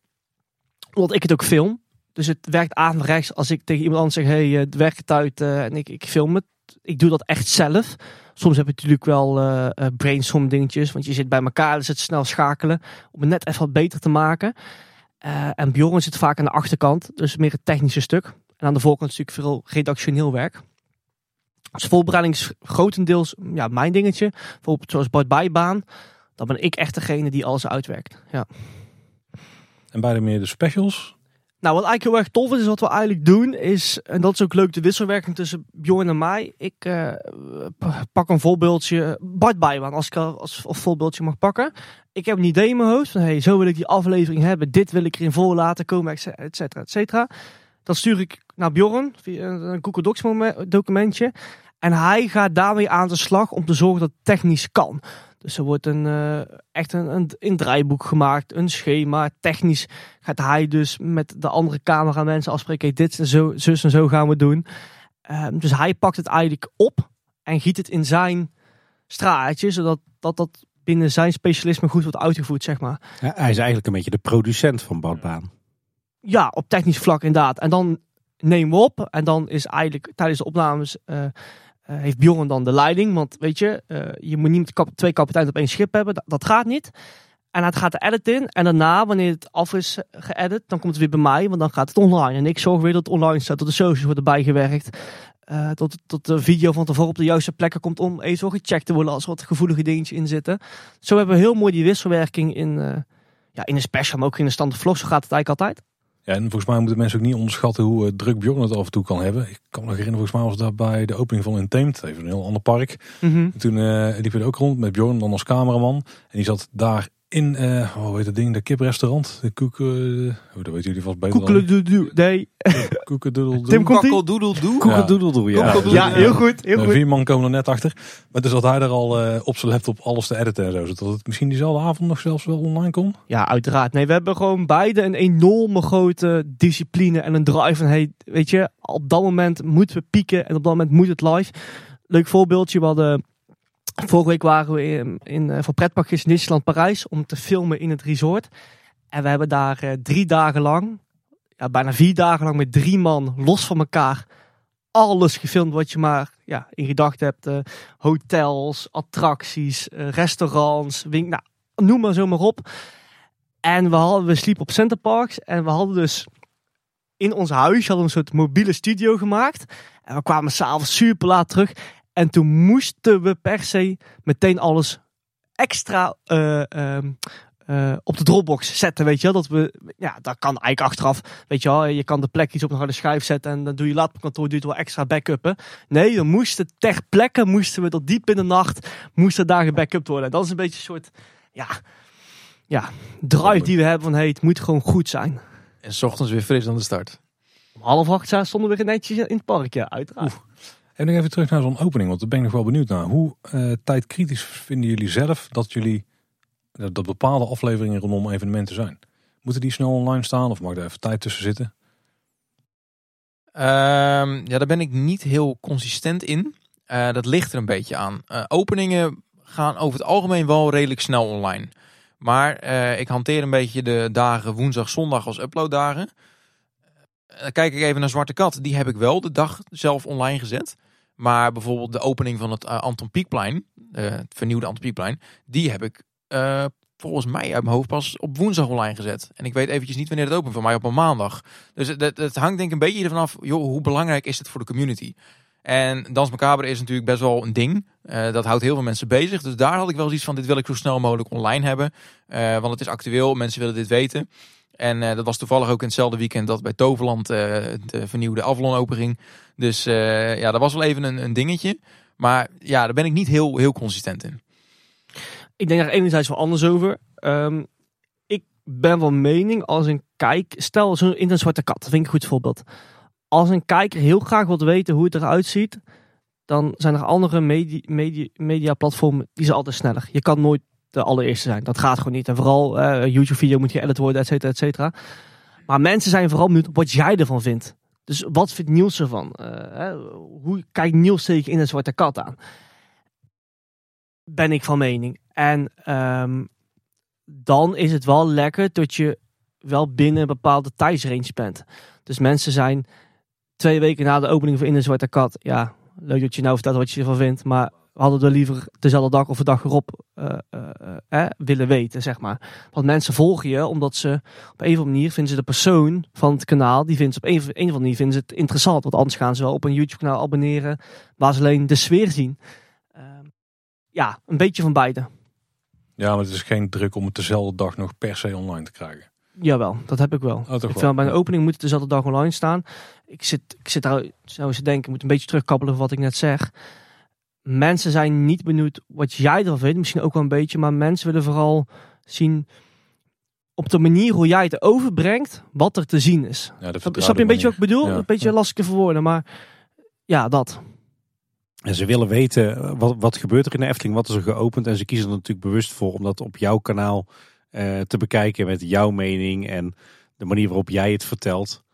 Omdat ik het ook film. Dus het werkt averechts als ik tegen iemand anders zeg, hey, het werkt het uit uh, en ik, ik film het. Ik doe dat echt zelf. Soms heb je natuurlijk wel uh, brainstorm dingetjes, want je zit bij elkaar, dus het snel schakelen om het net even wat beter te maken. Uh, en Bjorn zit vaak aan de achterkant, dus meer het technische stuk. En aan de voorkant natuurlijk veel redactioneel werk. Dus voorbereiding is grotendeels ja, mijn dingetje. Bijvoorbeeld zoals Bart Bijbaan. Dan ben ik echt degene die alles uitwerkt. Ja. En bij de meer de specials? Nou, wat eigenlijk heel erg tof is, is wat we eigenlijk doen, is, en dat is ook leuk, de wisselwerking tussen Bjorn en mij. Ik uh, pak een voorbeeldje, Bart Bijbaan, als ik als, als voorbeeldje mag pakken. Ik heb een idee in mijn hoofd van, hey, zo wil ik die aflevering hebben, dit wil ik erin voor laten komen, et cetera, et cetera. Dat stuur ik naar Bjorn, via een Google Docs documentje. En hij gaat daarmee aan de slag om te zorgen dat het technisch kan. Dus er wordt een, uh, echt een, een, een, draaiboek gemaakt, een schema. Technisch gaat hij dus met de andere cameramensen afspreken. dit en zo, zus en zo gaan we doen. Uh, dus hij pakt het eigenlijk op en giet het in zijn straatje. Zodat dat, dat binnen zijn specialisme goed wordt uitgevoerd, zeg maar. Ja, hij is eigenlijk een beetje de producent van Badbaan. Ja, op technisch vlak inderdaad. En dan nemen we op. En dan is eigenlijk tijdens de opnames... Uh, uh, heeft Bjorn dan de leiding. Want weet je, uh, je moet niet twee kapiteins op één schip hebben. Dat, gaat niet. En het gaat de edit in. En daarna, wanneer het af is geëdit, dan komt het weer bij mij. Want dan gaat het online. En ik zorg weer dat het online staat. Dat de socials worden bijgewerkt. Uh, tot, tot de video van tevoren op de juiste plekken komt om even gecheckt te worden als er wat gevoelige dingetjes in zitten. Zo hebben we heel mooi die wisselwerking in, ja, in een special, maar ook in een standaard vlog. Zo gaat het eigenlijk altijd. Ja, en volgens mij moeten mensen ook niet onderschatten hoe uh, druk Bjorn het af en toe kan hebben. Ik kan me nog herinneren, volgens mij was dat bij de opening van Intamed, even een heel ander park. Mm -hmm. Toen uh, liep we ook rond met Bjorn dan als cameraman. En die zat daar in, uh, hoe heet dat ding, de kiprestaurant. De koek, uh, oh, dat weten jullie vast beter Koekeloedoe, nee. Koekedoedeldoe. Tim komt. Koekedoedeldoe, ja. Ja, heel goed, heel goed. Vier man komen er net achter. Maar dus had hij er al uh, op zijn laptop alles te editen en zo. Zodat het misschien diezelfde avond nog zelfs wel online kon. Ja, uiteraard. Nee, we hebben gewoon beide een enorme grote discipline en een drive van, hey, weet je, op dat moment moeten we pieken en op dat moment moet het live. Leuk voorbeeldje, we hadden Vorige week waren we in, uh, voor pretparkjes Disneyland Parijs om te filmen in het resort. En we hebben daar uh, drie dagen lang, ja, bijna vier dagen lang met drie man los van elkaar alles gefilmd wat je maar ja, in gedachten hebt. Uh, hotels, attracties, restaurants, wink, nou, noem maar zo maar op. En we, hadden, we sliepen op Centerparks en we hadden dus in ons huis hadden een soort mobiele studio gemaakt. En we kwamen s'avonds super laat terug. En toen moesten we per se meteen alles extra uh, uh, uh, op de Dropbox zetten, weet je wel. Dat we, ja, dat kan eigenlijk achteraf, weet je wel. Je kan de plekjes op een harde schijf zetten en dan doe je later op kantoor, doe je wel extra backuppen. Nee, we moesten ter plekke, moesten we tot diep in de nacht, moesten daar gebackupt worden. Dat is een beetje een soort, ja, ja, drive die we hebben van, hey, het moet gewoon goed zijn. En s ochtends weer fris aan de start. Om half acht stonden we netjes in het park, ja, uiteraard. Oef. En nog even terug naar zo'n opening, want daar ben ik nog wel benieuwd naar. Hoe uh, tijdkritisch vinden jullie zelf dat jullie dat bepaalde afleveringen rondom evenementen zijn? Moeten die snel online staan of mag er even tijd tussen zitten? Um, ja, daar ben ik niet heel consistent in. Uh, dat ligt er een beetje aan. Uh, openingen gaan over het algemeen wel redelijk snel online. Maar ik hanteer een beetje de dagen woensdag, zondag als uploaddagen. Dan kijk ik even naar Zwarte Kat. Die heb ik wel de dag zelf online gezet. Maar bijvoorbeeld de opening van het uh, Anton Pieckplein, uh, het vernieuwde Anton Pieckplein, die heb ik uh, volgens mij uit mijn hoofd pas op woensdag online gezet. En ik weet eventjes niet wanneer het opent, voor mij op een maandag. Dus het hangt denk ik een beetje ervan af, joh, hoe belangrijk is het voor de community? En Dans Macabre is natuurlijk best wel een ding. Dat houdt heel veel mensen bezig. Dus daar had ik wel zoiets van, dit wil ik zo snel mogelijk online hebben. Want het is actueel, mensen willen dit weten. En uh, dat was toevallig ook in hetzelfde weekend dat bij Toverland uh, de vernieuwde Avalon open ging. Dus ja, dat was wel even een, een, dingetje. Maar ja, daar ben ik niet heel, heel consistent in. Ik denk daar enerzijds wel anders over. Um, ik ben van mening als een kijk, stel zo in een zwarte kat, dat vind ik een goed voorbeeld. Als een kijker heel graag wil weten hoe het eruit ziet, dan zijn er andere media, media, mediaplatformen die zijn altijd sneller. Je kan nooit de allereerste zijn. Dat gaat gewoon niet. En vooral eh, YouTube-video moet geëdit worden, et cetera, et cetera. Maar mensen zijn vooral benieuwd wat jij ervan vindt. Dus wat vindt Niels ervan? Eh, hoe kijkt Niels tegen in een zwarte kat aan? Ben ik van mening. En ehm, dan is het wel lekker dat je wel binnen een bepaalde tijdsrange bent. Dus mensen zijn twee weken na de opening van In de Zwarte Kat. Ja, leuk dat je nou vertelt wat je ervan vindt. Maar we hadden er liever dezelfde dag of de dag erop eh, eh, eh, willen weten, zeg maar. Want mensen volgen je omdat ze op een of andere manier vinden ze de persoon van het kanaal, die vinden ze op een, een of andere manier vinden ze het interessant. Want anders gaan ze wel op een YouTube kanaal abonneren waar ze alleen de sfeer zien. Ehm, ja, een beetje van beide. Ja, maar het is geen druk om het dezelfde dag nog per se online te krijgen. Jawel, dat heb ik wel. Oh, ik wel? vind bij een opening moet het dezelfde dag online staan. Ik zit, ik zit daar, zou eens denken, ik moet een beetje terugkabbelen van wat ik net zeg. Mensen zijn niet benieuwd wat jij ervan vindt, misschien ook wel een beetje, maar mensen willen vooral zien op de manier hoe jij het overbrengt, wat er te zien is. Ja, de Snap, je een beetje wat ik bedoel? Ja. Een beetje lastig te verwoorden, maar ja, dat. En ze willen weten eh, wat, wat gebeurt er in de Efteling, wat is er geopend. En ze kiezen er natuurlijk bewust voor om dat op jouw kanaal eh, te bekijken met jouw mening en de manier waarop jij het vertelt.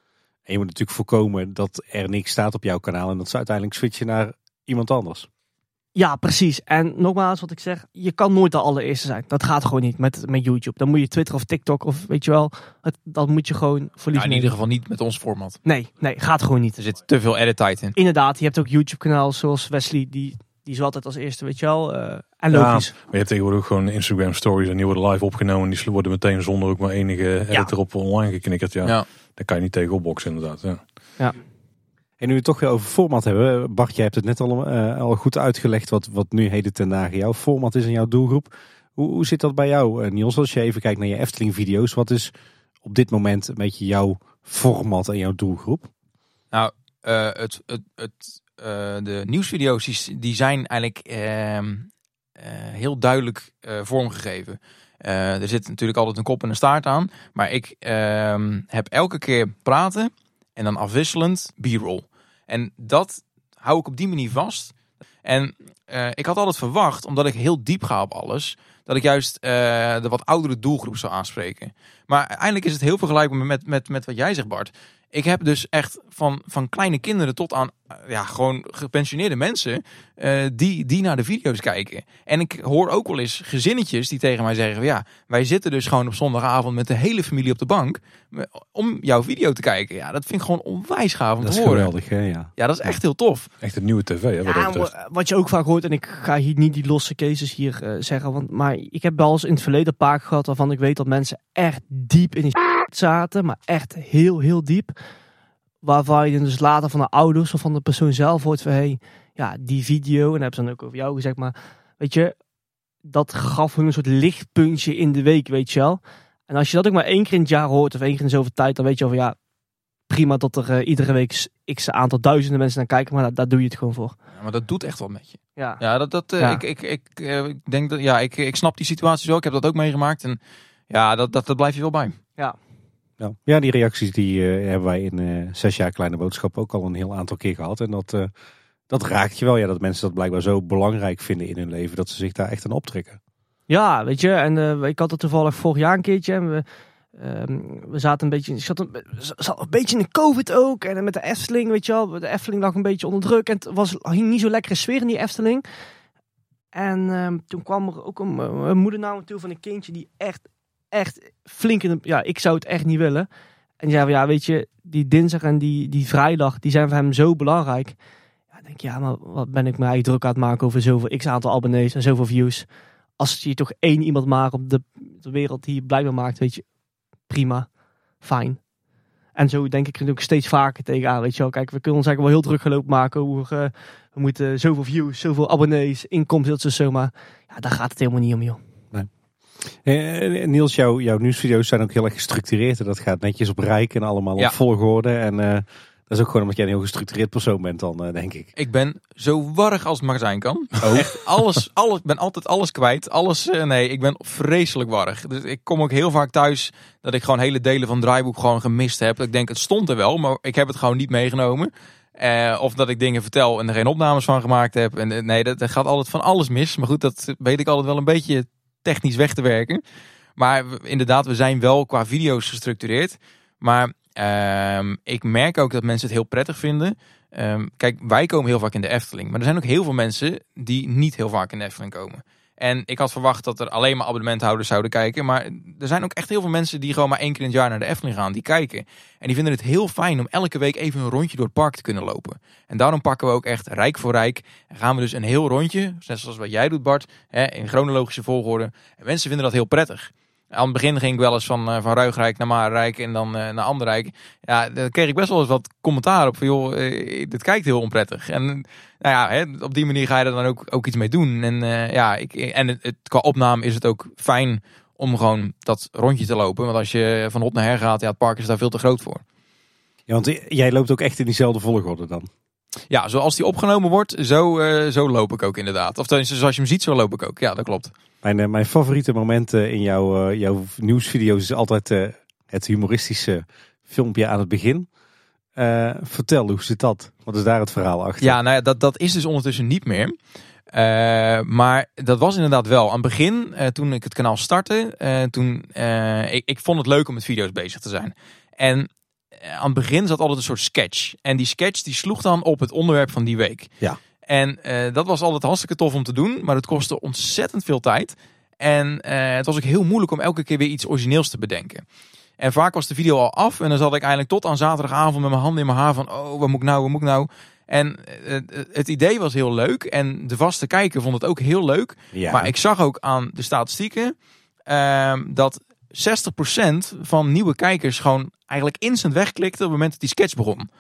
En je moet natuurlijk voorkomen dat er niks staat op jouw kanaal en dat ze uiteindelijk switchen naar iemand anders. Ja, precies. En nogmaals, wat ik zeg, je kan nooit de allereerste zijn. Dat gaat gewoon niet met, met YouTube. Dan moet je Twitter of TikTok of weet je wel, het, dat moet je gewoon voor Ja, lief in ieder geval niet met ons format. Nee, nee, gaat gewoon niet. Er zit te veel edit tijd in. Inderdaad, je hebt ook YouTube-kanaal zoals Wesley, die, die is altijd als eerste, weet je wel. eh, en Ja, logisch. Maar je hebt tegenwoordig ook gewoon Instagram stories en die worden live opgenomen. En die worden meteen zonder ook maar enige editor op online geknikkerd. Ja, Ja. daar kan je niet tegen opboksen inderdaad. Ja. En nu we het toch weer over format hebben. Bart, jij hebt het net al, eh, al goed uitgelegd wat, wat nu heden ten dagen jouw format is in jouw doelgroep. Hoe, hoe zit dat bij jou, eh, Niels? Als je even kijkt naar je Efteling video's, wat is op dit moment een beetje jouw format en jouw doelgroep? Nou, eh, het, het, het, de nieuwsvideo's die, zijn eigenlijk ehm, eh, heel duidelijk vormgegeven. Er zit natuurlijk altijd een kop en een staart aan. Maar ik ehm, heb elke keer praten en dan afwisselend b-roll. En dat hou ik op die manier vast. En eh, ik had altijd verwacht, omdat ik heel diep ga op alles, dat ik juist eh, de wat oudere doelgroep zou aanspreken. Maar eigenlijk is het heel vergelijkbaar met, met, met wat jij zegt, Bart. Ik heb dus echt van, van kleine kinderen tot aan eh, ja, gewoon gepensioneerde mensen eh, die, die naar de video's kijken. En ik hoor ook wel eens gezinnetjes die tegen mij zeggen: van, Ja, wij zitten dus gewoon op zondagavond met de hele familie op de bank eh, om jouw video te kijken. Ja, dat vind ik gewoon onwijs gaaf om Dat te is horen. geweldig, hè? Ja. Ja, dat is echt heel tof. Echt een nieuwe tv. Hè, wat dat Ja, betreft. wa- wat je ook vaak hoort, en ik ga hier niet die losse cases hier zeggen, want, maar ik heb wel eens in het verleden paak gehad waarvan ik weet dat mensen echt diep in die zaten, maar echt heel, heel diep. Waarvan je dus later van de ouders of van de persoon zelf hoort van, hey, ja, die video, en dat hebben ze dan ook over jou gezegd, maar weet je, dat gaf hun een soort lichtpuntje in de week, weet je wel. En als je dat ook maar één keer in het jaar hoort of één keer in zoveel tijd, dan weet je wel van, ja, prima dat er eh, iedere week x aantal duizenden mensen naar kijken, maar daar, daar doe je het gewoon voor. Ja, maar dat doet echt wat met je. Ja. Ja, dat, dat, eh, Ja. Ik, ik, ik, eh, ik denk dat, ja, ik, ik snap die situatie zo. Ik heb dat ook meegemaakt. En ja, dat, dat, dat blijf je wel bij. Ja. ja, die reacties die eh, hebben wij in eh, zes jaar Kleine Boodschap ook al een heel aantal keer gehad. En dat, eh, dat raakt je wel. Ja, dat mensen dat blijkbaar zo belangrijk vinden in hun leven. Dat ze zich daar echt aan optrekken. Ja, weet je, en eh, ik had het toevallig vorig jaar een keertje. En we, ehm, we zaten een beetje, ik zat een, zat een beetje in de COVID ook. En met de Efteling, weet je wel, de Efteling lag een beetje onder druk. En het was hing niet zo lekkere sfeer in die Efteling. En ehm, toen kwam er ook een, een moeder naar me toe van een kindje die echt, echt flink in ja, ik zou het echt niet willen. En die ja, weet je, die dinsdag en die, die vrijdag, die zijn voor hem zo belangrijk. Ja, denk ja, maar wat ben ik me druk aan het maken over zoveel x aantal abonnees en zoveel views als je toch één iemand maakt op de, de wereld die blij mee maakt, weet je, prima, fijn. En zo denk ik er ook steeds vaker tegenaan, weet je wel. Kijk, we kunnen ons eigenlijk wel heel druk gelopen maken over, eh, we moeten zoveel views, zoveel abonnees, inkomsten, dat is zo, maar ja, daar gaat het helemaal niet om, joh. Eh, Niels, jouw, jouw nieuwsvideo's zijn ook heel erg gestructureerd. En dat gaat netjes op rijk en allemaal Ja. op volgorde. En eh, Dat is ook gewoon omdat jij een heel gestructureerd persoon bent dan, eh, denk ik. Ik ben zo warrig als het maar zijn kan. Echt alles, alles, ik ben altijd alles kwijt. Alles, eh, nee, ik ben vreselijk warrig. Dus ik kom ook heel vaak thuis dat ik gewoon hele delen van het draaiboek gewoon gemist heb. Ik denk, het stond er wel, maar ik heb het gewoon niet meegenomen. Eh, of dat ik dingen vertel en er geen opnames van gemaakt heb. En, eh, nee, dat, er gaat altijd van alles mis. Maar goed, dat weet ik altijd wel een beetje technisch weg te werken. Maar inderdaad, we zijn wel qua video's gestructureerd. Maar ehm, ik merk ook dat mensen het heel prettig vinden. Ehm, kijk, wij komen heel vaak in de Efteling. Maar er zijn ook heel veel mensen die niet heel vaak in de Efteling komen. En ik had verwacht dat er alleen maar abonnementhouders zouden kijken. Maar er zijn ook echt heel veel mensen die gewoon maar één keer in het jaar naar de Efteling gaan. Die kijken. En die vinden het heel fijn om elke week even een rondje door het park te kunnen lopen. En daarom pakken we ook echt rijk voor rijk. En gaan we dus een heel rondje, net zoals wat jij doet Bart, hè, in chronologische volgorde. En mensen vinden dat heel prettig. Aan het begin ging ik wel eens van, eh, van Ruigrijk naar Marenrijk en dan eh, naar Anderrijk. Ja, daar kreeg ik best wel eens wat commentaar op van joh, eh, dit kijkt heel onprettig. En nou ja, hè, op die manier ga je er dan ook, ook iets mee doen. En ja, ik, en het, het- qua opname is het ook fijn om gewoon dat rondje te lopen. Want als je van hot naar her gaat, ja, het park is daar veel te groot voor. Ja, want jij loopt ook echt in diezelfde volgorde dan. Ja, zoals die opgenomen wordt, zo, eh, zo loop ik ook inderdaad. Of tenminste, zoals je hem ziet, zo loop ik ook. Ja, dat klopt. Mijn, eh, mijn favoriete momenten in jouw, eh, jouw nieuwsvideo's is altijd eh, het humoristische filmpje aan het begin. Eh, vertel, hoe zit dat? Wat is daar het verhaal achter? Ja, nou ja, dat, dat is dus ondertussen niet meer. Eh, maar dat was inderdaad wel. Aan het begin, eh, toen ik het kanaal startte, eh, toen, eh, ik, ik vond het leuk om met video's bezig te zijn. En eh, aan het begin zat altijd een soort sketch. En die sketch die sloeg dan op het onderwerp van die week. Ja. En eh, dat was altijd hartstikke tof om te doen, maar het kostte ontzettend veel tijd. En eh, het was ook heel moeilijk om elke keer weer iets origineels te bedenken. En vaak was de video al af en dan zat ik eigenlijk tot aan zaterdagavond met mijn handen in mijn haar van, oh, wat moet ik nou, wat moet ik nou? En eh, het idee was heel leuk en de vaste kijker vond het ook heel leuk. Ja. Maar ik zag ook aan de statistieken ehm, dat 60% van nieuwe kijkers gewoon eigenlijk instant wegklikte op het moment dat die sketch begon.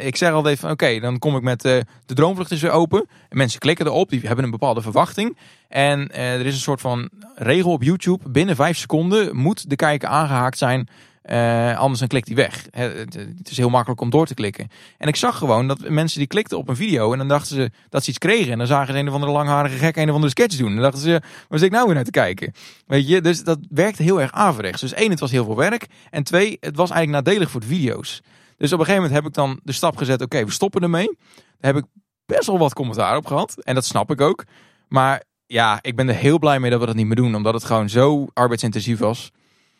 Ik zeg altijd van oké, dan kom ik met eh, de droomvlucht is weer open. En mensen klikken erop, die hebben een bepaalde verwachting. En eh, er is een soort van regel op YouTube. Binnen 5 seconden moet de kijker aangehaakt zijn. Eh, anders dan klikt hij weg. Het is heel makkelijk om door te klikken. En ik zag gewoon dat mensen die klikten op een video en dan dachten ze dat ze iets kregen. En dan zagen ze een of andere langharige gek een of andere sketch doen. En dan dachten ze, waar zit ik nou weer naar te kijken? Weet je, dus dat werkte heel erg averechts. Dus één, het was heel veel werk. En twee, het was eigenlijk nadelig voor de video's. Dus op een gegeven moment heb ik dan de stap gezet, oké, we stoppen ermee. Daar heb ik best wel wat commentaar op gehad. En dat snap ik ook. Maar ja, ik ben er heel blij mee dat we dat niet meer doen. Omdat het gewoon zo arbeidsintensief was.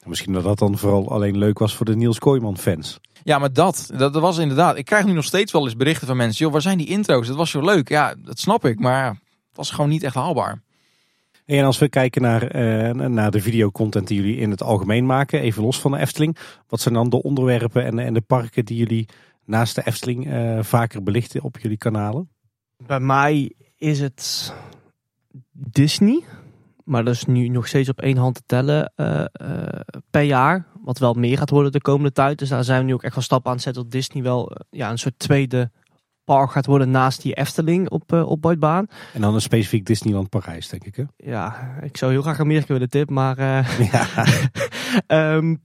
Misschien dat dat dan vooral alleen leuk was voor de Niels Kooijman fans. Ja, maar dat, dat, was inderdaad. Ik krijg nu nog steeds wel eens berichten van mensen. Joh, waar zijn die intro's? Dat was zo leuk. Ja, dat snap ik. Maar het was gewoon niet echt haalbaar. En als we kijken naar, eh, naar de videocontent die jullie in het algemeen maken, even los van de Efteling. Wat zijn dan de onderwerpen en, en de parken die jullie naast de Efteling eh, vaker belichten op jullie kanalen? Bij mij is het Disney. Maar dat is nu nog steeds op één hand te tellen eh, eh, per jaar. Wat wel meer gaat worden de komende tijd. Dus daar zijn we nu ook echt wel stappen aan het zetten dat Disney wel eh, ja, een soort tweede park gaat worden naast die Efteling op, uh, op Boydbaan. En dan een specifiek Disneyland Parijs, denk ik. Hè? Ja, ik zou heel graag Amerika willen tip, maar... Ja. Ehm,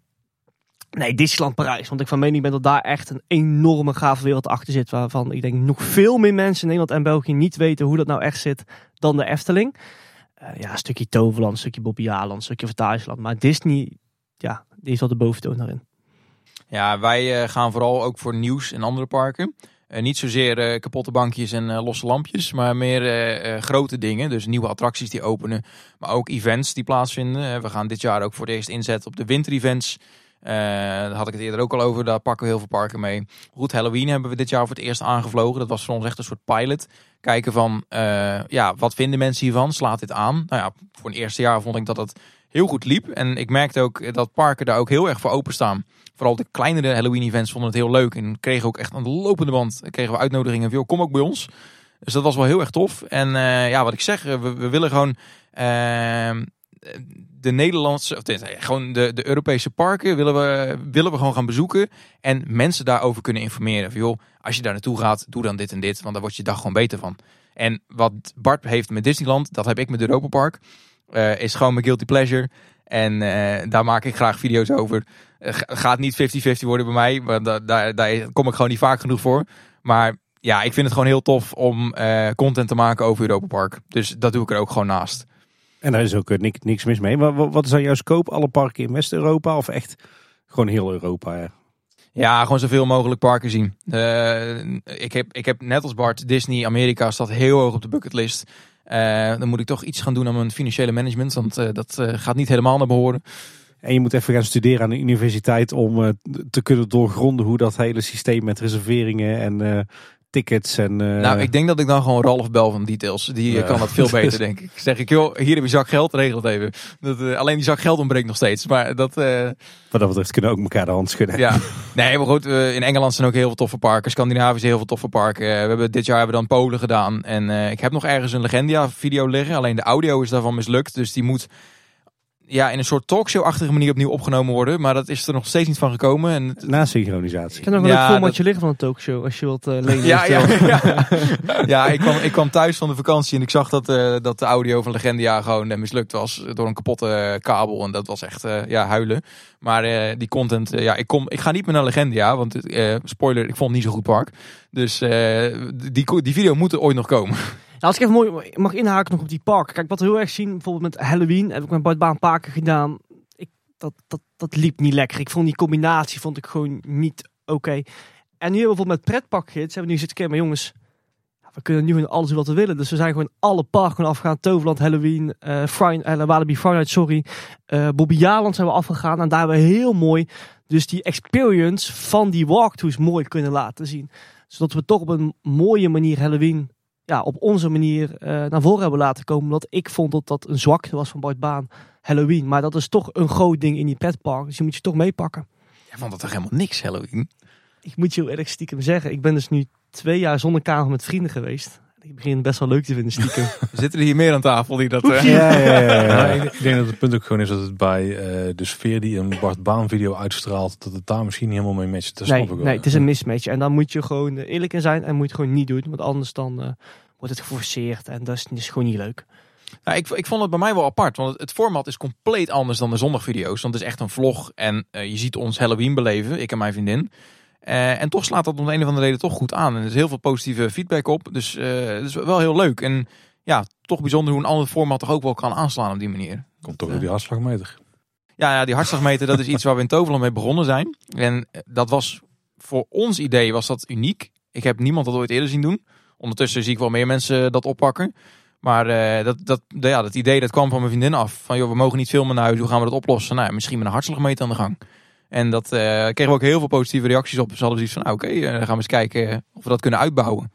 nee, Disneyland Parijs. Want ik van mening ben dat daar echt een enorme gave wereld achter zit. Waarvan ik denk nog veel meer mensen in Nederland en België niet weten hoe dat nou echt zit dan de Efteling. Eh, ja, een stukje Toverland, een stukje Bobbejaanland, een stukje Fantasieland. Maar Disney, ja, die is wel de boventoon daarin. Ja, wij eh, gaan vooral ook voor nieuws en andere parken. Eh, niet zozeer kapotte bankjes en losse lampjes, maar meer grote dingen. Dus nieuwe attracties die openen, maar ook events die plaatsvinden. We gaan dit jaar ook voor het eerst inzetten op de winterevents. Eh daar had ik het eerder ook al over, daar pakken we heel veel parken mee. Goed, Halloween hebben we dit jaar voor het eerst aangevlogen. Dat was voor ons echt een soort pilot. Kijken van, eh, ja, wat vinden mensen hiervan? Slaat dit aan? Nou ja, voor een eerste jaar vond ik dat het heel goed liep. En ik merkte ook dat parken daar ook heel erg voor openstaan. Vooral de kleinere Halloween-events vonden het heel leuk. En kregen ook echt aan de lopende band kregen we uitnodigingen van, kom ook bij ons. Dus dat was wel heel erg tof. En eh, ja, wat ik zeg, we, we willen gewoon ehm, de Nederlandse, of dit, gewoon de, de Europese parken willen we, willen we gewoon gaan bezoeken. En mensen daarover kunnen informeren. Van, joh, als je daar naartoe gaat, doe dan dit en dit. Want daar wordt je dag gewoon beter van. En wat Bart heeft met Disneyland, dat heb ik met Europa Park. eh, is gewoon mijn guilty pleasure. En eh, daar maak ik graag video's over. Eh, ga- gaat niet 50-50 worden bij mij, da- daar, kom ik gewoon niet vaak genoeg voor. Maar ja, ik vind het gewoon heel tof om eh, content te maken over Europa Park. Dus dat doe ik er ook gewoon naast. En daar is ook eh, niks, niks mis mee. Maar wa- wat is dan jouw scope? Alle parken in West-Europa of echt gewoon heel Europa? Ja. Ja, gewoon zoveel mogelijk parken zien. Eh, ik, heb, ik heb net als Bart Disney Amerika staat heel hoog op de bucketlist. Eh, dan moet ik toch iets gaan doen aan mijn financiële management, want eh, dat eh, gaat niet helemaal naar behoren. En je moet even gaan studeren aan de universiteit om eh, te kunnen doorgronden hoe dat hele systeem met reserveringen en eh, tickets en... eh, Nou, ik denk dat ik dan gewoon Ralf bel van Details. Die eh, Ja. kan dat veel beter, denk ik. Zeg ik, joh, hier heb je zak geld, regel het even. Dat, eh, alleen die zak geld ontbreekt nog steeds. Maar dat, Wat dat betreft kunnen we ook elkaar de hand schudden. ja. Nee, maar goed, in Engeland zijn ook heel veel toffe parken. Scandinavië is heel veel toffe parken. We hebben, dit jaar hebben we dan Polen gedaan. En ik heb nog ergens een Legendia-video liggen. Alleen de audio is daarvan mislukt. Dus die moet ja, in een soort talkshow-achtige manier opnieuw opgenomen worden. Maar dat is er nog steeds niet van gekomen. En het- Na synchronisatie. Ik heb nog een Ja, leuk formatje dat- liggen van een talkshow. Als je wilt eh lenen. Ja, ja, ja. ja ik, kwam, ik kwam thuis van de vakantie en ik zag dat, eh, dat de audio van Legendia gewoon eh, mislukt was door een kapotte kabel. En dat was echt eh, ja, huilen. Maar eh, die content, ja, ik, kom, ik ga niet meer naar Legendia, want eh, spoiler, ik vond het niet zo goed park. Dus eh, die, die video moet er ooit nog komen. Nou, als ik even mooi mag inhaken nog op die park. Kijk, wat we heel erg zien, bijvoorbeeld met Halloween, heb ik Bart Baan Parken gedaan. Ik, dat, dat, dat liep niet lekker. Ik vond die combinatie vond ik gewoon niet oké. En nu bijvoorbeeld met pretpakgids, hebben we nu zitten kijken, maar jongens, we kunnen nu gewoon alles wat we willen. Dus we zijn gewoon alle parken afgegaan. Toverland, Halloween, eh Friday, eh, Walibi Friday sorry. Eh Bobby Jaland zijn we afgegaan en daar hebben we heel mooi dus die experience van die walkthroughs mooi kunnen laten zien. Zodat we toch op een mooie manier Halloween ja, op onze manier eh, naar voren hebben laten komen. Omdat ik vond dat dat een zwakte was van Bart Baan, Halloween. Maar dat is toch een groot ding in die pretpark. Dus je moet je toch meepakken. Jij vond dat toch helemaal niks, Halloween? Ik moet je heel erg stiekem zeggen. Ik ben dus nu twee jaar zonder kamer met vrienden geweest. Ik begin het best wel leuk te vinden stiekem. Zitten er hier meer aan tafel die dat... eh, Ja, ja, ja, ja. Ja, ik, denk dat het punt ook gewoon is dat het bij eh, de sfeer die een Bart Baan video uitstraalt, dat het daar misschien niet helemaal mee matcht. Dat nee, snap ik wel. nee, het is een mismatch. En dan moet je gewoon eh, eerlijk in zijn en moet je het gewoon niet doen. Want anders dan eh, wordt het geforceerd en dat is, dat is gewoon niet leuk. Nou, ik, ik vond het bij mij wel apart, want het, het format is compleet anders dan de zondagvideo's. Want het is echt een vlog en eh, je ziet ons Halloween beleven, ik en mijn vriendin. Eh, en toch slaat dat om de een of andere reden toch goed aan. En er is heel veel positieve feedback op, dus eh, het is wel heel leuk. En ja, toch bijzonder hoe een ander format toch ook wel kan aanslaan op die manier. Komt toch door die hartslagmeter. Ja, ja die hartslagmeter, dat is iets waar we in Toverland mee begonnen zijn. En eh, dat was voor ons idee was dat uniek. Ik heb niemand dat ooit eerder zien doen. Ondertussen zie ik wel meer mensen dat oppakken. Maar eh, dat, dat, ja, dat idee dat kwam van mijn vriendin af. Van joh, we mogen niet filmen naar huis, hoe gaan we dat oplossen? Nou, misschien met een hartslagmeter aan de gang. En dat eh, kregen we ook heel veel positieve reacties op. Ze hadden zoiets van, nou, oké, eh, dan gaan we eens kijken of we dat kunnen uitbouwen.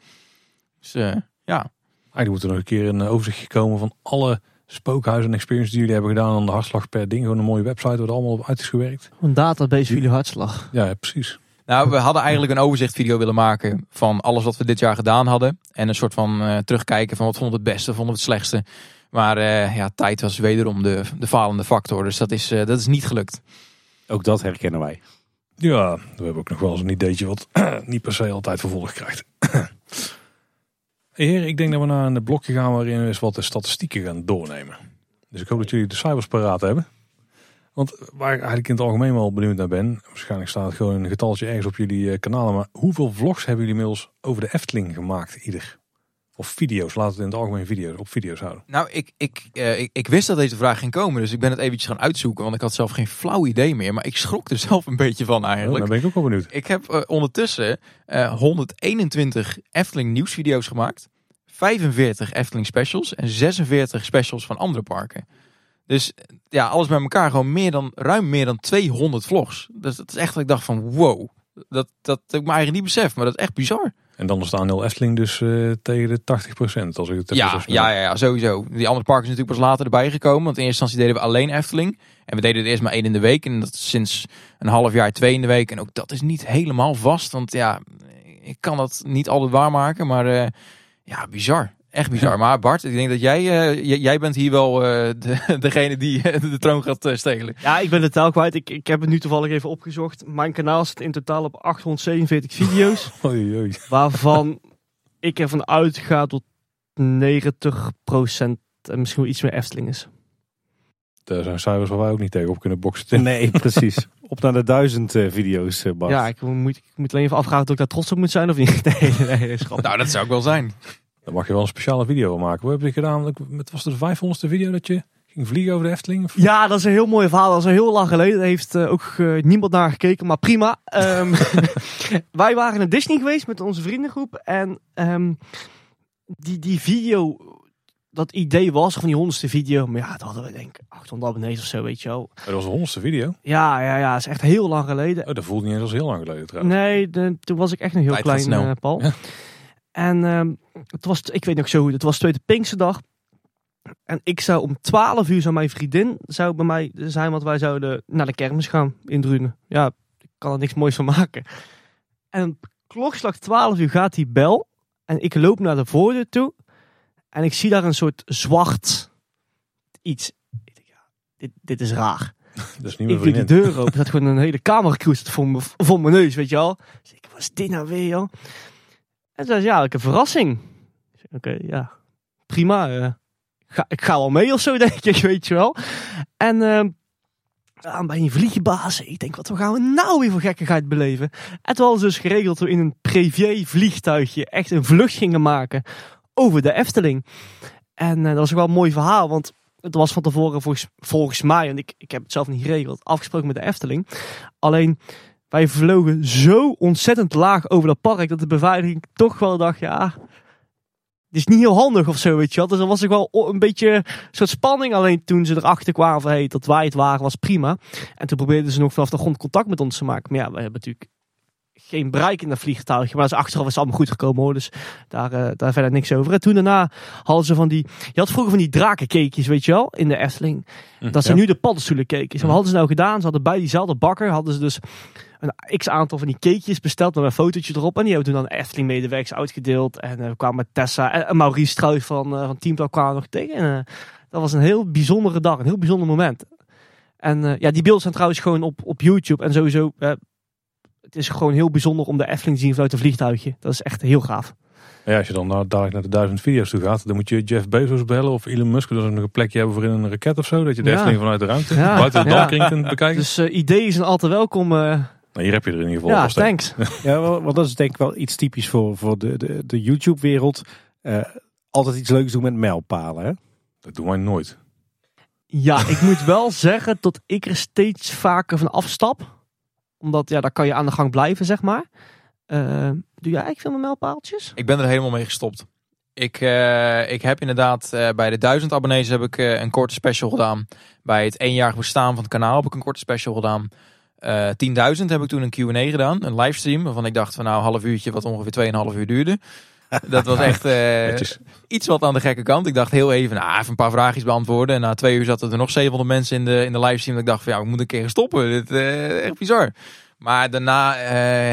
Dus eh, ja, Eigenlijk moet er nog een keer een overzichtje komen van alle spookhuizen en experiences die jullie hebben gedaan aan de hartslag per ding. Gewoon een mooie website waar het allemaal op uit is gewerkt. Een database voor jullie hartslag. Ja, ja, precies. Nou, we hadden eigenlijk een overzichtvideo willen maken van alles wat we dit jaar gedaan hadden. En een soort van eh, terugkijken van wat vonden we het beste, vonden we het slechtste. Maar eh, ja, tijd was wederom de, de falende factor. Dus dat is, eh, dat is niet gelukt. Ook dat herkennen wij. Ja, we hebben ook nog wel eens een ideetje wat niet per se altijd vervolg krijgt. hey heren, ik denk dat we naar een blokje gaan waarin we eens wat de statistieken gaan doornemen. Dus ik hoop dat jullie de cijfers paraat hebben. Want waar ik eigenlijk in het algemeen wel benieuwd naar ben, waarschijnlijk staat het gewoon een getalletje ergens op jullie eh, kanalen, maar hoeveel vlogs hebben jullie inmiddels over de Efteling gemaakt, ieder? Of video's, laten we het in het algemeen video's, op video's houden. Nou, ik, ik, eh, ik, ik wist dat deze vraag ging komen. Dus ik ben het eventjes gaan uitzoeken. Want ik had zelf geen flauw idee meer. Maar ik schrok er zelf een beetje van Oh, eigenlijk. dan ben ik ook wel benieuwd. Ik heb eh, ondertussen eh 121 Efteling nieuwsvideo's gemaakt. 45 Efteling specials en 46 specials van andere parken. Dus eh, ja, alles bij elkaar gewoon meer dan, ruim meer dan 200 vlogs. Dus dat is echt dat ik dacht van wow. Dat, dat heb ik me eigenlijk niet besef, maar dat is echt bizar. En dan is de Efteling dus eh, tegen de 80% als ik het heb Ja, ja, ja, ja, sowieso. Die andere parken zijn natuurlijk pas later erbij gekomen. Want in eerste instantie deden we alleen Efteling. En we deden er eerst maar één in de week. En dat sinds een half jaar twee in de week. En ook dat is niet helemaal vast. Want ja, ik kan dat niet altijd waarmaken. Maar eh, ja, bizar. Echt bizar. Maar Bart, ik denk dat jij, eh, jij bent hier wel eh, de, degene die eh, de troon gaat stelen. Ja, ik ben de taal kwijt. Ik, ik heb het nu toevallig even opgezocht. Mijn kanaal zit in totaal op 847 video's. Oei, oei. waarvan ik ervan uitga dat 90% en misschien wel iets meer Efteling is. Daar zijn cijfers waar wij ook niet tegen op kunnen boksen. Tim. Nee, precies. Op naar de duizend eh, video's, eh, Bart. Ja, ik moet, ik moet alleen even afvragen of ik daar trots op moet zijn of niet. Nee, nee, nee, is grappig. Nou, dat zou ik wel zijn. Dan mag je wel een speciale video van maken. Wat heb je gedaan? Het was de 500ste video dat je ging vliegen over de Efteling? Of- Ja, dat is een heel mooi verhaal. Dat is al heel lang geleden. Daar heeft eh, ook eh, niemand naar gekeken, maar prima. Ehm, wij waren naar Disney geweest met onze vriendengroep. En ehm, die, die video, dat idee was van die honderdste video. Maar ja, dat hadden we denk ik 800 abonnees of zo, weet je wel. Dat was de honderdste video. Ja, ja, ja. Dat is echt heel lang geleden. Oh, dat voelde niet eens als heel lang geleden trouwens. Nee, de- toen was ik echt nog heel Tijd klein, snel. eh, Paul. Ja. En ehm, het was, ik weet nog zo goed, het was tweede Pinksterdag. En ik zou om 12 uur, zou mijn vriendin zou bij mij zijn, want wij zouden naar de kermis gaan in Drunen. Ja, ik kan er niks moois van maken. En klokslag 12 uur gaat die bel. En ik loop naar de voordeur toe. En ik zie daar een soort zwart iets. Ik denk, ja, dit, dit is raar. Dat is niet Ik doe vriendin. deur open. Er zat gewoon een hele zat voor, me, voor mijn neus, weet je wel. Dus ik, wat is dit nou weer, joh? En zei ze, ja, ik een verrassing. Oké, ja, prima. eh, ik ga wel mee of zo, denk ik, weet je wel. En ja, bij een vliegbaas, ik denk, wat gaan we nou weer voor gekkigheid beleven? Hadden ze dus geregeld dat we in een privé vliegtuigje echt een vlucht gingen maken over de Efteling. En eh, dat was ook wel een mooi verhaal, want het was van tevoren volgens, volgens mij, en ik, ik heb het zelf niet geregeld, afgesproken met de Efteling. Alleen, wij vlogen zo ontzettend laag over dat park, dat de beveiliging toch wel dacht, ja, het is niet heel handig of zo, weet je wel. Dus dan was ik wel een beetje een soort spanning. Alleen toen ze erachter kwamen van, hey, dat wij het waren, was prima. En toen probeerden ze nog vanaf de grond contact met ons te maken. Maar ja, we hebben natuurlijk geen bereik in dat vliegtuigje. Maar dat is achteraf is allemaal goed gekomen hoor. Dus daar, eh, daar verder niks over. En toen daarna hadden ze van die... Je had vroeger van die drakencakejes, weet je wel, in de Efteling. Dat zijn Ja. nu de paddenstoelencakejes. En wat hadden ze nou gedaan? Ze hadden bij diezelfde bakker, hadden ze dus een x aantal van die cakejes besteld met een fotootje erop. En die hebben toen de Efteling medewerkers uitgedeeld. En eh, we kwamen met Tessa en, en Maurice trouwens van, eh van Teamtalk kwamen nog tegen. En, eh, dat was een heel bijzondere dag, een heel bijzonder moment. En ja, die beelden zijn trouwens gewoon op, op YouTube. En sowieso, het is gewoon heel bijzonder om de Efteling te zien vanuit een vliegtuigje. Dat is echt heel gaaf. Ja, als je dan nou dadelijk naar de duizend video's toe gaat, dan moet je Jeff Bezos bellen of Elon Musk. Dat ze nog een plekje hebben voor in een raket of zo. Dat je de Ja. Efteling vanuit de ruimte, Ja. buiten de Ja. kunt bekijken. Dus ideeën zijn altijd welkom. Nou, hier heb je er in ieder geval ja, thanks. Ja, wel- want dat is denk ik wel iets typisch voor, voor de, de, de YouTube-wereld. Eh, altijd iets leuks doen met mijlpalen. Hè? Dat doen wij nooit. Ja, ik moet wel zeggen dat ik er steeds vaker van afstap. Omdat, ja, daar kan je aan de gang blijven, zeg maar. Eh, doe jij eigenlijk veel met mijlpaaltjes? Ik ben er helemaal mee gestopt. Ik, eh, ik heb inderdaad eh, bij de 1000 abonnees heb ik een korte special gedaan. Bij het eenjarig bestaan van het kanaal heb ik een korte special gedaan. Eh 10.000 heb ik toen een Q&A gedaan, een livestream. Waarvan ik dacht van nou een half uurtje wat ongeveer 2,5 uur duurde. Dat was echt eh, iets wat aan de gekke kant. Ik dacht heel even, nou even een paar vraagjes beantwoorden. En na twee uur zaten er nog 700 mensen in de, in de livestream. Dat ik dacht van ja, ik moet een keer stoppen. Dit eh echt bizar. Maar daarna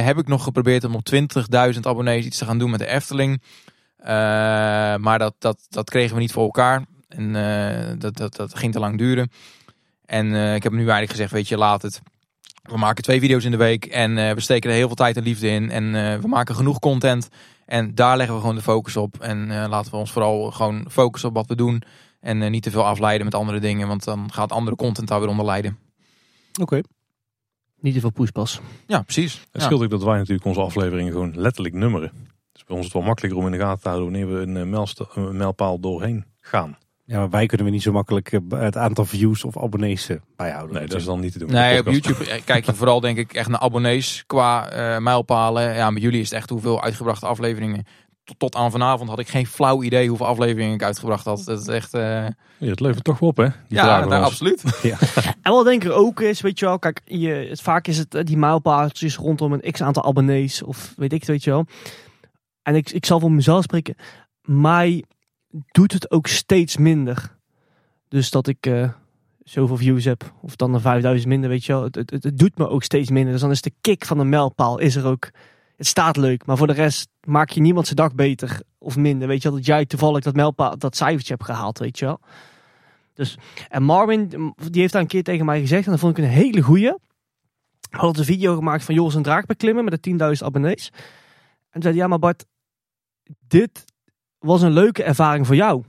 heb ik nog geprobeerd om op 20.000 abonnees iets te gaan doen met de Efteling. Maar dat, dat, dat kregen we niet voor elkaar. En dat, dat, dat ging te lang duren. En ik heb nu eigenlijk gezegd, weet je, laat het. We maken twee video's in de week en eh, we steken er heel veel tijd en liefde in. En eh, we maken genoeg content. En daar leggen we gewoon de focus op. En eh, laten we ons vooral gewoon focussen op wat we doen. En eh, niet te veel afleiden met andere dingen. Want dan gaat andere content daar weer onder lijden. Oké. Niet te veel poespas. Ja, precies. Het Ja. scheelt ook dat wij natuurlijk onze afleveringen gewoon letterlijk nummeren. Dus bij ons is het wel makkelijker om in de gaten te houden wanneer we een mijlpaal doorheen gaan. Ja, maar wij kunnen we niet zo makkelijk eh, het aantal views of abonnees eh, bijhouden. Nee, dat is dan niet te doen. Nee, op. YouTube eh, kijk je vooral denk ik echt naar abonnees qua eh, mijlpalen. Ja, bij jullie is het echt hoeveel uitgebrachte afleveringen. Tot, tot aan vanavond had ik geen flauw idee hoeveel afleveringen ik uitgebracht had. Dat is echt... eh, Ja, het levert toch wel op, hè? Die ja, nou, absoluut. En wat denk ik ook is, weet je wel, kijk, je, het, vaak is het die mijlpaaltjes rondom een x aantal abonnees of weet ik het, weet je wel. En ik, ik zal voor mezelf spreken, mij doet het ook steeds minder. Dus dat ik eh, zoveel views heb, of dan een 5000 minder, weet je wel. Het, het, het, doet me ook steeds minder. Dus dan is de kick van een mijlpaal, is er ook, het staat leuk, maar voor de rest maak je niemand zijn dag beter of minder. Weet je wel, dat jij toevallig dat mijlpaal, dat cijfertje hebt gehaald, weet je wel. Dus en Marvin, die heeft daar een keer tegen mij gezegd, en dat vond ik een hele goeie. We hadden een video gemaakt van Joris en Draak beklimmen met de 10.000 abonnees. En zei ja maar Bart, dit was een leuke ervaring voor jou.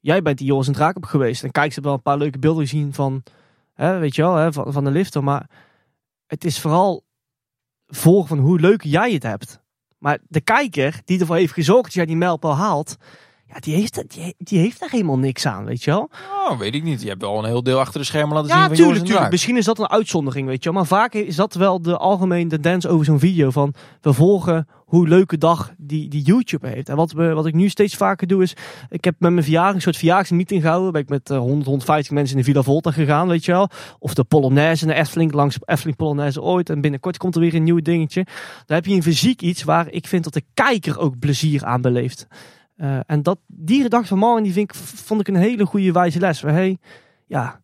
jij bent die Joris en Draak op geweest. En kijk, ze hebben wel een paar leuke beelden gezien van, hè, weet je wel, hè, van, van de lifter. Maar het is vooral volgen van hoe leuk jij het hebt. Maar de kijker die ervoor heeft gezorgd dat jij die mijlpaal haalt, ja, die heeft, die, die heeft daar helemaal niks aan, weet je wel. Oh, weet ik niet. Je hebt wel een heel deel achter de schermen laten zien Ja, tuurlijk, tuurlijk. Misschien is dat een uitzondering, weet je wel. Maar vaak is dat wel de algemene tendens over zo'n video. Van we volgen hoe leuke dag die, die YouTube heeft. En wat, we, wat ik nu steeds vaker doe is... Ik heb met mijn verjaardag een soort verjaardagsmeeting gehouden. Ben ik met eh, 100, 150 mensen in de Villa Volta gegaan, weet je wel. Of de Polonaise en de Efteling, langs Efteling Polonaise ooit. En binnenkort komt er weer een nieuw dingetje. Daar heb je een fysiek iets waar ik vind dat de kijker ook plezier aan beleeft. Eh, en dat, die gedachte van Marvin, die vind ik, vond ik een hele goede wijze les. Van, hey, ja,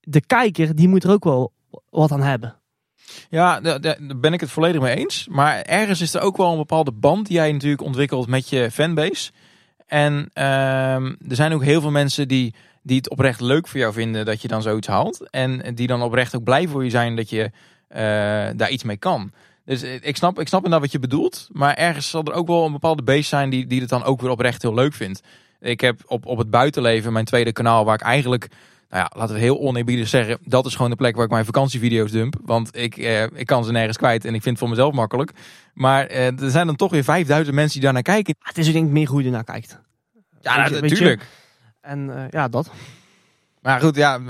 de kijker, die moet er ook wel wat aan hebben. Ja, da- da- daar ben ik het volledig mee eens. Maar ergens is er ook wel een bepaalde band die jij natuurlijk ontwikkelt met je fanbase. En ehm, er zijn ook heel veel mensen die, die het oprecht leuk voor jou vinden dat je dan zoiets haalt. En die dan oprecht ook blij voor je zijn dat je eh, daar iets mee kan. Dus eh, ik snap, ik snap inderdaad wat je bedoelt. Maar ergens zal er ook wel een bepaalde base zijn die, die het dan ook weer oprecht heel leuk vindt. Ik heb op, op het buitenleven, mijn tweede kanaal, waar ik eigenlijk nou ja, laten we heel oneerbiedig zeggen, dat is gewoon de plek waar ik mijn vakantievideo's dump. Want ik, eh, ik kan ze nergens kwijt en ik vind het voor mezelf makkelijk. Maar eh, er zijn dan toch weer 5000 mensen die daar naar kijken. Ah, Het is ik denk meer hoe je ernaar kijkt. Ja, je- natuurlijk. En eh, ja, dat. Maar goed, ja,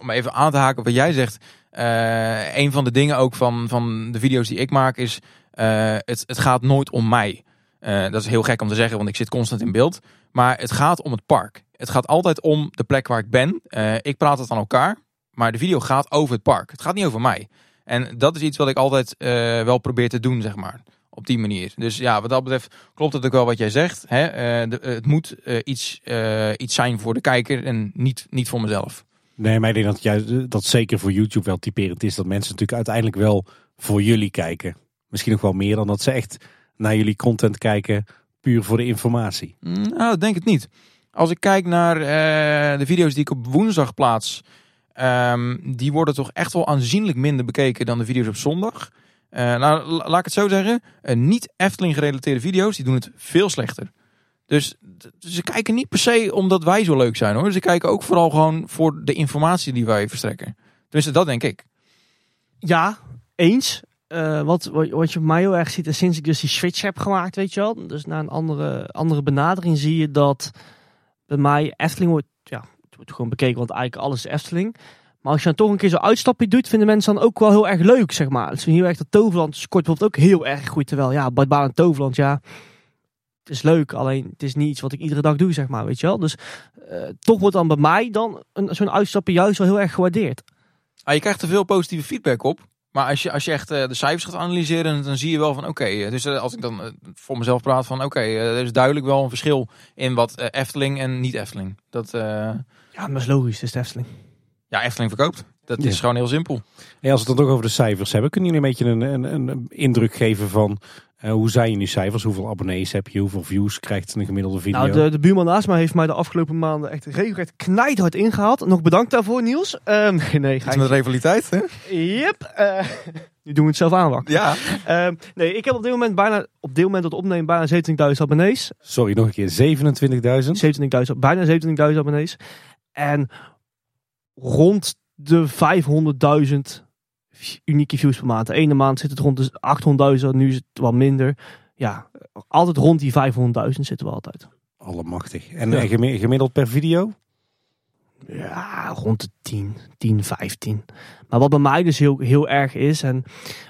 om even aan te haken op wat jij zegt. Eh, een van de dingen ook van, van de video's die ik maak is, eh, het, het gaat nooit om mij. Eh, dat is heel gek om te zeggen, want ik zit constant in beeld. Maar het gaat om het park. Het gaat altijd om de plek waar ik ben. Ik praat het aan elkaar, maar de video gaat over het park. Het gaat niet over mij. En dat is iets wat ik altijd wel probeer te doen, zeg maar. Op die manier. Dus ja, wat dat betreft klopt het ook wel wat jij zegt. Hè? Het moet iets, iets zijn voor de kijker en niet, niet voor mezelf. Nee, maar ik denk dat, juist, dat zeker voor YouTube wel typerend is. Dat mensen natuurlijk uiteindelijk wel voor jullie kijken. Misschien nog wel meer dan dat ze echt naar jullie content kijken. Puur voor de informatie. Nou, ik denk het niet. Als ik kijk naar eh, de video's die ik op woensdag plaats, ehm, die worden toch echt wel aanzienlijk minder bekeken dan de video's op zondag. Eh, nou, la- laat ik het zo zeggen. eh, niet Efteling gerelateerde video's, die doen het veel slechter. Dus ze kijken niet per se omdat wij zo leuk zijn hoor. Ze kijken ook vooral gewoon voor de informatie die wij verstrekken. Tenminste, dat denk ik. Ja, eens. Eh, wat, wat je bij mij heel erg ziet, is sinds ik dus die switch heb gemaakt, weet je wel. Dus naar een andere, andere benadering zie je dat bij mij Efteling wordt, ja, het wordt gewoon bekeken, want eigenlijk alles is Efteling. Maar als je dan toch een keer zo'n uitstapje doet, vinden mensen dan ook wel heel erg leuk, zeg maar. Dus heel erg dat Toverland scoort bijvoorbeeld ook heel erg goed. Terwijl, ja, Bart Baan en ja, het is leuk. Alleen, het is niet iets wat ik iedere dag doe, zeg maar, weet je wel. Dus eh, toch wordt dan bij mij dan een- zo'n uitstapje juist wel heel erg gewaardeerd. Ah, je krijgt er veel positieve feedback op. Maar als je, als je echt eh, de cijfers gaat analyseren, dan zie je wel van oké. eh, dus als ik dan voor mezelf praat van oké, er is duidelijk wel een verschil in wat Efteling en niet Efteling. Dat, eh, Ja, maar dat is logisch, het is de Efteling. ja, Efteling verkoopt. Dat Ja. is gewoon heel simpel. En als we het dan toch over de cijfers hebben. Kunnen jullie een beetje een, een, een indruk geven van eh, hoe zijn jullie cijfers? Hoeveel abonnees heb je? Hoeveel views krijgt een gemiddelde video? Nou, de, de buurman naast mij heeft mij de afgelopen maanden echt regelrecht knijthard ingehaald. Nog bedankt daarvoor, Niels. Ehm, nee, nee, ga Iets met rivaliteit, hè? Yep. eh, nu doen we het zelf aanwakken. Ja. Ehm, nee, ik heb op dit moment bijna, op dit moment tot opnemen bijna 17.000 abonnees. Sorry, nog een keer. 27.000? 27.000, bijna 17.000 abonnees. En rond de 500.000 unieke views per maand. De ene maand zit het rond de 800.000, nu is het wat minder. Ja, altijd rond die 500.000 zitten we altijd. Allemachtig. En Ja. eh, gemi- gemiddeld per video? Ja, rond de 10, 10, 15. Maar wat bij mij dus heel, heel erg is, en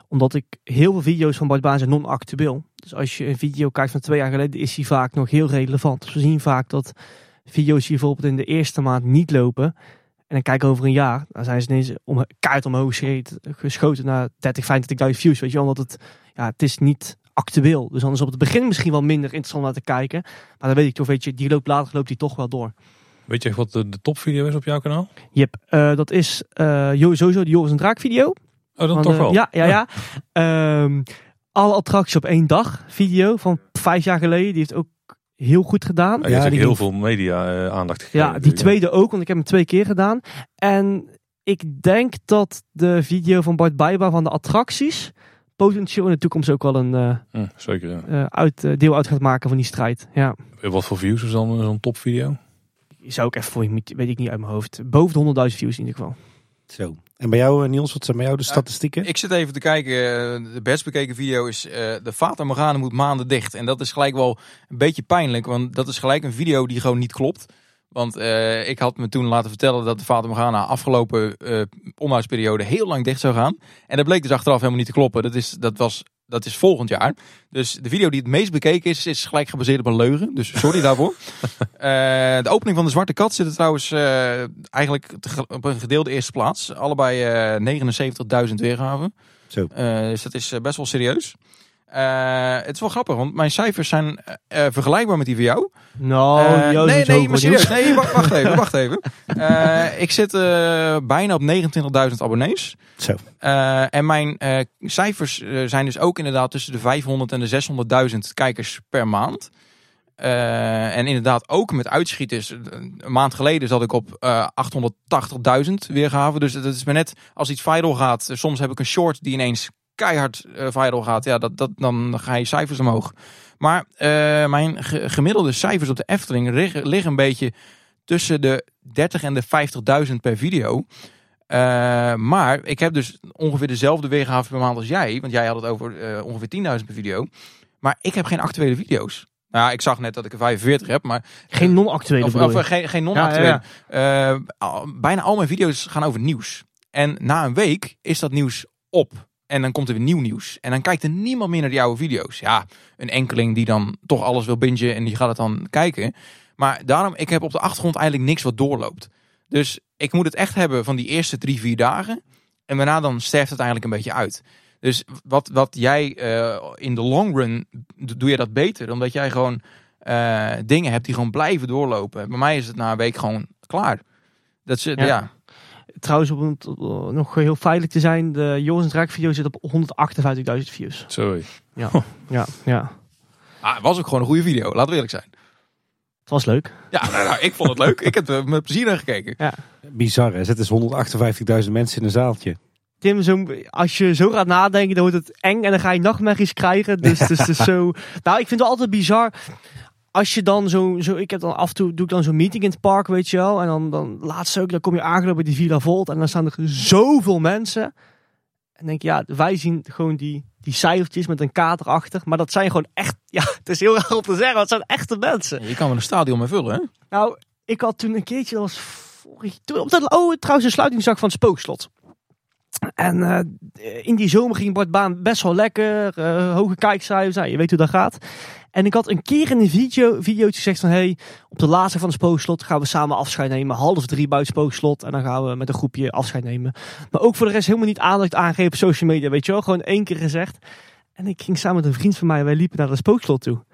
omdat ik heel veel video's van Bart Baan zijn non-actueel. Dus als je een video kijkt van twee jaar geleden, is die vaak nog heel relevant. Dus we zien vaak dat video's die bijvoorbeeld in de eerste maand niet lopen. En dan kijken over een jaar, dan zijn ze ineens om, kaart omhoog geschoten- geschoten naar 30, 35.000 views. Weet je, omdat het, ja, het is niet actueel. Dus dan is op het begin misschien wel minder interessant om naar te kijken. Maar dan weet ik toch, weet je, die loopt later loopt die toch wel door. Weet je echt wat de, de topvideo is op jouw kanaal? Yep, eh, dat is Jo- sowieso de Joris en Draak video. Oh, dan toch wel. Ja, ja, ja. Ehm, alle attracties op één dag video van vijf jaar geleden. Die heeft ook heel goed gedaan. Ja, Ja, die heel ging- veel media eh, aandacht gegeven. Ja, die tweede ook, want ik heb hem twee keer gedaan. En ik denk dat de video van Bart Bijba van de attracties potentieel in de toekomst ook wel een eh, Hm, zeker, ja. eh, uit, deel uit gaat maken van die strijd. Ja. Wat voor views is dan zo'n topvideo? zou ik even voor je, moet- weet ik niet uit mijn hoofd. Boven de 100.000 views in ieder geval. Zo. En bij jou, eh, Niels, wat zijn bij jou de statistieken? Ik zit even te kijken. eh, De best bekeken video is eh, de Fata Morgana moet maanden dicht. En dat is gelijk wel een beetje pijnlijk. Want dat is gelijk een video die gewoon niet klopt. Want ik had me toen laten vertellen dat de Fata Morgana afgelopen eh onderhoudsperiode heel lang dicht zou gaan. En dat bleek dus achteraf helemaal niet te kloppen. Dat is, dat was, dat is volgend jaar. Dus de video die het meest bekeken is, is gelijk gebaseerd op een leugen. Dus sorry daarvoor. Eh, de opening van de Zwarte Kat zit er trouwens eh, eigenlijk op een gedeelde eerste plaats. Allebei eh 79.000 weergaven. Zo. Dus dat is best wel serieus. Eh, het is wel grappig, want mijn cijfers zijn eh, eh, vergelijkbaar met die van jou. Nou, Joost nee, nee, maar serieus. Nee, wacht, wacht even, wacht even. Ik zit bijna op 29.000 abonnees. Zo. En mijn cijfers zijn dus ook inderdaad tussen de 500 en de 600.000 kijkers per maand. En inderdaad ook met uitschieters. Een maand geleden zat ik op eh 880.000 weergaven. Dus het is maar net als iets viral gaat. Soms heb ik een short die ineens keihard eh, viral gaat. Ja, dat, dat, dan ga je cijfers omhoog. Maar eh, mijn ge- gemiddelde cijfers op de Efteling liggen, een beetje tussen de 30 en de 50.000 per video. Eh, maar ik heb dus ongeveer dezelfde weergave per maand als jij. Want jij had het over eh, ongeveer 10.000 per video. Maar ik heb geen actuele video's. Nou, ja, ik zag net dat ik er 45 heb, maar Geen non-actuele of, of, geen, geen non-actuele. Ja, bijna al mijn video's gaan over nieuws. En na een week is dat nieuws op. En dan komt er weer nieuw nieuws. En dan kijkt er niemand meer naar die oude video's. Ja, een enkeling die dan toch alles wil bingen en die gaat het dan kijken. Maar daarom, ik heb op de achtergrond eigenlijk niks wat doorloopt. Dus ik moet het echt hebben van die eerste drie, vier dagen. En daarna dan sterft het eigenlijk een beetje uit. Dus wat, wat jij eh, in de long run, doe je dat beter. Omdat jij gewoon eh, dingen hebt die gewoon blijven doorlopen. Bij mij is het na een week gewoon klaar. Dat ze, Ja. ja. Trouwens, om het, eh, nog heel veilig te zijn, de Joris en Draak video zit op 158.000 views. Sorry. Ja, ja, ja. Ah, het was ook gewoon een goede video, laten we eerlijk zijn. Het was leuk. Ja, nou, nou, ik vond het leuk. Ik heb er met plezier naar gekeken. Bizar, hè? Zitten dus 158.000 mensen in een zaaltje. Tim, zo, als je zo gaat nadenken, dan wordt het eng en dan ga je nachtmerries krijgen. Dus, dus, dus zo. Nou, ik vind het altijd bizar. Als je dan zo, zo, ik heb dan af en toe doe ik dan zo'n meeting in het park, weet je wel. En dan, dan laatst ook, dan kom je aangelopen bij die Villa Volt en dan staan er zoveel mensen. En denk je, ja, wij zien gewoon die, die cijfertjes met een kaart erachter. Maar dat zijn gewoon echt, ja, het is heel raar om te zeggen, maar het zijn echte mensen. Je kan wel een stadion mee vullen, hè? Nou, ik had toen een keertje, dat was vorig, toen, op dat, oh, trouwens de sluitingsdag van het Spookslot. En eh, in die zomer ging Bart Baan best wel lekker, eh, hoge kijkcijfers, nou, je weet hoe dat gaat. En ik had een keer in een video, videootje gezegd van, hey, op de laatste van het Spookslot gaan we samen afscheid nemen, half drie buiten Spookslot. En dan gaan we met een groepje afscheid nemen. Maar ook voor de rest helemaal niet aandacht aangeven op social media, weet je wel, gewoon één keer gezegd. En ik ging samen met een vriend van mij, wij liepen naar het Spookslot toe.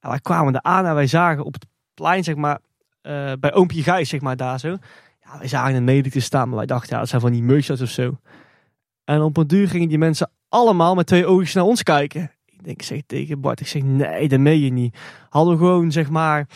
En wij kwamen er aan en wij zagen op het plein, zeg maar, eh, bij Oompje Gijs, zeg maar, daar zo. Ja, wij zagen een medie te staan, maar wij dachten, ja, dat zijn van die merchandise of zo. En op een duur gingen die mensen allemaal met twee oogjes naar ons kijken. Ik zeg tegen Bart, ik zeg, nee, dat meen je niet. Hadden we gewoon, zeg maar,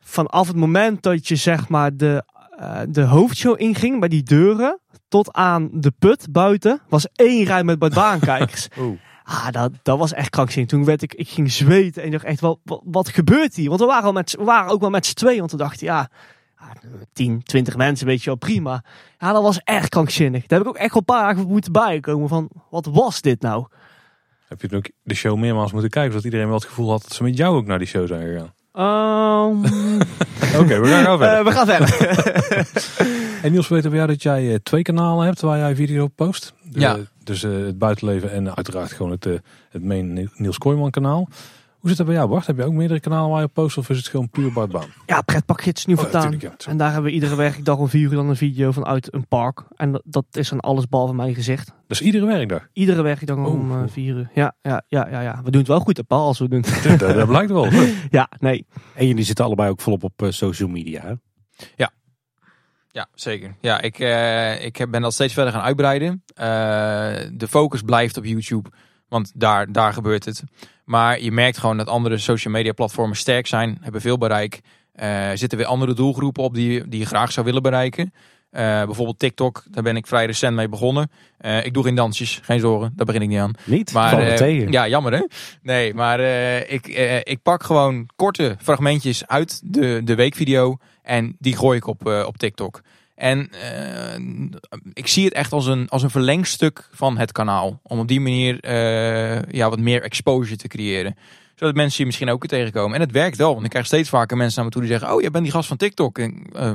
vanaf het moment dat je, zeg maar, de, eh, de hoofdshow inging bij die deuren, tot aan de put buiten, was één rij met Baankijkers. Oeh. Ah, dat, dat was echt krankzinnig. Toen werd ik, ik ging zweten en dacht echt, wat, wat, wat gebeurt hier? Want we waren, al met, we waren ook wel met z'n tweeën, want we dachten, ja, ah, 10, 20 mensen, weet je wel, prima. Ja, dat was echt krankzinnig. Daar heb ik ook echt wel een paar dagen moeten bijkomen van, wat was dit nou? Heb je ook de show meermaals moeten kijken, zodat iedereen wel het gevoel had dat ze met jou ook naar die show zijn gegaan? Ehm, Oké, we gaan verder. eh, we gaan verder. En Niels, we weten bij jou dat jij eh, twee kanalen hebt waar jij video op post. De- Ja. Dus eh, het buitenleven en uiteraard gewoon het, het main Niels Kooijman kanaal. Hoe zit dat bij jou Bart? Heb je ook meerdere kanalen waar je op post of is het gewoon puur Bart Baan? ja, pretpakgids nu Oh, vertaan. natuurlijk, ja. En daar hebben we iedere werkdag om vier uur dan een video vanuit een park. En dat, dat is dan alles behalve mijn gezicht. Dus iedere werkdag. Iedere werkdag Oh, om oh. vier uur. Ja, ja, ja, ja, ja. We doen het wel goed, hè, Paul, als we doen. dat, dat blijkt wel. ja, nee. En jullie zitten allebei ook volop op eh, social media. Hè? Ja, zeker. Ja, ik, eh, ik ben dat steeds verder gaan uitbreiden. Eh, de focus blijft op YouTube, want daar, daar gebeurt het. Maar je merkt gewoon dat andere social media platformen sterk zijn, hebben veel bereik. Er zitten weer andere doelgroepen op die, die je graag zou willen bereiken. Eh, bijvoorbeeld TikTok, daar ben ik vrij recent mee begonnen. Eh, ik doe geen dansjes, geen zorgen, daar begin ik niet aan. Niet? Maar. Ja, jammer hè? Nee, maar ik, ik pak gewoon korte fragmentjes uit de, de weekvideo en die gooi ik op, op TikTok. En eh, ik zie het echt als een, als een verlengstuk van het kanaal. Om op die manier eh, ja, wat meer exposure te creëren. Zodat mensen je misschien ook tegenkomen. En het werkt wel, want ik krijg steeds vaker mensen naar me toe die zeggen... Oh, jij bent die gast van TikTok. En, eh,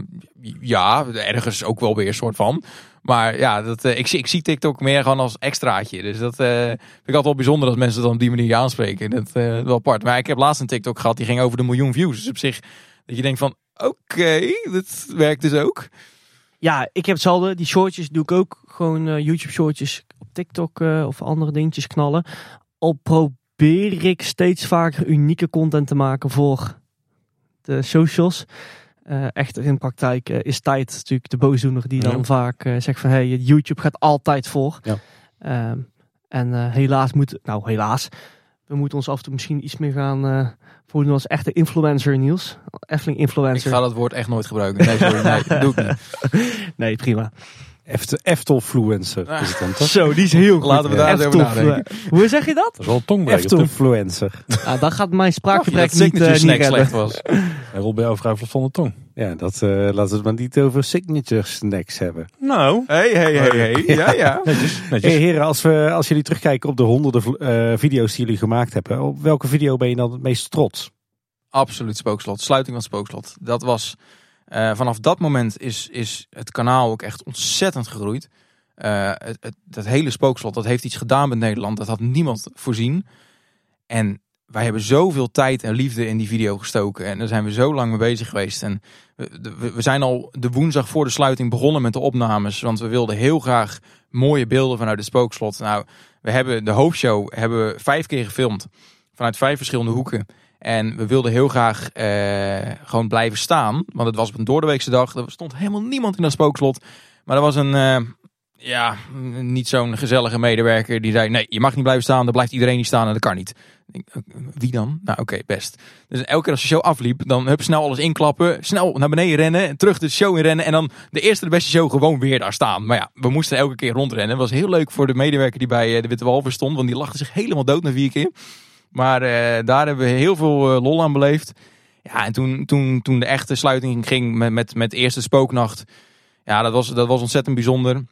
ja, ergens ook wel weer een soort van. Maar ja, dat, ik, zie, ik zie TikTok meer gewoon als extraatje. Dus dat vind ik altijd wel bijzonder dat mensen dan op die manier aanspreken. Dat wel apart. Maar ik heb laatst een TikTok gehad, die ging over de miljoen views. Dus op zich, dat je denkt van, oké, dat werkt dus ook. Ja, ik heb hetzelfde. Die shortjes doe ik ook. Gewoon eh, YouTube shortjes op TikTok eh, of andere dingetjes knallen. Al probeer ik steeds vaker unieke content te maken voor de socials. Eh, echter in praktijk is tijd natuurlijk de boosdoener die dan Ja. vaak zegt van hey, YouTube gaat altijd voor. Ja. Ehm, en helaas moet, nou helaas, we moeten ons af en toe misschien iets meer gaan voordoen als echte influencer Niels. Efteling Ik influencer. ga dat woord echt nooit gebruiken. Nee, sorry, nee, doe ik niet. Nee, prima. Eft- Eftelfluencer is het dan toch? Zo, die is heel goed. Laten we daar Eftelflu- nadenken. Hoe zeg je dat? Dat is wel tongbreker. Eftelfluencer. Ah, dan gaat mijn spraakgebrek niet, signature eh, niet redden. slecht was. Hij rolt bij jou vrij vlot van de tong. Ja, dat eh, laten we het maar niet over signature snacks hebben. Nou. Hey, hey, hey, hey. Ja, ja. Netjes, Hey, heren, als, we, als jullie terugkijken op de honderden eh, video's die jullie gemaakt hebben, op welke video ben je dan het meest trots? Absoluut spookslot. Sluiting van spookslot. Dat was, eh, vanaf dat moment is, is het kanaal ook echt ontzettend gegroeid. Eh, het, dat hele spookslot, dat heeft iets gedaan met Nederland. Dat had niemand voorzien. En wij hebben zoveel tijd en liefde in die video gestoken. En daar zijn we zo lang mee bezig geweest. En we, we- we zijn al de woensdag voor de sluiting begonnen met de opnames. Want we wilden heel graag mooie beelden vanuit het spookslot. Nou, we hebben de hoofdshow hebben we vijf keer gefilmd. Vanuit vijf verschillende hoeken. En we wilden heel graag eh, gewoon blijven staan. Want het was op een doordeweekse dag. Er stond helemaal niemand in dat spookslot. Maar er was een, eh, ja, niet zo'n gezellige medewerker. Die zei, nee, je mag niet blijven staan. Dan blijft iedereen niet staan en dat kan niet. Eh, Wie dan? Nou, oké, best. Dus elke keer als de show afliep, dan hup, snel alles inklappen. Snel naar beneden rennen. En terug de show in rennen. En dan de eerste de beste show gewoon weer daar staan. Maar ja, we moesten elke keer rondrennen. Het was heel leuk voor de medewerker die bij de Witte Walver stond. Want die lachte zich helemaal dood na vier keer. Maar eh, daar hebben we heel veel eh, lol aan beleefd. Ja, en toen, toen, toen de echte sluiting ging met, met, met de eerste spooknacht. Ja, dat was, dat was ontzettend bijzonder.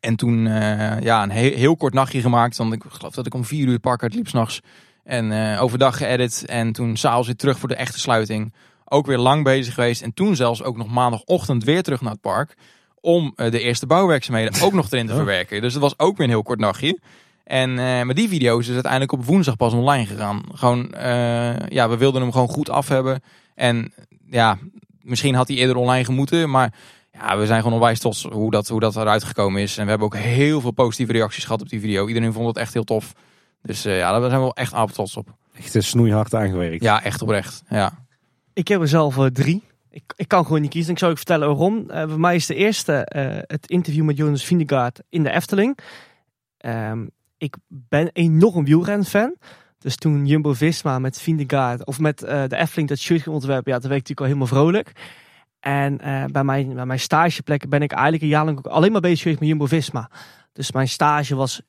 En toen eh, ja, een heel, heel kort nachtje gemaakt. Want ik geloof dat ik om vier uur het park uitliep s'nachts. En overdag geëdit. En toen s'avonds weer terug voor de echte sluiting. Ook weer lang bezig geweest. En toen zelfs ook nog maandagochtend weer terug naar het park. Om de eerste bouwwerkzaamheden ook nog erin te Oh. verwerken. Dus dat was ook weer een heel kort nachtje. En eh met die video is het uiteindelijk op woensdag pas online gegaan. Gewoon, eh, ja, we wilden hem gewoon goed af hebben. En ja, misschien had hij eerder online gemoeten. Maar ja, we zijn gewoon onwijs trots hoe dat, hoe dat eruit gekomen is. En we hebben ook heel veel positieve reacties gehad op die video. Iedereen vond het echt heel tof. Dus eh, ja, daar zijn we wel echt apen trots op. Echt een snoeihard aangewerkt. Ja, echt oprecht. Ja. Ik heb er zelf drie. Ik, ik kan gewoon niet kiezen. Ik zal je vertellen waarom. Voor mij is de eerste eh, het interview met Jonas Vindegaard in de Efteling. Ehm, ik ben enorm wielren-fan. Dus toen Jumbo-Visma met Vindegaard of met eh, de Efteling dat shirt ging ontwerpen, ja, toen werd ik natuurlijk al helemaal vrolijk. En eh, bij, mijn, bij mijn stageplek ben ik eigenlijk een jaar lang ook alleen maar bezig geweest met Jumbo-Visma. Dus mijn stage was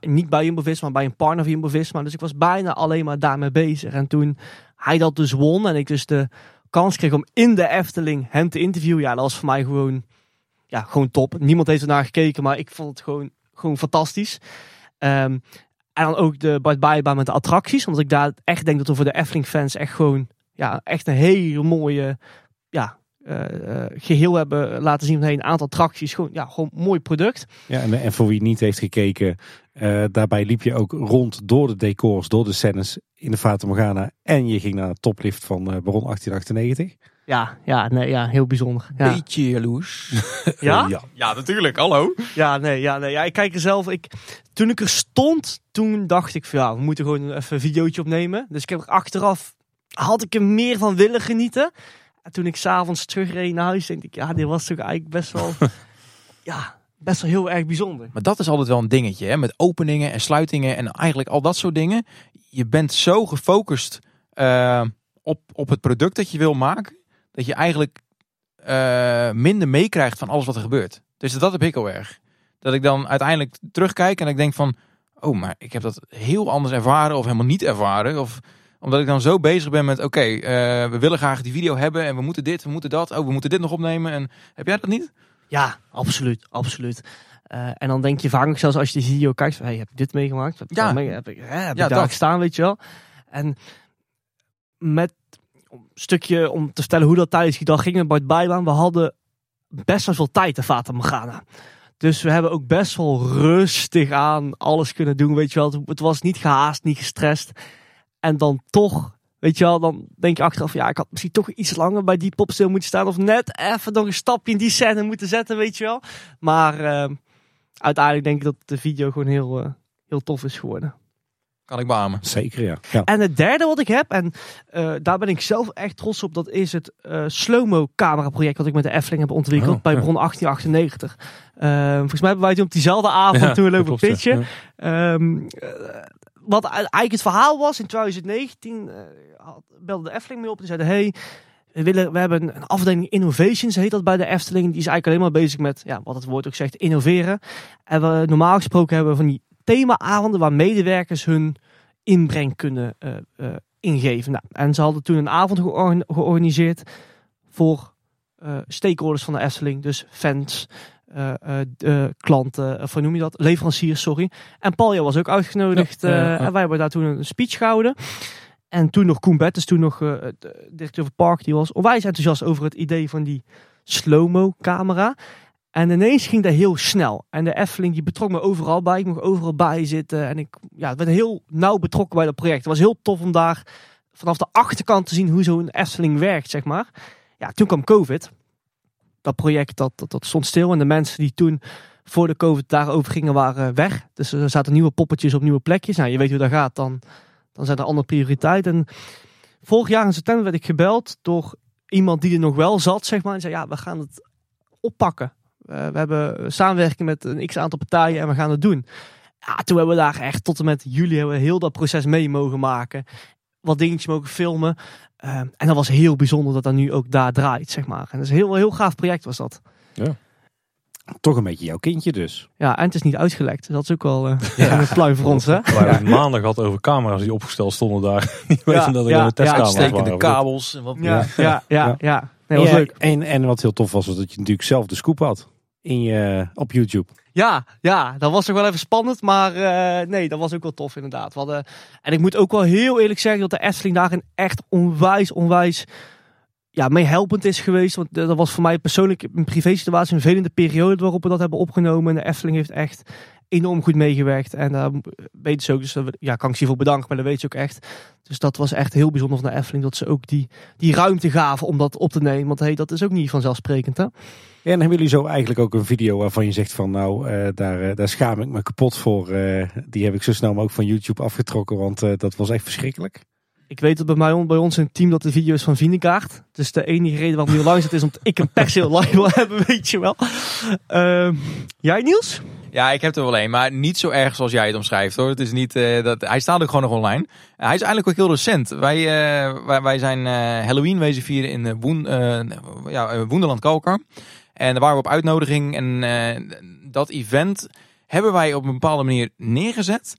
niet bij Jumbo-Visma, maar bij een partner van Jumbo-Visma. Dus ik was bijna alleen maar daarmee bezig. En toen hij dat dus won en ik dus de kans kreeg om in de Efteling hem te interviewen. Ja, dat was voor mij gewoon, ja, gewoon top. Niemand heeft ernaar gekeken, maar ik vond het gewoon, gewoon fantastisch. Ehm, en dan ook de Bart Bijbaan met de attracties. Omdat ik daar echt denk dat we voor de Efteling fans echt gewoon, ja, echt een hele mooie, ja, eh, eh, geheel hebben laten zien. Een aantal attracties. Gewoon, ja, gewoon een mooi product. Ja, en, en voor wie niet heeft gekeken, eh, daarbij liep je ook rond door de decors, door de scènes in de Fata Morgana. En je ging naar de toplift van eh, Baron 1898. Ja, ja, nee, ja, heel bijzonder. Ja, Beetje jaloers. ja? Ja. ja, natuurlijk. Hallo. Ja, nee, ja, nee. Ja, ik kijk er zelf. Ik, toen ik er stond, toen dacht ik van ja, we moeten gewoon even een videootje opnemen. Dus ik heb er achteraf, had ik er meer van willen genieten. En toen ik s'avonds terugreed naar huis, denk ik, ja, dit was toch eigenlijk best wel, ja, best wel heel erg bijzonder. Maar dat is altijd wel een dingetje, hè? met openingen en sluitingen en eigenlijk al dat soort dingen. Je bent zo gefocust eh, op, op het product dat je wil maken, dat je eigenlijk eh, minder meekrijgt van alles wat er gebeurt. Dus dat heb ik heel erg. Dat ik dan uiteindelijk terugkijk en ik denk van, oh, maar ik heb dat heel anders ervaren of helemaal niet ervaren. Of omdat ik dan zo bezig ben met, oké, eh, we willen graag die video hebben en we moeten dit, we moeten dat, oh, we moeten dit nog opnemen. En heb jij dat niet? Ja, absoluut, absoluut. Eh, en dan denk je vaak zelfs als je die video kijkt, van, hey, heb ik dit meegemaakt? Heb ik, Ja. mee- heb ik, hè, heb Ja, ik daar dat. gestaan, weet je wel? En met een stukje om te vertellen hoe dat tijdens die dag ging met Bart we hadden best wel veel tijd te Fata Morgana. Dus we hebben ook best wel rustig aan alles kunnen doen, weet je wel. Het was niet gehaast, niet gestrest. En dan toch, weet je wel, dan denk je achteraf, ja, ik had misschien toch iets langer bij die pop stil moeten staan. Of net even nog een stapje in die scène moeten zetten, weet je wel. Maar eh, uiteindelijk denk ik dat de video gewoon heel, eh, heel tof is geworden. Kan ik beamen. Zeker, ja. ja. En het derde wat ik heb, en eh, daar ben ik zelf echt trots op, dat is het eh slow-mo camera project wat ik met de Efteling heb ontwikkeld Oh, bij ja. Bron 1898. Eh, volgens mij hebben wij toen op diezelfde avond Ja, toen we lopen klopt, ja. pitchen. Ehm, eh, wat eigenlijk het verhaal was in 2019, eh, had- belde de Efteling mee op en zeiden: Hey, we, willen, we hebben een afdeling Innovations, heet dat bij de Efteling. Die is eigenlijk alleen maar bezig met, ja, wat het woord ook zegt, innoveren. En we normaal gesproken hebben we van die themaavonden waar medewerkers hun inbreng kunnen eh, ingeven. Nou, en ze hadden toen een avond georgan- georganiseerd voor eh, stakeholders van de Efteling, dus fans. klanten, of hoe noem je dat? Leveranciers, sorry. En Palja was ook uitgenodigd. Ja. En wij hebben daar toen een speech gehouden. En toen nog Koen Bettes, toen nog directeur van Park, die was onwijs enthousiast over het idee van die slow-mo camera. En ineens ging dat heel snel. En de Efteling die betrok me overal bij. Ik mocht overal bij zitten. En ik ja, werd heel nauw betrokken bij dat project. Het was heel tof om daar vanaf de achterkant te zien hoe zo'n Efteling werkt, zeg maar. Ja, toen kwam COVID. Dat project dat, dat, stond stil. En de mensen die toen voor de COVID daarover gingen, waren weg. Dus er zaten nieuwe poppetjes op nieuwe plekjes. Nou, je weet hoe dat gaat. Dan, dan zijn er andere prioriteiten. En vorig jaar in september werd ik gebeld door iemand die er nog wel zat, zeg maar. En zei, ja, we gaan het oppakken. Eh, we hebben samenwerking met een x-aantal partijen en we gaan het doen. Ja, toen hebben we daar echt tot en met juli hebben we heel dat proces mee mogen maken. Wat dingetjes mogen filmen. Eh, en dat was heel bijzonder dat dat nu ook daar draait, zeg maar. En dat is een heel, heel gaaf project was dat. Toch een beetje jouw kindje dus. Ja, en het is niet uitgelekt. Dus dat is ook wel eh een pluim voor ons, hè? We hebben het maandag gehad over camera's die opgesteld stonden daar. Niet Ja, weten dat er ja, de testcamera's ja, waren. kabels. En wat Ja, ja, ja, ja. Nee, was Ja, leuk. En, en wat heel tof was, was dat je natuurlijk zelf de scoop had. In je, op YouTube. Ja, ja, dat was nog wel even spannend, maar eh, nee, dat was ook wel tof inderdaad. We hadden, en ik moet ook wel heel eerlijk zeggen dat de Efteling daarin echt onwijs, onwijs ja, meehelpend is geweest. Want eh, dat was voor mij persoonlijk een privé situatie, een vervelende periode waarop we dat hebben opgenomen. En de Efteling heeft echt enorm goed meegewerkt. En daar weten ze ook, dus ja, kan ik ze voor bedanken, maar dat weet ze ook echt. Dus dat was echt heel bijzonder van de Efteling, dat ze ook die, die ruimte gaven om dat op te nemen. Want hey, dat is ook niet vanzelfsprekend, hè? En hebben jullie zo eigenlijk ook een video waarvan je zegt van nou, eh, daar, eh, daar schaam ik me kapot voor. Eh, die heb ik zo snel mogelijk van YouTube afgetrokken, want eh, dat was echt verschrikkelijk. Ik weet dat bij, mij, bij ons in het team dat de video is van Vinekaart. Dus de enige reden waarom die online zit is omdat ik een per se online wil hebben, weet je wel. Ehm, jij Niels? Ja, ik heb er wel een, maar niet zo erg zoals jij het omschrijft hoor. Het is niet, eh, dat, hij staat ook gewoon nog online. Hij is eigenlijk ook heel recent. Wij, eh, wij, wij zijn eh, Halloween wezen vieren in Woen, eh, ja, Woenderland Kalkar. En daar waren we op uitnodiging. En eh, dat event hebben wij op een bepaalde manier neergezet.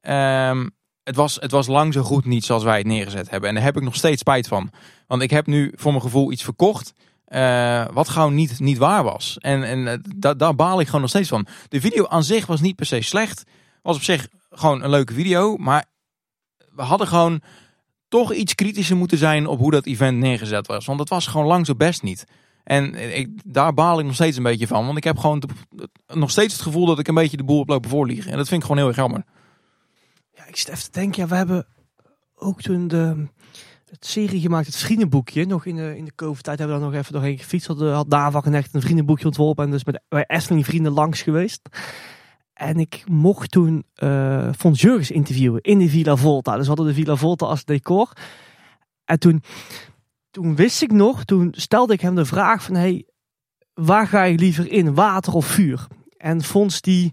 Ehm, het, was, het was lang zo goed niet zoals wij het neergezet hebben. En daar heb ik nog steeds spijt van. Want ik heb nu voor mijn gevoel iets verkocht. eh, wat gewoon niet, niet waar was. En, en eh, da- daar baal ik gewoon nog steeds van. De video aan zich was niet per se slecht. Was op zich gewoon een leuke video. Maar we hadden gewoon toch iets kritischer moeten zijn op hoe dat event neergezet was. Want het was gewoon lang zo best niet. En ik, daar baal ik nog steeds een beetje van. Want ik heb gewoon nog steeds het gevoel dat ik een beetje de boel op lopen voorliegen. En dat vind ik gewoon heel erg jammer. Ja, ik zit even te denken. Ja, we hebben ook toen de het serie gemaakt, het vriendenboekje. Nog in de, in de COVID-tijd hebben we daar nog even doorheen gefietst. Had, had Dava en echt een vriendenboekje ontworpen. En dus met bij Efteling vrienden langs geweest. En ik mocht toen eh Fons Jurgens interviewen in de Villa Volta. Dus we hadden de Villa Volta als decor. En toen, toen wist ik nog, toen stelde ik hem de vraag van... Hey, waar ga je liever in, water of vuur? En Fons die,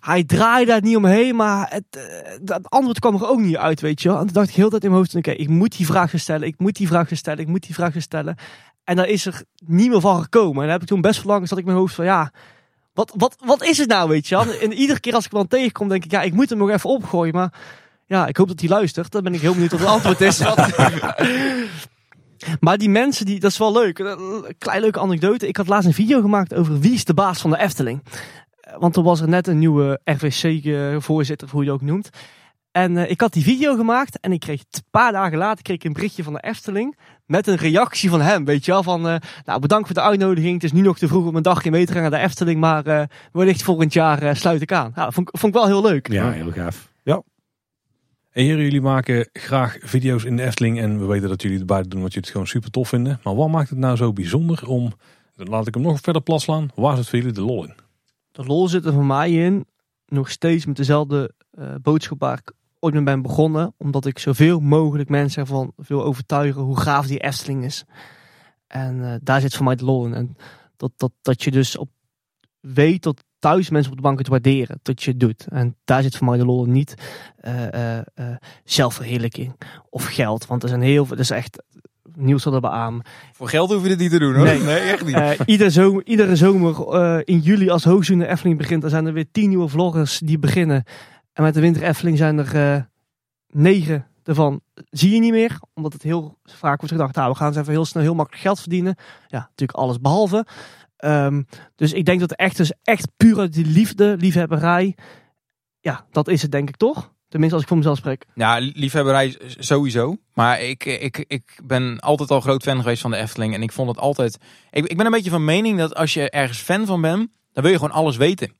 hij draaide daar niet omheen, maar het, eh, dat antwoord kwam er ook niet uit, weet je. En toen dacht ik heel tijd in mijn hoofd, oké, ik moet die vraag stellen, ik moet die vraag stellen, ik moet die vraag stellen. En daar is er niet meer van gekomen. En daar heb ik toen best wel lang zat ik in mijn hoofd van ja, wat, wat, wat is het nou, weet je wel? En iedere keer als ik hem dan tegenkom, denk ik, ja, ik moet hem nog even opgooien. Maar ja, ik hoop dat hij luistert. Dan ben ik heel benieuwd wat het antwoord is. maar die mensen, die, dat is wel leuk. Een klein leuke anekdote. Ik had laatst een video gemaakt over wie is de baas van de Efteling. Want er was er net een nieuwe RVC-voorzitter, hoe je het ook noemt. En ik had die video gemaakt en ik kreeg een paar dagen later kreeg ik een berichtje van de Efteling met een reactie van hem, weet je wel, van nou bedankt voor de uitnodiging. Het is nu nog te vroeg om een dagje mee te gaan naar de Efteling, maar uh, wellicht volgend jaar sluit ik aan. Nou, vond, vond ik wel heel leuk. Ja, heel gaaf. Heren, jullie maken graag video's in de Efteling en we weten dat jullie erbij doen wat jullie het gewoon super tof vinden. Maar wat maakt het nou zo bijzonder om, dan laat ik hem nog verder plat slaan, waar zit voor jullie de lol in? De lol zit er voor mij in, nog steeds met dezelfde boodschap waar ik ooit mee ben begonnen. Omdat ik zoveel mogelijk mensen ervan wil overtuigen hoe gaaf die Efteling is. En uh, daar zit voor mij de lol in. En dat, dat, dat je dus op weet dat thuis mensen op de bank het waarderen. Dat je het doet. En daar zit voor mij de lol. Niet uh, uh, zelfverheerlijking of geld. Want er zijn heel veel. Dat is echt. Nieuws zal er aan. Voor geld hoef je dit niet te doen hoor. Nee, nee echt niet. iedere zomer, iedere zomer in juli als hoogseizoen de Efteling begint. Dan zijn er weer tien nieuwe vloggers die beginnen. En met de Winter Efteling zijn er uh, negen ervan zie je niet meer. Omdat het heel vaak wordt gedacht, nou, we gaan eens even heel snel heel makkelijk geld verdienen. Ja, natuurlijk alles behalve. Um, dus ik denk dat echt is echt uit die liefde, liefhebberij. Ja, dat is het denk ik toch? Tenminste, als ik voor mezelf spreek. Ja, liefhebberij sowieso. Maar ik, ik, ik ben altijd al groot fan geweest van de Efteling. En ik vond het altijd... Ik, ik ben een beetje van mening dat als je ergens fan van bent, dan wil je gewoon alles weten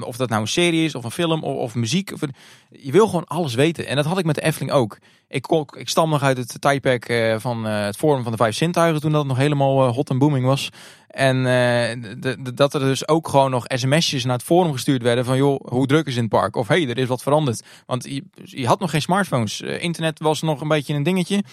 of dat nou een serie is, of een film, of, of muziek. Of, je wil gewoon alles weten. En dat had ik met de Efteling ook. Ik, ik stam nog uit het tijdperk uh, van uh, het Forum van de Vijf Zintuigen, toen dat nog helemaal uh, hot en booming was. En de, dat er dus ook gewoon nog sms'jes naar het forum gestuurd werden van joh, hoe druk is in het park? Of hey, er is wat veranderd. Want je, had nog geen smartphones. internet was nog een beetje een dingetje.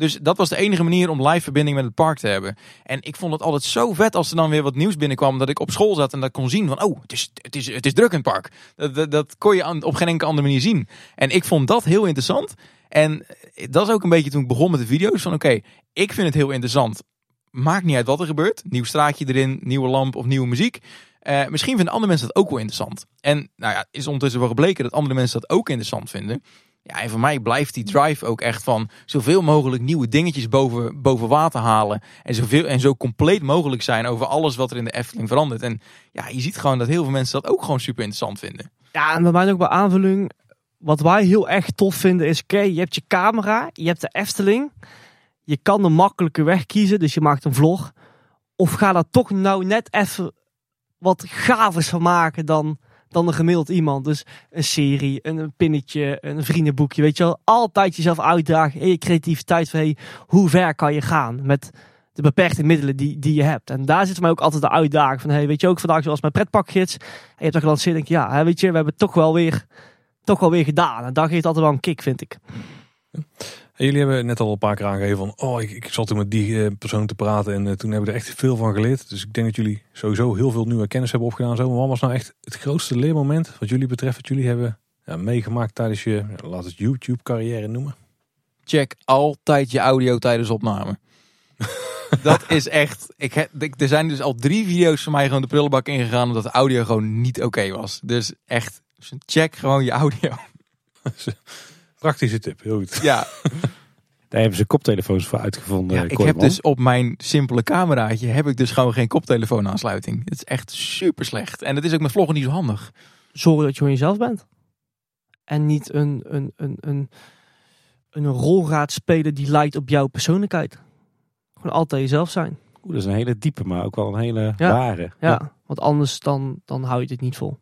Dus dat was de enige manier om live verbinding met het park te hebben. En ik vond het altijd zo vet als er dan weer wat nieuws binnenkwam. Dat ik op school zat en dat kon zien van, oh, het is, het is, het is druk in het park. Dat, dat, dat kon je op geen enkele andere manier zien. En ik vond dat heel interessant. En dat is ook een beetje toen ik begon met de video's. Van oké, ik vind het heel interessant. Maakt niet uit wat er gebeurt. Nieuw straatje erin, nieuwe lamp of nieuwe muziek. Uh, misschien vinden andere mensen dat ook wel interessant. En nou ja, is ondertussen wel gebleken dat andere mensen dat ook interessant vinden. Ja, en voor mij blijft die drive ook echt van zoveel mogelijk nieuwe dingetjes boven, boven water halen. En, zoveel, en zo compleet mogelijk zijn over alles wat er in de Efteling verandert. En ja, je ziet gewoon dat heel veel mensen dat ook gewoon super interessant vinden. Ja, en bij mij ook bij aanvulling. Wat wij heel erg tof vinden is, oké, je hebt je camera, je hebt de Efteling. Je kan de makkelijke weg kiezen, dus je maakt een vlog. Of ga daar toch nou net even wat gavers van maken dan dan een gemiddeld iemand. Dus een serie, een pinnetje, een vriendenboekje. Weet je wel, altijd jezelf uitdagen in je creativiteit. Van, hey, hoe ver kan je gaan met de beperkte middelen die, die je hebt. En daar zit voor mij ook altijd de uitdaging van, hey, weet je ook vandaag zoals mijn pretpakgids. En je hebt dan gelanceerd, denk je, ja, weet je, we hebben het toch wel weer, toch wel weer gedaan. En dat geeft altijd wel een kick, vind ik. En jullie hebben net al een paar keer aangegeven van, oh, ik, ik zat toen met die uh, persoon te praten en uh, toen hebben we er echt veel van geleerd. Dus ik denk dat jullie sowieso heel veel nieuwe kennis hebben opgedaan. Zo. Maar wat was nou echt het grootste leermoment wat jullie betreft, wat jullie hebben ja, meegemaakt tijdens je, ja, laat het YouTube carrière noemen? Check altijd je audio tijdens opname. dat is echt. Ik, er zijn dus al drie video's van mij gewoon de prullenbak ingegaan omdat de audio gewoon niet oké was. Dus echt, check gewoon je audio. Praktische tip, heel goed. Ja. Daar hebben ze koptelefoons voor uitgevonden. Ja, ik heb dus op mijn simpele cameraatje heb ik dus gewoon geen koptelefoonaansluiting. Het is echt super slecht. En het is ook met vloggen niet zo handig. Zorg dat je gewoon jezelf bent. En niet een, een, een, een, een rol gaat spelen die lijkt op jouw persoonlijkheid. Gewoon altijd jezelf zijn. Oeh, dat is een hele diepe, maar ook wel een hele ware. Ja, ja, want anders dan, dan hou je het niet vol.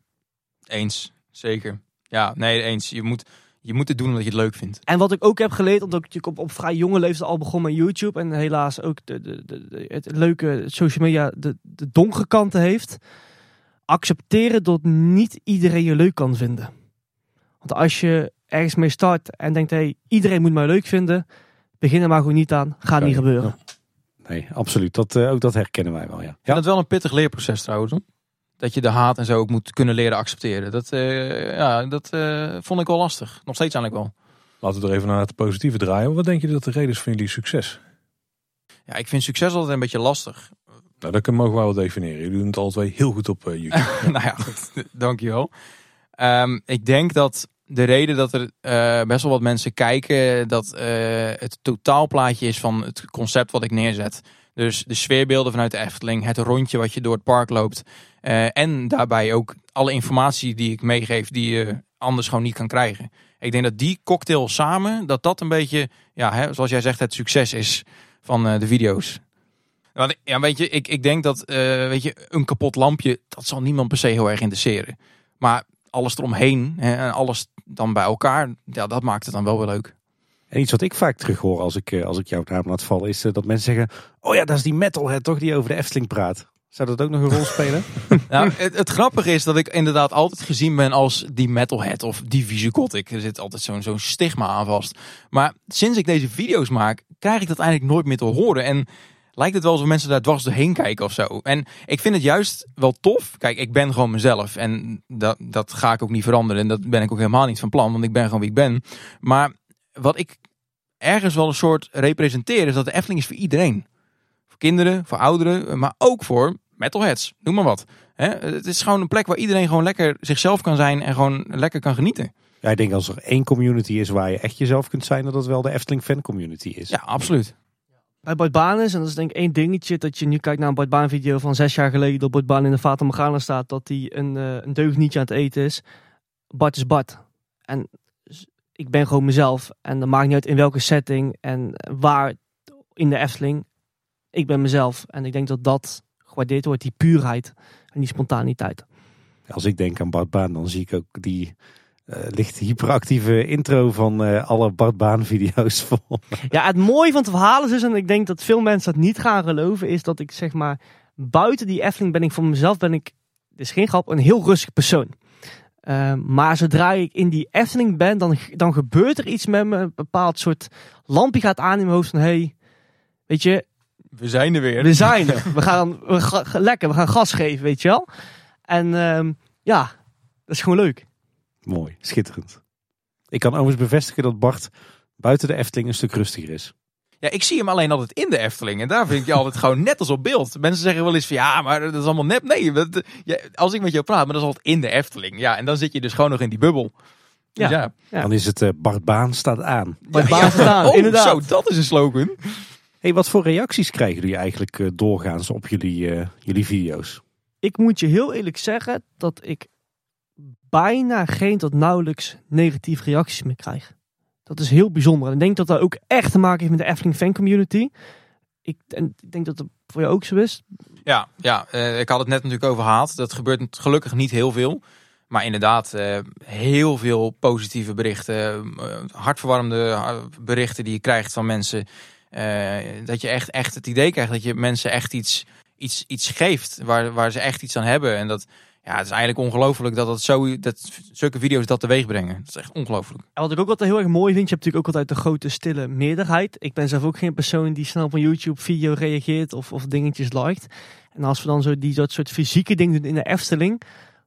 Eens, zeker. Ja, nee, eens. Je moet je moet het doen omdat je het leuk vindt. En wat ik ook heb geleerd, omdat ik op, op vrij jonge leeftijd al begon met YouTube. En helaas ook de, de, de, het leuke social media de, de donkere kanten heeft. Accepteren dat niet iedereen je leuk kan vinden. Want als je ergens mee start en denkt, hé, hey, iedereen moet mij leuk vinden. Begin er maar gewoon niet aan. Gaat niet gebeuren. Nee, absoluut. Dat, uh, ook dat herkennen wij wel, ja. ja. dat is wel een pittig leerproces trouwens dat je de haat en zo ook moet kunnen leren accepteren. Dat, uh, ja, dat uh, vond ik wel lastig. Nog steeds eigenlijk wel. Laten we er even naar het positieve draaien. Wat denk je dat de reden is van jullie succes? ja, ik vind succes altijd een beetje lastig. Nou, dat mogen we wel definiëren. Jullie doen het alle twee heel goed op eh, YouTube. nou ja, goed, dankjewel. Ehm ik denk dat de reden dat er eh, best wel wat mensen kijken, dat eh, het totaalplaatje is van het concept wat ik neerzet. Dus de sfeerbeelden vanuit de Efteling, het rondje wat je door het park loopt. eh, en daarbij ook alle informatie die ik meegeef, die je anders gewoon niet kan krijgen. Ik denk dat die cocktail samen, dat dat een beetje, ja, hè, zoals jij zegt, het succes is van eh, de video's. Want, ja, weet je, ik, ik denk dat eh, weet je, een kapot lampje, dat zal niemand per se heel erg interesseren. Maar alles eromheen hè, en alles dan bij elkaar, ja, dat maakt het dan wel weer leuk. En iets wat ik vaak terug hoor als ik, eh, als ik jouw naam laat vallen, is eh, dat mensen zeggen: Oh ja, dat is die metalhead toch die over de Efteling praat. Zou dat ook nog een rol spelen? Nou, het, het grappige is dat ik inderdaad altijd gezien ben als die metalhead of die visigothic. Er zit altijd zo'n zo'n stigma aan vast. Maar sinds ik deze video's maak, krijg ik dat eigenlijk nooit meer te horen. En lijkt het wel alsof mensen daar dwars doorheen kijken of zo. En ik vind het juist wel tof. Kijk, ik ben gewoon mezelf. En dat, dat ga ik ook niet veranderen. En dat ben ik ook helemaal niet van plan. Want ik ben gewoon wie ik ben. Maar wat ik ergens wel een soort representeer is dat de Efteling is voor iedereen. Voor kinderen, voor ouderen, maar ook voor metalheads. Noem maar wat. Hè? Het is gewoon een plek waar iedereen gewoon lekker zichzelf kan zijn en gewoon lekker kan genieten. ja, ik denk als er één community is waar je echt jezelf kunt zijn, dat dat wel de Efteling fan community is. Ja, absoluut. Bij Bart Baan is, en dat is denk ik één dingetje, dat je nu kijkt naar een Bart Baan video van zes jaar geleden, dat Bart Baan in de Fata Morgana staat, dat hij een, eh, een deugnietje aan het eten is. Bart is Bart. En ik ben gewoon mezelf. En dat maakt niet uit in welke setting en waar in de Efteling. Ik ben mezelf. En ik denk dat dat gewaardeerd wordt, die puurheid en die spontaniteit. Als ik denk aan Bart Baan, dan zie ik ook die eh, licht hyperactieve intro van eh, alle Bart Baan video's vol. Ja, het mooie van het verhaal is dus, en ik denk dat veel mensen dat niet gaan geloven, is dat ik zeg maar, buiten die Efteling ben ik voor mezelf, ben ik, dit is geen grap, een heel rustig persoon. Ehm, maar zodra ik in die Efteling ben, dan, dan gebeurt er iets met me, een bepaald soort lampje gaat aan in mijn hoofd van, hey, weet je, We zijn er weer. we zijn er. We gaan, we gaan lekker, we gaan gas geven, weet je wel. En ehm, ja, dat is gewoon leuk. Mooi, schitterend. Ik kan overigens bevestigen dat Bart buiten de Efteling een stuk rustiger is. Ja, ik zie hem alleen altijd in de Efteling. En daar vind ik je altijd gewoon net als op beeld. Mensen zeggen wel eens van ja, maar dat is allemaal nep. Nee, dat, ja, als ik met jou praat, maar dat is altijd in de Efteling. Ja, en dan zit je dus gewoon nog in die bubbel. Dus Ja. Dan is het Bart Baan staat aan. Bart Ja, Baan staat aan, oh, inderdaad. Zo, dat is een slogan. Hey, wat voor reacties krijgen jullie eigenlijk eh, doorgaans op jullie, eh, jullie video's? ik moet je heel eerlijk zeggen dat ik bijna geen tot nauwelijks negatieve reacties meer krijg. Dat is heel bijzonder. En ik denk dat dat ook echt te maken heeft met de Efteling fan community. Ik, ik denk dat dat voor jou ook zo is. Ja, ja eh, ik had het net natuurlijk over haat. Dat gebeurt gelukkig niet heel veel. Maar inderdaad, eh, heel veel positieve berichten. eh, hartverwarmende berichten die je krijgt van mensen. Dat je echt, echt het idee krijgt dat je mensen echt iets, iets, iets geeft. Waar, waar ze echt iets aan hebben. En dat ja, het is eigenlijk ongelooflijk dat, dat, zo, dat zulke video's dat teweeg brengen. Dat is echt ongelooflijk. En wat ik ook altijd heel erg mooi vind, je hebt natuurlijk ook altijd de grote stille meerderheid. Ik ben zelf ook geen persoon die snel op een YouTube video reageert of, of dingetjes liked. En als we dan zo die dat soort fysieke dingen doen in de Efteling,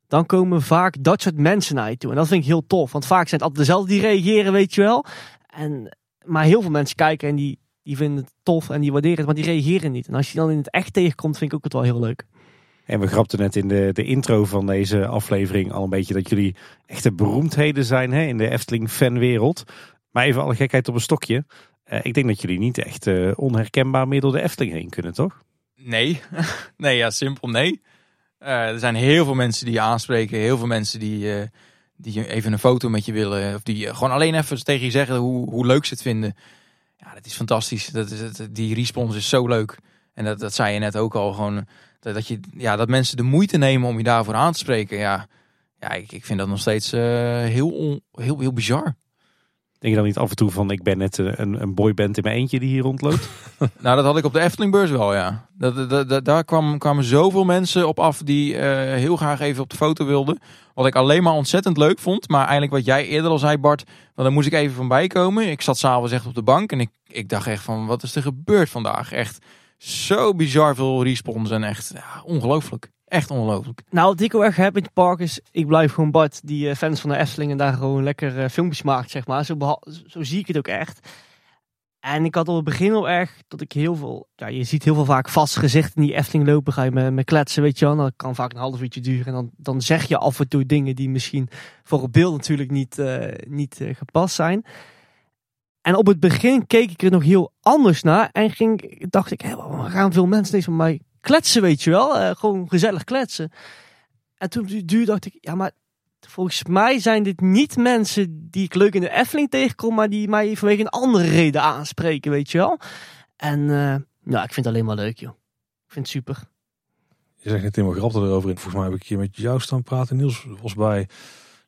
dan komen vaak dat soort mensen naar je toe. En dat vind ik heel tof, want vaak zijn het altijd dezelfde die reageren, weet je wel. En, maar heel veel mensen kijken en die, die vinden het tof en die waarderen het, maar die reageren niet. En als je dan in het echt tegenkomt, vind ik ook het wel heel leuk. En we grapten net in de, de intro van deze aflevering al een beetje dat jullie echte beroemdheden zijn hè, in de Efteling fanwereld. Maar even alle gekheid op een stokje. Eh, ik denk dat jullie niet echt eh, onherkenbaar door de Efteling heen kunnen, toch? Nee, nee, ja, simpel nee. Eh, er zijn heel veel mensen die je aanspreken, heel veel mensen die, die even een foto met je willen, of die gewoon alleen even tegen je zeggen hoe, hoe leuk ze het vinden. Ja, dat is fantastisch. Dat is, die respons is zo leuk. En dat, dat zei je net ook al, gewoon dat, dat, je, ja, dat mensen de moeite nemen om je daarvoor aan te spreken. Ja, ja ik, ik vind dat nog steeds eh, heel, on- heel, heel bizar. Denk je dan niet af en toe van ik ben net eh, een, een boyband in mijn eentje die hier rondloopt? Nou, dat had ik op de Eftelingbeurs wel, ja. Dat, dat, dat- daar kwam, kwamen zoveel mensen op af die eh, heel graag even op de foto wilden. Wat ik alleen maar ontzettend leuk vond. Maar eigenlijk wat jij eerder al zei, Bart, want daar moest ik even van bijkomen. Ik zat s'avonds echt op de bank en ik, ik dacht echt van, wat is er gebeurd vandaag? Echt zo bizar veel respons en echt ongelooflijk. Echt ongelooflijk. Nou, wat ik heel erg heb in het park is, ik blijf gewoon Bart, die eh, fans van de Efteling en daar gewoon lekker eh, filmpjes maakt, zeg maar. Zo, zo zie ik het ook echt. En ik had op het begin al erg dat ik heel veel, ja, je ziet heel veel vaak vast gezicht in die Efteling lopen, ga je met, met kletsen, weet je wel. Dat kan vaak een half uurtje duren en dan, dan zeg je af en toe dingen die misschien voor het beeld natuurlijk niet, eh, niet gepast zijn. En op het begin keek ik er nog heel anders naar en ging, dacht ik, waarom gaan veel mensen deze van mij kletsen, weet je wel. Eh, gewoon gezellig kletsen. En toen duur dacht ik, ja, maar volgens mij zijn dit niet mensen die ik leuk in de Efteling tegenkom, maar die mij vanwege een andere reden aanspreken, weet je wel. En eh ja, ik vind het alleen maar leuk, joh. Ik vind het super. Je zegt net helemaal grap erover in. Volgens mij heb ik hier met jou staan praten. Niels was bij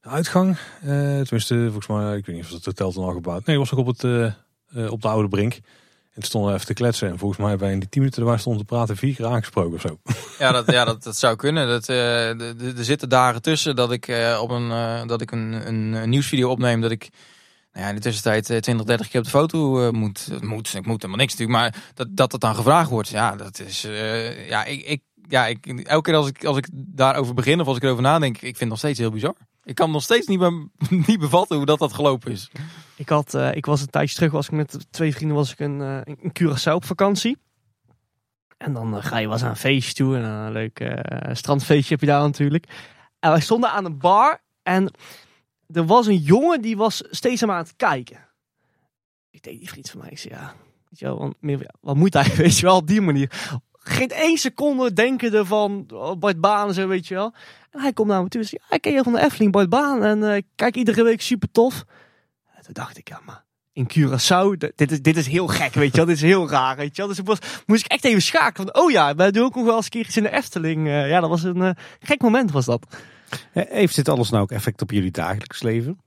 de uitgang. Eh, tenminste, volgens mij, ik weet niet of het hotel toen al gebouwd. Nee, was ook op, het, eh, eh, op de oude brink. En toen stonden we even te kletsen. En volgens mij hebben wij in die tien minuten waar stonden te praten vier keer aangesproken of zo. Ja, dat, ja, dat, dat zou kunnen. Dat, de- er zitten dagen tussen dat ik, op een, dat ik een, een, een nieuwsvideo opneem. Dat ik nou ja, in de tussentijd eh, 20, 30 keer op de foto moet. moet. Ik moet helemaal niks natuurlijk. Maar dat, dat het dan gevraagd wordt. Ja, dat is. ja, ik, ik, ja ik, elke keer als ik, als ik daarover begin of als ik erover nadenk. Ik vind het nog steeds heel bizar. Ik kan nog steeds niet, be- niet bevatten hoe dat, dat gelopen is. Ik, had, eh, ik was een tijdje terug, was ik met twee vrienden was ik een, eh, een Curaçao op vakantie. En dan eh, ga je wel eens aan een feestje toe en een leuk strandfeestje heb je daar natuurlijk. En wij stonden aan een bar en er was een jongen die was steeds aan het kijken. Ik deed die vriend van mij, ik zei ja, weet je wel, meer, wat moet hij, weet je wel, op die manier. Geen één seconde denken ervan, oh, Bart Baan en zo, weet je wel. En hij komt naar me toe en ja, ik ken je van de Efteling, Bart Baan. En eh, kijk iedere week super tof. En toen dacht ik, ja, maar in Curaçao, dit is, dit is heel gek, weet je wel. Dit is heel raar, weet je wel. Dus ik was, moest ik echt even schakelen. Van, oh ja, wij doen ook nog wel eens een keer iets in de Efteling. Eh, ja, dat was een eh, gek moment, was dat. Eh, Heeft dit alles nou ook effect op jullie dagelijks leven?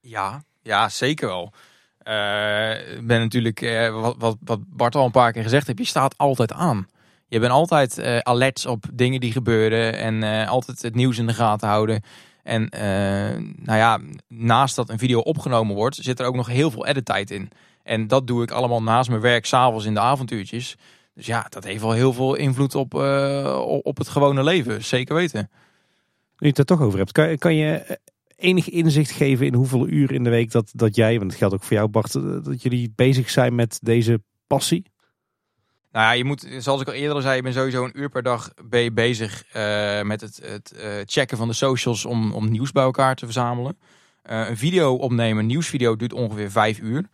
Ja, ja zeker wel. Eh, Ik ben natuurlijk, eh, wat, wat, wat Bart al een paar keer gezegd heeft, je staat altijd aan. Je bent altijd eh alerts op dingen die gebeuren en eh, altijd het nieuws in de gaten houden. En eh, nou ja, naast dat een video opgenomen wordt, zit er ook nog heel veel edittijd in. En dat doe ik allemaal naast mijn werk, s'avonds in de avontuurtjes. Dus ja, dat heeft wel heel veel invloed op, op het gewone leven, zeker weten. Nu je het er toch over hebt, kan, je enig inzicht geven in hoeveel uur in de week dat, dat jij, want dat geldt ook voor jou Bart, dat jullie bezig zijn met deze passie? Nou ja, je moet, zoals ik al eerder zei, je bent sowieso een uur per dag bezig eh, met het, het eh, checken van de socials om, om nieuws bij elkaar te verzamelen. Eh, een video opnemen, een nieuwsvideo duurt ongeveer vijf uur.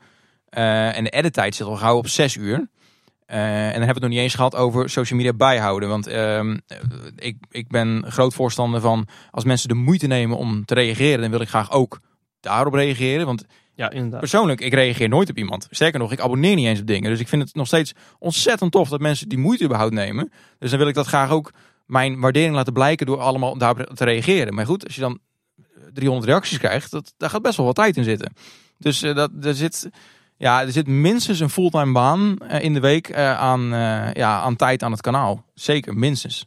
En de edittijd zit al gauw op zes uur. En dan hebben we het nog niet eens gehad over social media bijhouden. Want ehm, eh, ik, ik ben groot voorstander van als mensen de moeite nemen om te reageren, dan wil ik graag ook daarop reageren. Want Ja, inderdaad. Persoonlijk, ik reageer nooit op iemand. Sterker nog, ik abonneer niet eens op dingen. Dus ik vind het nog steeds ontzettend tof dat mensen die moeite überhaupt nemen. Dus dan wil ik dat graag ook mijn waardering laten blijken door allemaal daarop te reageren. Maar goed, als je dan 300 reacties krijgt, dat, daar gaat best wel wat tijd in zitten. Dus eh, dat, er, zit, ja, er zit minstens een fulltime baan eh, in de week eh, aan, eh, ja, aan tijd aan het kanaal. Zeker, minstens.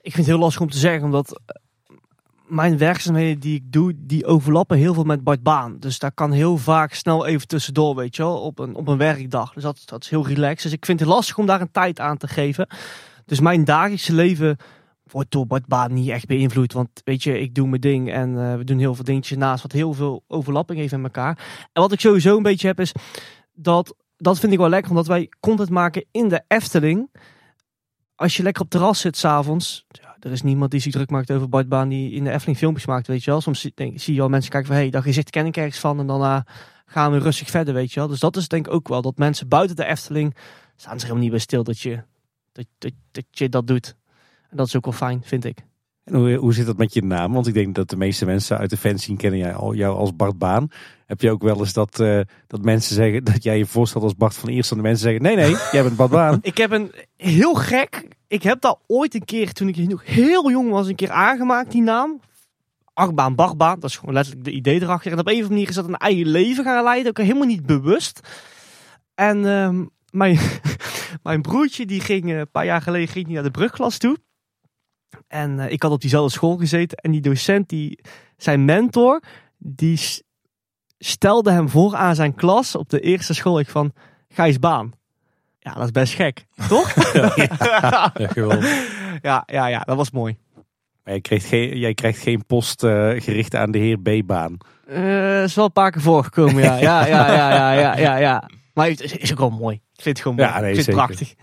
Ik vind het heel lastig om te zeggen, omdat eh, mijn werkzaamheden die ik doe, die overlappen heel veel met Bart Baan. Dus daar kan heel vaak snel even tussendoor, weet je wel, op een, op een werkdag. Dus dat, dat is heel relaxed. Dus ik vind het lastig om daar een tijd aan te geven. Dus mijn dagelijkse leven wordt door Bart Baan niet echt beïnvloed. Want weet je, ik doe mijn ding en eh, we doen heel veel dingetjes naast wat heel veel overlapping heeft met elkaar. En wat ik sowieso een beetje heb is dat, dat vind ik wel lekker, omdat wij content maken in de Efteling. Als je lekker op terras zit s'avonds, er is niemand die zich druk maakt over Bart die in de Efteling filmpjes maakt, weet je wel. Soms denk, zie je wel mensen kijken van, hé, hey, dat gezicht ken ik ergens van en daarna gaan we rustig verder, weet je wel. Dus dat is denk ik ook wel, dat mensen buiten de Efteling staan zich helemaal niet bij stil dat je dat, dat, dat, je dat doet. En dat is ook wel fijn, vind ik. Hoe, hoe zit dat met je naam? Want ik denk dat de meeste mensen uit de fanzine kennen jij, jou als Bart Baan. Heb je ook wel eens dat, eh, dat mensen zeggen dat jij je voorstelt als Bart van Eerst en de mensen zeggen nee nee, jij bent Bart Baan. Ik heb een heel gek. Ik heb dat ooit een keer, toen ik heel jong was, een keer aangemaakt, die naam. Achtbaan, Bachbaan. Dat is gewoon letterlijk de idee erachter. En op een of andere manier is dat een eigen leven gaan leiden. Ook helemaal niet bewust. En ehm, mijn, mijn broertje, die ging eh, een paar jaar geleden ging naar de brugklas toe. En eh, ik had op diezelfde school gezeten. En die docent, die, zijn mentor, die stelde hem voor aan zijn klas op de eerste school. Ik van, Gijs Baan. Ja, dat is best gek, toch? Ja, geweldig. ja, ja, ja, dat was mooi. Maar jij, krijgt geen, jij krijgt geen post eh, gericht aan de heer B Baan. Eh is wel een paar keer voorgekomen, ja. Ja, ja, ja, ja, ja, ja. ja. Maar het is, is ook wel mooi. Ik vind het gewoon Ja, mooi. nee, ik vind het prachtig.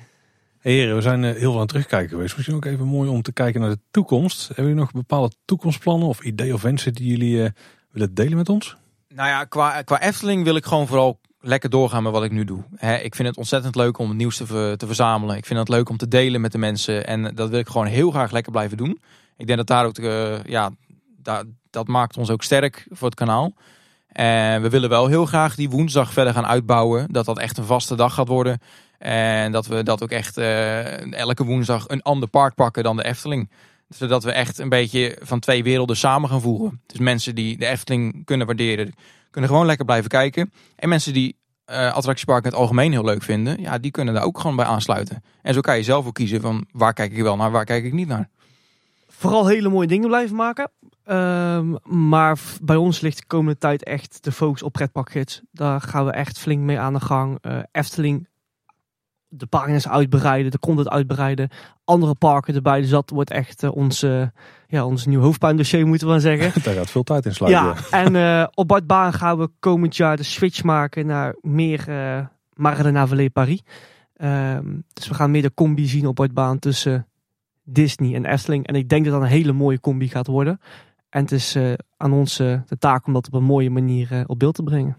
Heren, we zijn eh, heel veel aan het terugkijken geweest. Misschien ook even mooi om te kijken naar de toekomst. Hebben jullie nog bepaalde toekomstplannen of ideeën of wensen die jullie eh, willen delen met ons? Nou ja, qua, qua Efteling wil ik gewoon vooral lekker doorgaan met wat ik nu doe. Ik vind het ontzettend leuk om het nieuws te, ver- te verzamelen. Ik vind het leuk om te delen met de mensen. En dat wil ik gewoon heel graag lekker blijven doen. Ik denk dat daar ook, eh, ja, dat maakt ons ook sterk voor het kanaal. En we willen wel heel graag die woensdag verder gaan uitbouwen. Dat dat echt een vaste dag gaat worden. En dat we dat ook echt eh, elke woensdag een ander park pakken dan de Efteling. Zodat we echt een beetje van twee werelden samen gaan voeren. Dus mensen die de Efteling kunnen waarderen, kunnen gewoon lekker blijven kijken. En mensen die eh attractieparken het algemeen heel leuk vinden, ja, die kunnen daar ook gewoon bij aansluiten. En zo kan je zelf ook kiezen van waar kijk ik wel naar, waar kijk ik niet naar. Vooral hele mooie dingen blijven maken. Ehm, maar bij ons ligt de komende tijd echt de focus op pretparkgids. Daar gaan we echt flink mee aan de gang. Eh, Efteling, de pagina's uitbreiden, de content uitbreiden. Andere parken erbij. Dus dat wordt echt eh, ons, ja, ons nieuw hoofdpijndossier, moeten we maar zeggen. Daar gaat veel tijd in sluiten. Ja, en eh, op Bart Baan gaan we komend jaar de switch maken naar meer uh, Navalet Paris. Ehm, dus we gaan meer de combi zien op Bart Baan tussen Disney en Efteling. En ik denk dat dat een hele mooie combi gaat worden. En het is aan ons de taak om dat op een mooie manier op beeld te brengen.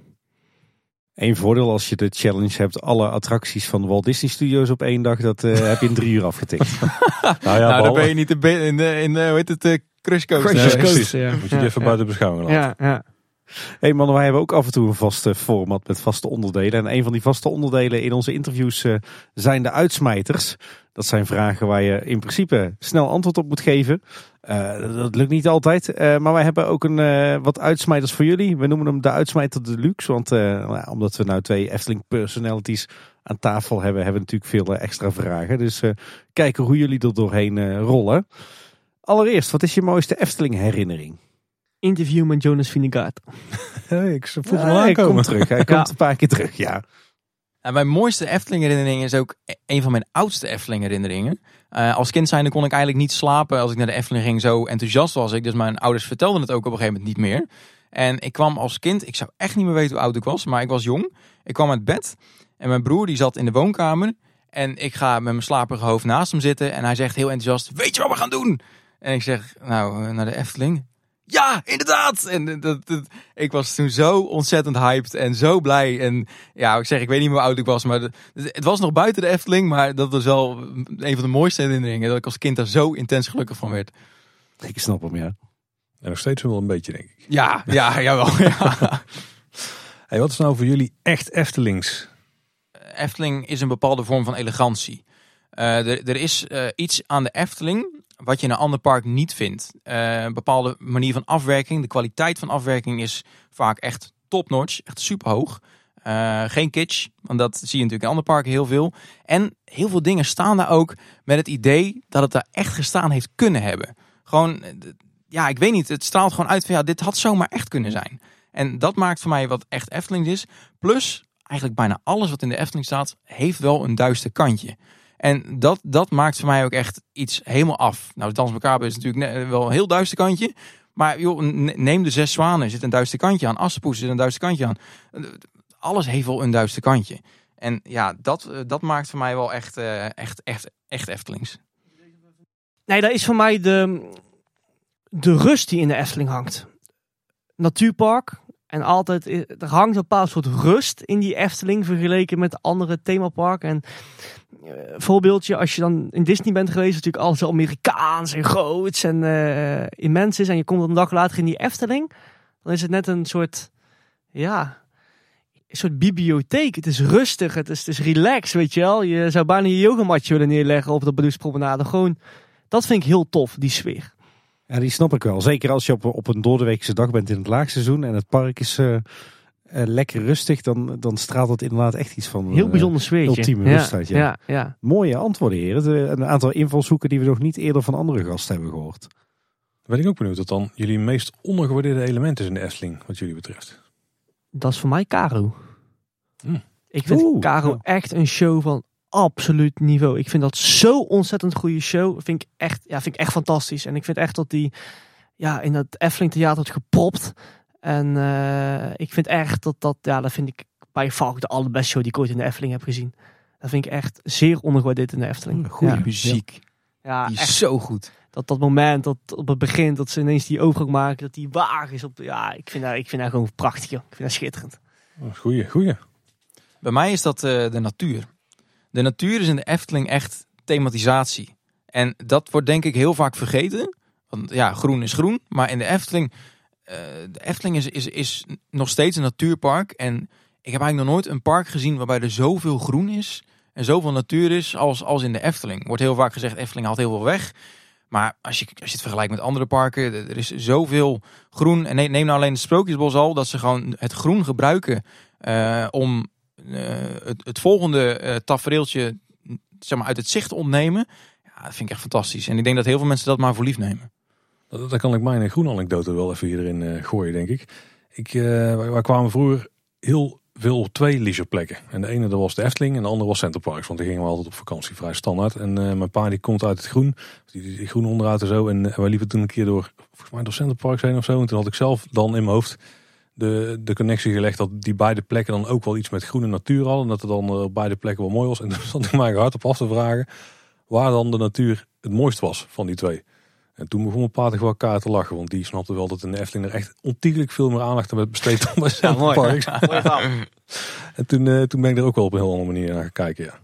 Eén voordeel als je de challenge hebt, alle attracties van de Walt Disney Studios op één dag, dat eh, heb je in drie uur afgetikt. Nou ja, nou, dan ben je niet in, in, de- in de, hoe heet het, eh, Crush Coaster. Crush Nee, precies. ja. Moet je Ja, die even ja. buiten beschouwing laten. Ja, ja. hey mannen, wij hebben ook af en toe een vast eh, format met vaste onderdelen. En een van die vaste onderdelen in onze interviews eh, zijn de uitsmijters. Dat zijn vragen waar je in principe snel antwoord op moet geven. Eh, dat lukt niet altijd. Eh, maar wij hebben ook een, eh, wat uitsmijters voor jullie. We noemen hem de uitsmijter deluxe. Want eh, nou ja, omdat we nou twee Efteling personalities aan tafel hebben, hebben we natuurlijk veel extra vragen. Dus eh, kijken hoe jullie er doorheen eh, rollen. Allereerst, wat is je mooiste Efteling herinnering? Interview met Jonas Vinegaard. Ik voel Ja, hij komt terug. Hij Ja. komt een paar keer terug, ja. Nou, mijn mooiste Efteling herinnering is ook e- een van mijn oudste Efteling herinneringen. Eh, als kind zijnde kon ik eigenlijk niet slapen als ik naar de Efteling ging. Zo enthousiast was ik. Dus mijn ouders vertelden het ook op een gegeven moment niet meer. En ik kwam als kind, ik zou echt niet meer weten hoe oud ik was, maar ik was jong. Ik kwam uit bed en mijn broer die zat in de woonkamer. En ik ga met mijn slaperige hoofd naast hem zitten en hij zegt heel enthousiast, weet je wat we gaan doen? En ik zeg, nou, eh, naar de Efteling. Ja, inderdaad! En dat, dat- ik was toen zo ontzettend hyped en zo blij. En ja, ik zeg, ik weet niet meer hoe oud ik was, maar de- het was nog buiten de Efteling. Maar dat was wel een van de mooiste herinneringen. Dat ik als kind daar zo intens gelukkig van werd. Ik snap hem, ja. En nog steeds wel een beetje, denk ik. Ja, ja, jawel. Ja. Hey, wat is nou voor jullie echt Eftelings? Efteling is een bepaalde vorm van elegantie. Eh, er, er is eh, iets aan de Efteling wat je in een ander park niet vindt. Eh, een bepaalde manier van afwerking. De kwaliteit van afwerking is vaak echt top-notch, echt superhoog. Eh geen kitsch, want dat zie je natuurlijk in andere parken heel veel. En heel veel dingen staan daar ook met het idee dat het daar echt gestaan heeft kunnen hebben. Gewoon, eh, ja, ik weet niet, het straalt gewoon uit van ja, dit had zomaar echt kunnen zijn. En dat maakt voor mij wat echt Efteling is. Plus, eigenlijk bijna alles wat in de Efteling staat, heeft wel een duister kantje. En dat, dat maakt voor mij ook echt iets helemaal af. Nou, Dans Macabre is natuurlijk wel een heel duister kantje. Maar joh, ne- neem de zes zwanen, zit een duister kantje aan. Assenpoes zit een duister kantje aan. Alles heeft wel een duister kantje. En ja, dat, eh, dat maakt voor mij wel echt, eh, echt, echt, echt Eftelings. Nee, dat is voor mij de, de rust die in de Efteling hangt. Natuurpark. En altijd, i- er hangt een bepaald soort rust in die Efteling vergeleken met andere themaparken. En eh, voorbeeldje, als je dan in Disney bent geweest, natuurlijk alles Amerikaans en groots en eh, immens is. En je komt een dag later in die Efteling, dan is het net een soort, ja, een soort bibliotheek. Het is rustig, het is, het is relaxed, weet je wel. Je zou bijna je yogamatje willen neerleggen op de Bedoelspromenade. Gewoon, dat vind ik heel tof, die sfeer. Ja, die snap ik wel. Zeker als je op, op een doordeweekse dag bent in het laagseizoen en het park is eh, eh, lekker rustig, dan, dan straalt het inderdaad echt iets van Heel eh, bijzonder sfeertje. ultieme ja, rustheid, ja. ja, ja. mooie antwoorden, heren. De- Een aantal invalshoeken die we nog niet eerder van andere gasten hebben gehoord. Dan ben ik ook benieuwd wat dan jullie meest ondergewaardeerde element is in de Efteling, wat jullie betreft. Dat is voor mij Caro. Hm. Ik vind Oeh, Caro ja. echt een show van absoluut niveau. Ik vind dat zo ontzettend goede show. Vind ik echt, ja, vind ik echt fantastisch. En ik vind echt dat die ja, in het Efteling Theater wordt gepropt. En eh, ik vind echt dat dat, ja, dat vind ik bij far de allerbeste show die ik ooit in de Efteling heb gezien. Dat vind ik echt zeer ondergewaardeerd in de Efteling. Goede Ja. muziek. Ja, Die echt is zo goed. dat, dat moment dat op het begin dat ze ineens die overgang maken, dat die wagen is op. Ja, ik vind dat, ik vind dat gewoon prachtig, joh. Ik vind dat schitterend. Goeie, goeie. Bij mij is dat eh, de natuur. De natuur is in de Efteling echt thematisatie. En dat wordt denk ik heel vaak vergeten. Want ja, groen is groen. Maar in de Efteling, de Efteling is, is, is nog steeds een natuurpark. En ik heb eigenlijk nog nooit een park gezien waarbij er zoveel groen is. En zoveel natuur is als, als in de Efteling. Wordt heel vaak gezegd, Efteling haalt heel veel weg. Maar als je, als je het vergelijkt met andere parken, er is zoveel groen. En neem nou alleen het Sprookjesbos al, dat ze gewoon het groen gebruiken eh, om eh, het, volgende eh tafereeltje zeg maar, uit het zicht te ontnemen. Ja, dat vind ik echt fantastisch. En ik denk dat heel veel mensen dat maar voor lief nemen. Dat kan ik mijn groene anekdote wel even hierin eh, gooien, denk ik. ik eh, wij, kwamen vroeger heel veel op twee leisure En de ene dat was de Efteling en de andere was Centerparks. Want die gingen we altijd op vakantie, vrij standaard. En eh, mijn pa die komt uit het groen, die, die, die groene onderuit en zo. En eh, wij liepen toen een keer door, volgens mij door heen of zo. En toen had ik zelf dan in mijn hoofd de, de connectie gelegd dat die beide plekken dan ook wel iets met groene natuur hadden. En dat het dan op beide plekken wel mooi was. En toen stond ik mij hard op af te vragen waar dan de natuur het mooist was van die twee. En toen begon mijn pa toch wel elkaar te lachen. Want die snapte wel dat in de Efteling er echt ontiegelijk veel meer aandacht aan werd besteed dan bij Ja, mooi. En toen, eh, toen ben ik er ook wel op een heel andere manier naar gaan kijken. Ja.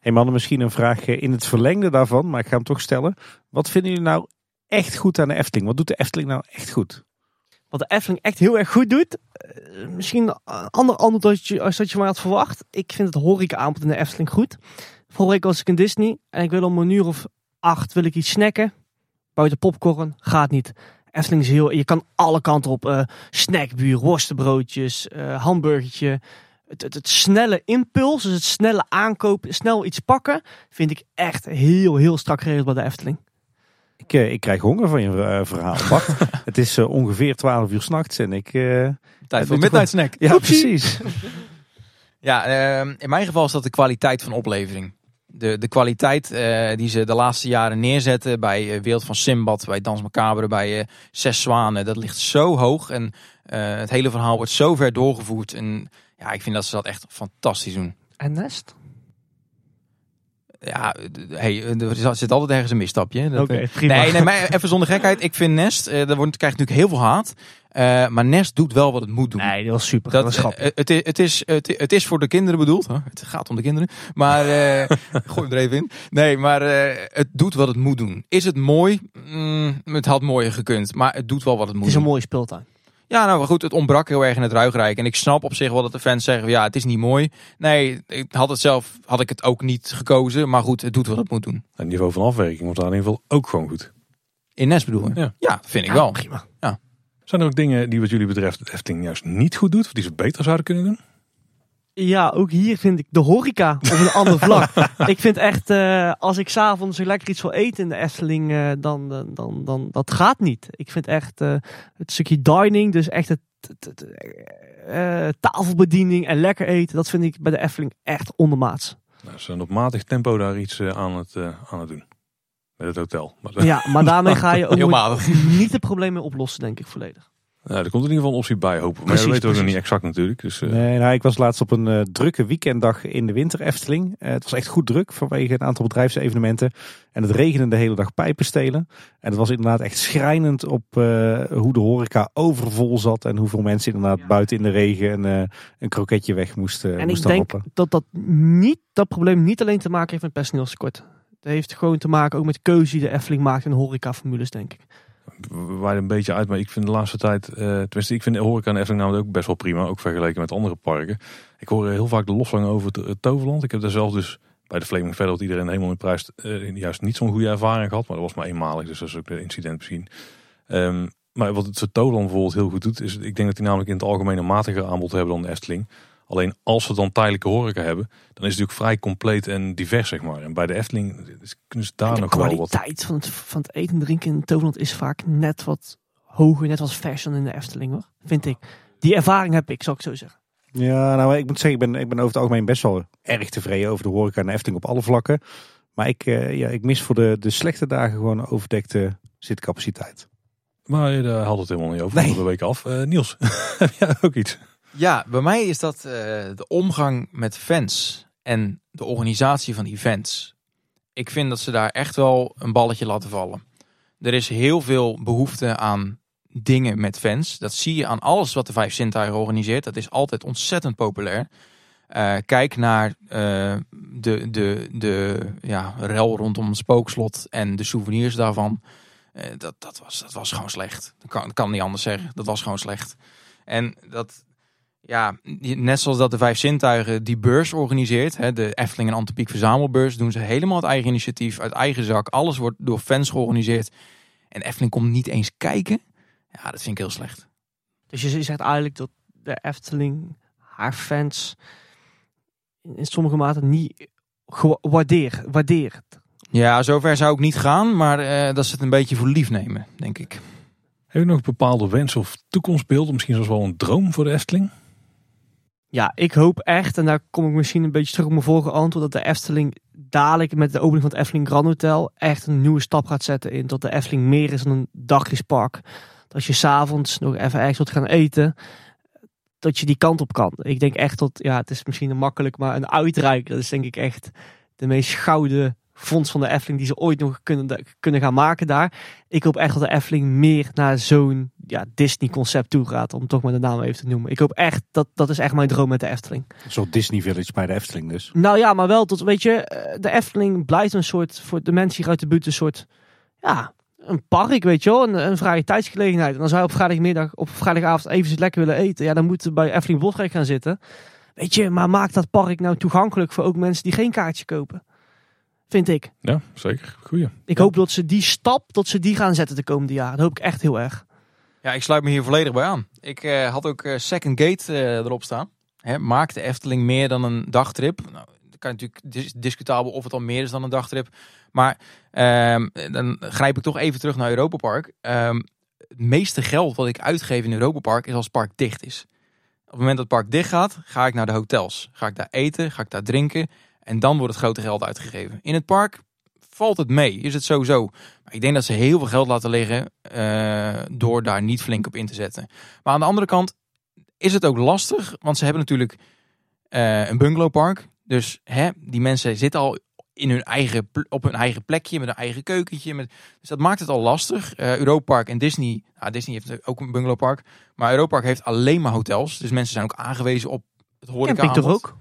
Hey mannen, misschien een vraag eh, in het verlengde daarvan, maar ik ga hem toch stellen. Wat vinden jullie nou echt goed aan de Efteling? Wat doet de Efteling nou echt goed? Wat de Efteling echt heel erg goed doet. eh, misschien een ander antwoord als, je, als dat je maar had verwacht. Ik vind het horeca aanbod in de Efteling goed. Vorige week was ik in Disney en ik wil om een uur of acht wil ik iets snacken. Buiten popcorn gaat niet. Efteling is heel, je kan alle kanten op. eh snackbuur, worstenbroodjes, eh hamburgertje. Het, het, het snelle impuls, dus het snelle aankopen, snel iets pakken, vind ik echt heel, heel strak geregeld bij de Efteling. Ik, eh, ik krijg honger van je verhaal, Bart. het is eh, ongeveer 12 uur s'nachts en ik... eh, Tijd voor midnight snack. ja, Oepsie. precies. Ja, ehm, in mijn geval is dat de kwaliteit van oplevering. De, de kwaliteit eh, die ze de laatste jaren neerzetten bij eh, Wereld van Simbad, bij Dans Macabre, bij eh, Zes Zwanen, dat ligt zo hoog. En het hele verhaal wordt zo ver doorgevoerd. En ja, ik vind dat ze dat echt fantastisch doen. En Nest? Ja, hey, er zit altijd ergens een misstapje. Dat, eh. Nee, nee, maar even zonder gekheid. Ik vind Nest, eh daar wordt, krijgt natuurlijk heel veel haat. Eh, maar Nest doet wel wat het moet doen. Nee, dat was super. Dat, Dat, eh, het, is, het, is, het, het is voor de kinderen bedoeld. Huh? Het gaat om de kinderen. Maar eh gooi hem er even in. Nee, maar eh, het doet wat het moet doen. Is het mooi? Mm, het had mooier gekund. Maar het doet wel wat het moet Het is een doen. mooie speeltuin. Ja, nou maar goed. Het ontbrak heel erg in het ruigrijk. En ik snap op zich wel dat de fans zeggen. Ja, het is niet mooi. Nee, ik had het zelf had ik het ook niet gekozen. Maar goed, het doet wat het moet doen. Het niveau van afwerking wordt daar in ieder geval ook gewoon goed. In Nest bedoel je? Ja. Ja, vind ik wel. Prima. Zijn er ook dingen die wat jullie betreft de Efteling juist niet goed doet? Of die ze beter zouden kunnen doen? Ja, ook hier vind ik de horeca op een ander vlak. ik vind echt, eh, als ik s'avonds lekker iets wil eten in de Efteling, eh, dan, dan, dan, dan, dat gaat niet. Ik vind echt eh, het stukje dining, dus echt het, het- het, eh, tafelbediening en lekker eten, dat vind ik bij de Efteling echt ondermaats. Nou, ze zijn op matig tempo daar iets aan, het, aan het doen. Met het hotel. Maar, Ja, maar daarmee ga je ook niet het probleem mee oplossen, denk ik volledig. Nou, er komt in ieder geval een optie bij, hopen we. Maar Precies, dat weten we nog niet exact natuurlijk. Dus, eh, Nee, nou, ik was laatst op een eh, drukke weekenddag in de winter Efteling. Eh, het was echt goed druk vanwege een aantal bedrijfsevenementen. En het regende de hele dag pijpen stelen. En het was inderdaad echt schrijnend op eh, hoe de horeca overvol zat. En hoeveel mensen inderdaad buiten in de regen een, eh, een kroketje weg moesten, En ik denk dat dat, niet, dat probleem niet alleen te maken heeft met personeelstekort. Het heeft gewoon te maken ook met keuze die de Efteling maakt in horecaformules, denk ik. We een beetje uit, maar ik vind de laatste tijd, eh tenminste, ik vind de horeca en Efteling namelijk ook best wel prima, ook vergeleken met andere parken. Ik hoor heel vaak de lofzang over het, het Toverland. Ik heb daar zelf dus bij de Flaming Verder, iedereen helemaal in prijs, eh, juist niet zo'n goede ervaring gehad, maar dat was maar eenmalig, dus dat is ook de incident misschien. Ehm, maar wat het Toverland bijvoorbeeld heel goed doet, is ik denk dat die namelijk in het algemeen een matiger aanbod hebben dan de Efteling. Alleen als ze dan tijdelijke horeca hebben, dan is het natuurlijk vrij compleet en divers, zeg maar. En bij de Efteling is- kunnen ze daar de nog wel wat kwaliteit van het, van het eten en drinken in Toverland is vaak net wat hoger, net wat fashion in de Efteling hoor. Vind ik. Die ervaring heb ik, zou ik zo zeggen. Ja, nou, ik moet zeggen, ik ben, ik ben over het algemeen best wel erg tevreden over de horeca en de Efteling op alle vlakken. Maar ik, eh, ja, ik mis voor de, de slechte dagen gewoon een overdekte zitcapaciteit. Maar eh, daar had het helemaal niet over. Nee. Nee. de week af. Eh, Niels, heb jij ook iets? Ja, bij mij is dat eh, de omgang met fans en de organisatie van events. Ik vind dat ze daar echt wel een balletje laten vallen. Er is heel veel behoefte aan dingen met fans. Dat zie je aan alles wat de Vijf Zintuigen organiseert. Dat is altijd ontzettend populair. Eh, kijk naar eh, de, de, de ja, rel rondom het spookslot en de souvenirs daarvan. Dat, dat, was, dat was gewoon slecht. Dat kan, dat kan niet anders zeggen. Dat was gewoon slecht. En dat, ja, net zoals dat de Vijf Zintuigen die beurs organiseert, hè, de Efteling en Antipiek Verzamelbeurs, doen ze helemaal het eigen initiatief, uit eigen zak. Alles wordt door fans georganiseerd. En Efteling komt niet eens kijken. Ja, dat vind ik heel slecht. Dus je zegt eigenlijk dat de Efteling haar fans in sommige mate niet waardeert. waardeert. Ja, zover zou ik niet gaan, maar eh, dat ze het een beetje voor lief nemen, denk ik. Heb je nog bepaalde wens of toekomstbeelden? Misschien zelfs wel een droom voor de Efteling? Ja, ik hoop echt, en daar kom ik misschien een beetje terug op mijn vorige antwoord, dat de Efteling dadelijk met de opening van het Efteling Grand Hotel echt een nieuwe stap gaat zetten in dat de Efteling meer is dan een dagjespark. Dat je s'avonds nog even ergens wilt gaan eten, dat je die kant op kan. Ik denk echt dat, ja, het is misschien makkelijk, maar een uitreik, dat is denk ik echt de meest gouden fonds van de Efteling die ze ooit nog kunnen, kunnen gaan maken daar. Ik hoop echt dat de Efteling meer naar zo'n ja, Disney concept toe gaat, om toch maar de naam even te noemen. Ik hoop echt, dat, dat is echt mijn droom met de Efteling. Soort Disney Village bij de Efteling dus. Nou ja, maar wel tot, weet je, eh, de Efteling blijft een soort, voor de mensen hier uit de buurt, een soort, ja, een park, weet je wel, een, een vrije tijdsgelegenheid. En als wij op vrijdagmiddag, op vrijdagavond even lekker willen eten, ja, dan moeten we bij Efteling Bosrijk gaan zitten. Weet je, maar maak dat park nou toegankelijk voor ook mensen die geen kaartje kopen. Vind ik. Ja, zeker. Goeie. Ik hoop dat ze die stap, dat ze die gaan zetten de komende jaren. Dat hoop ik echt heel erg. Ja, ik sluit me hier volledig bij aan. Ik uh, had ook uh, Second Gate uh, erop staan. Hè, maakt de Efteling meer dan een dagtrip? Nou, dan kan natuurlijk dis discutabel of het al meer is dan een dagtrip. Maar um, dan grijp ik toch even terug naar Europa Park. Um, het meeste geld wat ik uitgeef in Europa Park is als het park dicht is. Op het moment dat het park dicht gaat, ga ik naar de hotels. Ga ik daar eten, ga ik daar drinken. En dan wordt het grote geld uitgegeven. In het park valt het mee, is het sowieso. Maar ik denk dat ze heel veel geld laten liggen uh, door daar niet flink op in te zetten. Maar aan de andere kant is het ook lastig, want ze hebben natuurlijk uh, een bungalowpark. Dus hè, die mensen zitten al in hun eigen, op hun eigen plekje, met een eigen keukentje. Met, dus dat maakt het al lastig. Uh, Europa Park en Disney, nou, Disney heeft ook een bungalowpark. Maar Europa Park heeft alleen maar hotels. Dus mensen zijn ook aangewezen op het horeca Camping toch ook?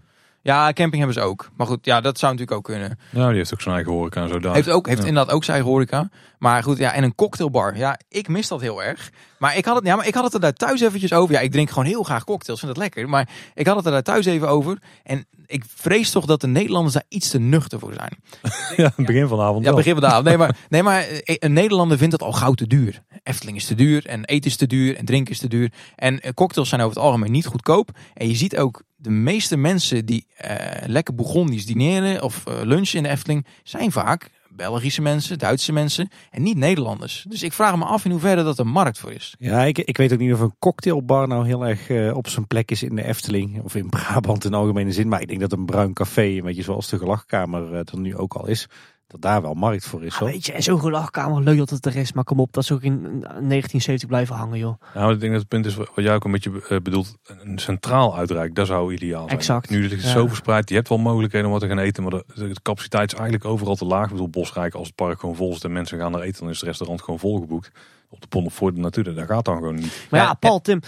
Ja, camping hebben ze ook. Maar goed, ja, dat zou natuurlijk ook kunnen. Nou, die heeft ook zijn eigen horeca en zo daar. Heeft, ook, heeft Ja. inderdaad ook zijn eigen horeca. Maar goed, ja, en een cocktailbar. Ja, ik mis dat heel erg. Maar ik had het, ja, maar ik had het er daar thuis eventjes over. Ja, ik drink gewoon heel graag cocktails, vind dat lekker. Maar ik had het er daar thuis even over. En ik vrees toch dat de Nederlanders daar iets te nuchter voor zijn. Ja, begin van de avond Ja, wel. begin van de avond. Nee, maar, nee, maar eh, een Nederlander vindt het al gauw te duur. Efteling is te duur en eten is te duur en drinken is te duur. En eh, cocktails zijn over het algemeen niet goedkoop. En je ziet ook de meeste mensen die eh, lekker Bourgondisch dineren of lunchen in de Efteling zijn vaak Belgische mensen, Duitse mensen en niet Nederlanders. Dus ik vraag me af in hoeverre dat een markt voor is. Ja, ik, ik weet ook niet of een cocktailbar nou heel erg eh, op zijn plek is in de Efteling. Of in Brabant in algemene zin. Maar ik denk dat een bruin café, een beetje zoals de gelachkamer eh, er nu ook al is. Dat daar wel markt voor is. Ja, weet je, en zo'n gelachkamer, leuk dat het er is. Maar kom op, dat is ook in 1970 blijven hangen, joh. Nou, ik denk dat het punt is wat jij ook een beetje eh, bedoelt. Een centraal uitrijk, dat zou ideaal zijn. Exact. Nu ligt het Ja. zo verspreid. Je hebt wel mogelijkheden om wat te gaan eten. Maar de, de capaciteit is eigenlijk overal te laag. Ik bedoel, Bosrijk, als het park gewoon vol zit en mensen gaan er eten, dan is het restaurant gewoon volgeboekt. Op de pont of voor de natuur, dat gaat dan gewoon niet. Maar ja, Ja, Paul, Tim,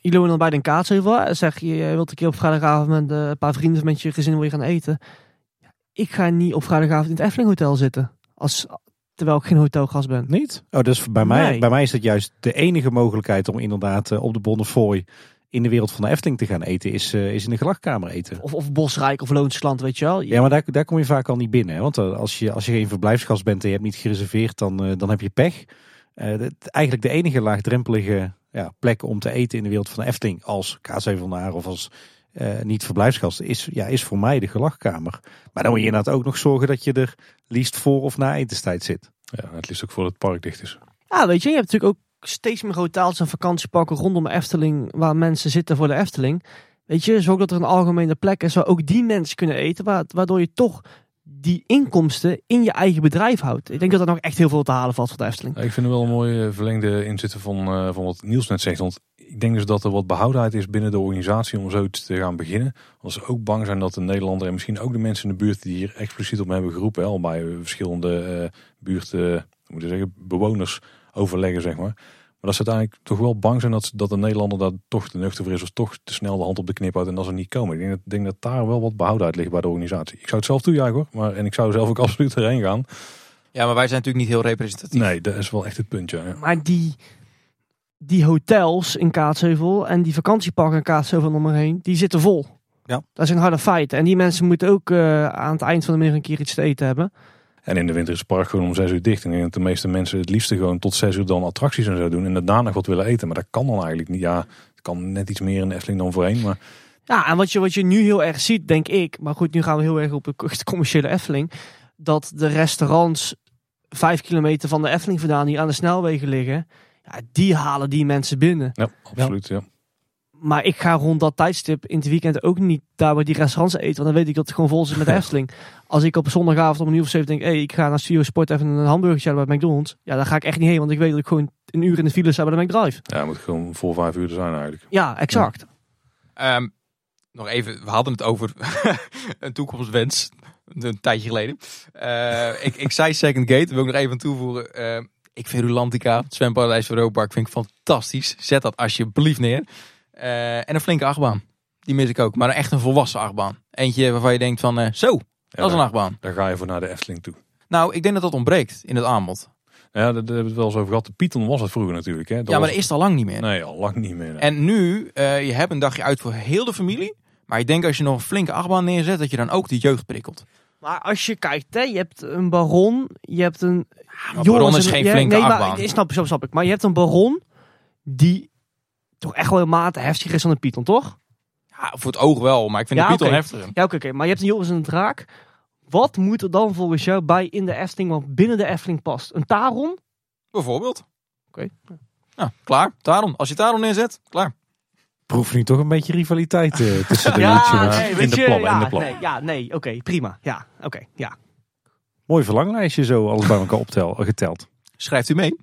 jullie wonen dan bij de Kaatsheuvel. Zeg je, je wilt een keer op vrijdagavond met eh, een paar vrienden met je gezin wil je gaan eten. Ik ga niet op vrijdagavond in het Efteling Hotel zitten. Als, terwijl ik geen hotelgast ben. Niet? Oh, dus bij mij, Nee. bij mij is dat juist de enige mogelijkheid om inderdaad eh, op de Bonnefoy in de wereld van de Efteling te gaan eten. Is, eh, is in de gelachkamer eten. Of, of Bosrijk of Loonsland, weet je wel. Ja, maar daar, daar kom je vaak al niet binnen. Hè? Want eh, als je, als je geen verblijfsgast bent en je hebt niet gereserveerd, dan, dan heb je pech. Het- eigenlijk de enige laagdrempelige ja, plek om te eten in de wereld van de Efteling als kaasevenaar of als eh, niet verblijfsgast is, ja, is voor mij de gelachkamer. Maar dan moet je inderdaad ook nog zorgen dat je er liefst voor of na etenstijd zit. Ja, het liefst ook voor het park dicht is. Ja, weet je, je hebt natuurlijk ook steeds meer hotels en vakantieparken rondom de Efteling waar mensen zitten voor de Efteling. Weet je, zorg dat er een algemene plek is waar ook die mensen kunnen eten, wa- waardoor je toch die inkomsten in je eigen bedrijf houdt. Ik denk dat er nog echt heel veel te halen valt voor de Efteling. Ik vind er wel een mooie verlengde inzitten van, eh, van wat Niels net zegt. Want ik denk dus dat er wat behoudenheid is binnen de organisatie om zoiets te gaan beginnen. Als ze ook bang zijn dat de Nederlander en misschien ook de mensen in de buurt die hier expliciet op hebben geroepen. Al bij verschillende eh buurten, moet zeggen, bewoners overleggen zeg maar. Maar dat ze uiteindelijk toch wel bang zijn dat, ze- dat de Nederlander daar toch te nuchter voor is. Of toch te snel de hand op de knip houdt en dat ze niet komen. Ik denk dat, denk dat daar wel wat behoudheid ligt bij de organisatie. Ik zou het zelf toejuichen hoor. Maar, en ik zou zelf ook absoluut erheen gaan. Ja, maar wij zijn natuurlijk niet heel representatief. Nee, dat is wel echt het puntje. Ja. Maar die, die hotels in Kaatsheuvel en die vakantieparken in Kaatsheuvel om me heen, die zitten vol. Ja. Dat is een harde feit. En die mensen moeten ook eh, aan het eind van de middag een keer iets te eten hebben. En in de winter is het park gewoon om zes uur dicht. En ik denk dat de meeste mensen het liefste gewoon tot zes uur dan attracties en zo doen. En daarna nog wat willen eten. Maar dat kan dan eigenlijk niet. Ja, het kan net iets meer in de Efteling dan voorheen. Maar Ja, en wat je, wat je nu heel erg ziet, denk ik, maar goed, nu gaan we heel erg op de de commerciële Efteling, dat de restaurants vijf kilometer van de Efteling vandaan, die aan de snelwegen liggen, ja, die halen die mensen binnen. ja, absoluut. Ja. Maar ik ga rond dat tijdstip in het weekend ook niet daar waar die restaurants eten, want dan weet ik dat het gewoon vol zit met de Efteling. Als ik op zondagavond om een uur of zeven denk, hey, ik ga naar Studio Sport even een hamburgertje halen bij McDonald's, ja, dan ga ik echt niet heen, want ik weet dat ik gewoon een uur in de file sta bij de McDrive. ja, moet gewoon voor vijf uur er zijn eigenlijk. Ja, exact. Ehm, nog even, we hadden het over een toekomstwens. Een tijdje geleden. Eh, ik, ik zei Second Gate, wil ik nog even toevoegen. Eh, ik vind Rulantica, het zwemparadijs van Europa vind ik fantastisch. Zet dat alsjeblieft neer. Eh, en een flinke achtbaan. Die mis ik ook. Maar echt een volwassen achtbaan. Eentje waarvan je denkt van, eh, zo, Ja, dat is een achtbaan. daar ga je voor naar de Efteling toe. Nou, ik denk dat dat ontbreekt in het aanbod. Ja, daar, daar hebben we het wel eens over gehad. De Python was het vroeger natuurlijk. Hè. Dat ja, maar was- dat is het al lang niet meer. Nee, al lang niet meer. nee. En nu, eh, je hebt een dagje uit voor heel de familie. Maar ik denk als je nog een flinke achtbaan neerzet, dat je dan ook de jeugd prikkelt. Maar als je kijkt, hè, je hebt een baron, je hebt een. Maar Baron is en- geen ja, flinke nee, achtbaan. Maar, snap, snap ik. Maar je hebt een baron die toch echt wel een mate heftiger is dan een Python, toch? Ja, voor het oog wel, maar ik vind Ja, de Python heftiger. Ja, oké, oké. Maar je hebt een Joris en een draak. Wat moet er dan volgens jou bij in de Efteling, wat binnen de Efteling past? Een Taron? Bijvoorbeeld. Oké. Ja, klaar. Taron. Als je Taron neerzet, klaar. Proef nu toch een beetje rivaliteit eh, tussen de Ja, nee, in de plan, ja, in de plan. Nee, ja, nee, oké, prima. Ja, oké, ja. Mooi verlanglijstje zo, alles bij elkaar optel, geteld. Schrijft u mee.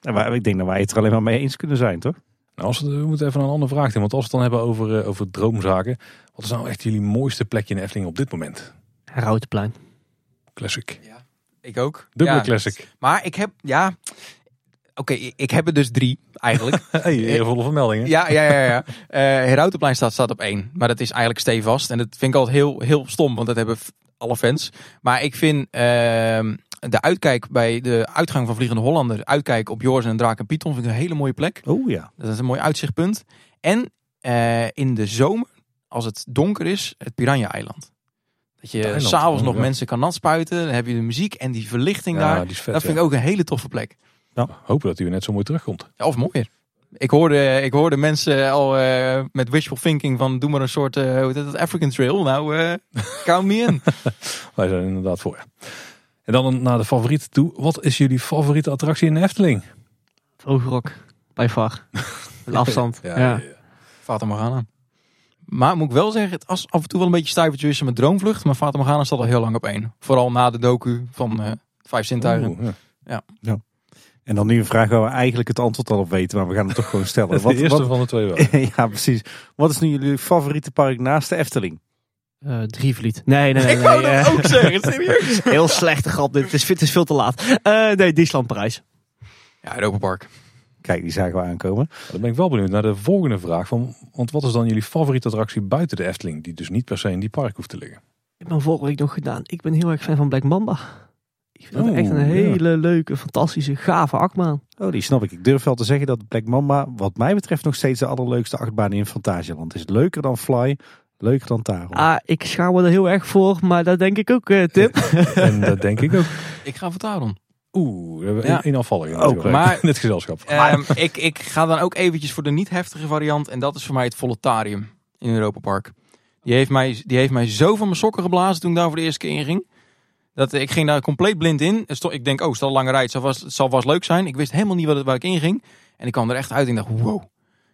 En wij- ik denk dat wij het er alleen maar mee eens kunnen zijn, toch? Nou, als we, we moeten even een andere vraag doen. Want als we het dan hebben over, eh, over droomzaken. Wat is nou echt jullie mooiste plekje in de Efteling op dit moment? Routenplein. Classic. Ik ook. Dubbele Ja, classic. Maar ik heb, ja... Oké, ik heb er dus drie eigenlijk. Hey, eervolle vermeldingen. ja, ja, ja. ja. Eh Herautenplein staat, staat op één. Maar dat is eigenlijk stevast. En dat vind ik altijd heel, heel stom, want dat hebben alle fans. Maar ik vind ehm, de uitkijk bij de uitgang van Vliegende Hollander... uitkijk op Joris en Draak en Python vind ik een hele mooie plek. Oh ja. Dat is een mooi uitzichtpunt. En eh, in de zomer, als het donker is, het Piranha-eiland. Dat je s'avonds oh, nog ja. mensen kan natspuiten. Dan heb je de muziek en die verlichting Ja, daar. die is vet. dat vind ja. ik ook een hele toffe plek. Hopen dat hij weer net zo mooi terugkomt. Ja, of mooier. Ik hoorde, ik hoorde mensen al eh, met wishful thinking van doe maar een soort eh, hoe heet dat, African Trail. Nou, eh count me in. Wij zijn er inderdaad voor. Ja. En dan naar de favoriete toe. Wat is jullie favoriete attractie in de Efteling? Vogelrok. Bij VAR. Een afstand. ja. ja. Fata Morgana. Maar moet ik wel zeggen, het was af en toe wel een beetje stuivertje tussen met Droomvlucht. Maar Fata Morgana staat al heel lang op één. Vooral na de docu van eh Vijf Zintuigen. Oeh, ja. En dan nu een vraag waar we eigenlijk het antwoord al op weten, maar we gaan het toch gewoon stellen. De Wat, eerste wat- van de twee wel. ja, precies. Wat is nu jullie favoriete park naast de Efteling? Eh, Drievliet. Nee, nee, nee. Ik wou nee, dat eh, ook zeggen, serieus. Heel slechte grap dit. Het is, het is veel te laat. Eh, nee, Disneyland Parijs. Ja, Europa Park. Kijk, die zagen we aankomen. Dan ben ik wel benieuwd naar de volgende vraag. Van, want wat is dan jullie favoriete attractie buiten de Efteling? Die dus niet per se in die park hoeft te liggen. Ik heb hem vorige week nog gedaan. Ik ben heel erg fan van Black Mamba. Ik vind Oeh, echt een ja. hele leuke, fantastische, gave achtbaan. Oh, die snap ik. Ik durf wel te zeggen dat Black Mamba, wat mij betreft, nog steeds de allerleukste achtbaan in Fantasieland is. Leuker dan Fly, leuker dan Taron. Ah, ik schaam me er heel erg voor, maar dat denk ik ook, eh, Tim. En dat denk ik ook. Ik ga voor Taron. Oeh, we hebben Ja. één één afvallige. Ook, maar- in dit gezelschap. Ehm, ik, ik ga dan ook eventjes voor de niet heftige variant. En dat is voor mij het Volotarium in Europa Park. Die heeft mij, die heeft mij zo van mijn sokken geblazen toen ik daar voor de eerste keer in ging. Dat, ik ging daar compleet blind in. Ik denk, oh, het is al een lange rij. Het zal, vast, het zal vast leuk zijn. Ik wist helemaal niet wat het, waar ik in ging. En ik kwam er echt uit en ik dacht, wow.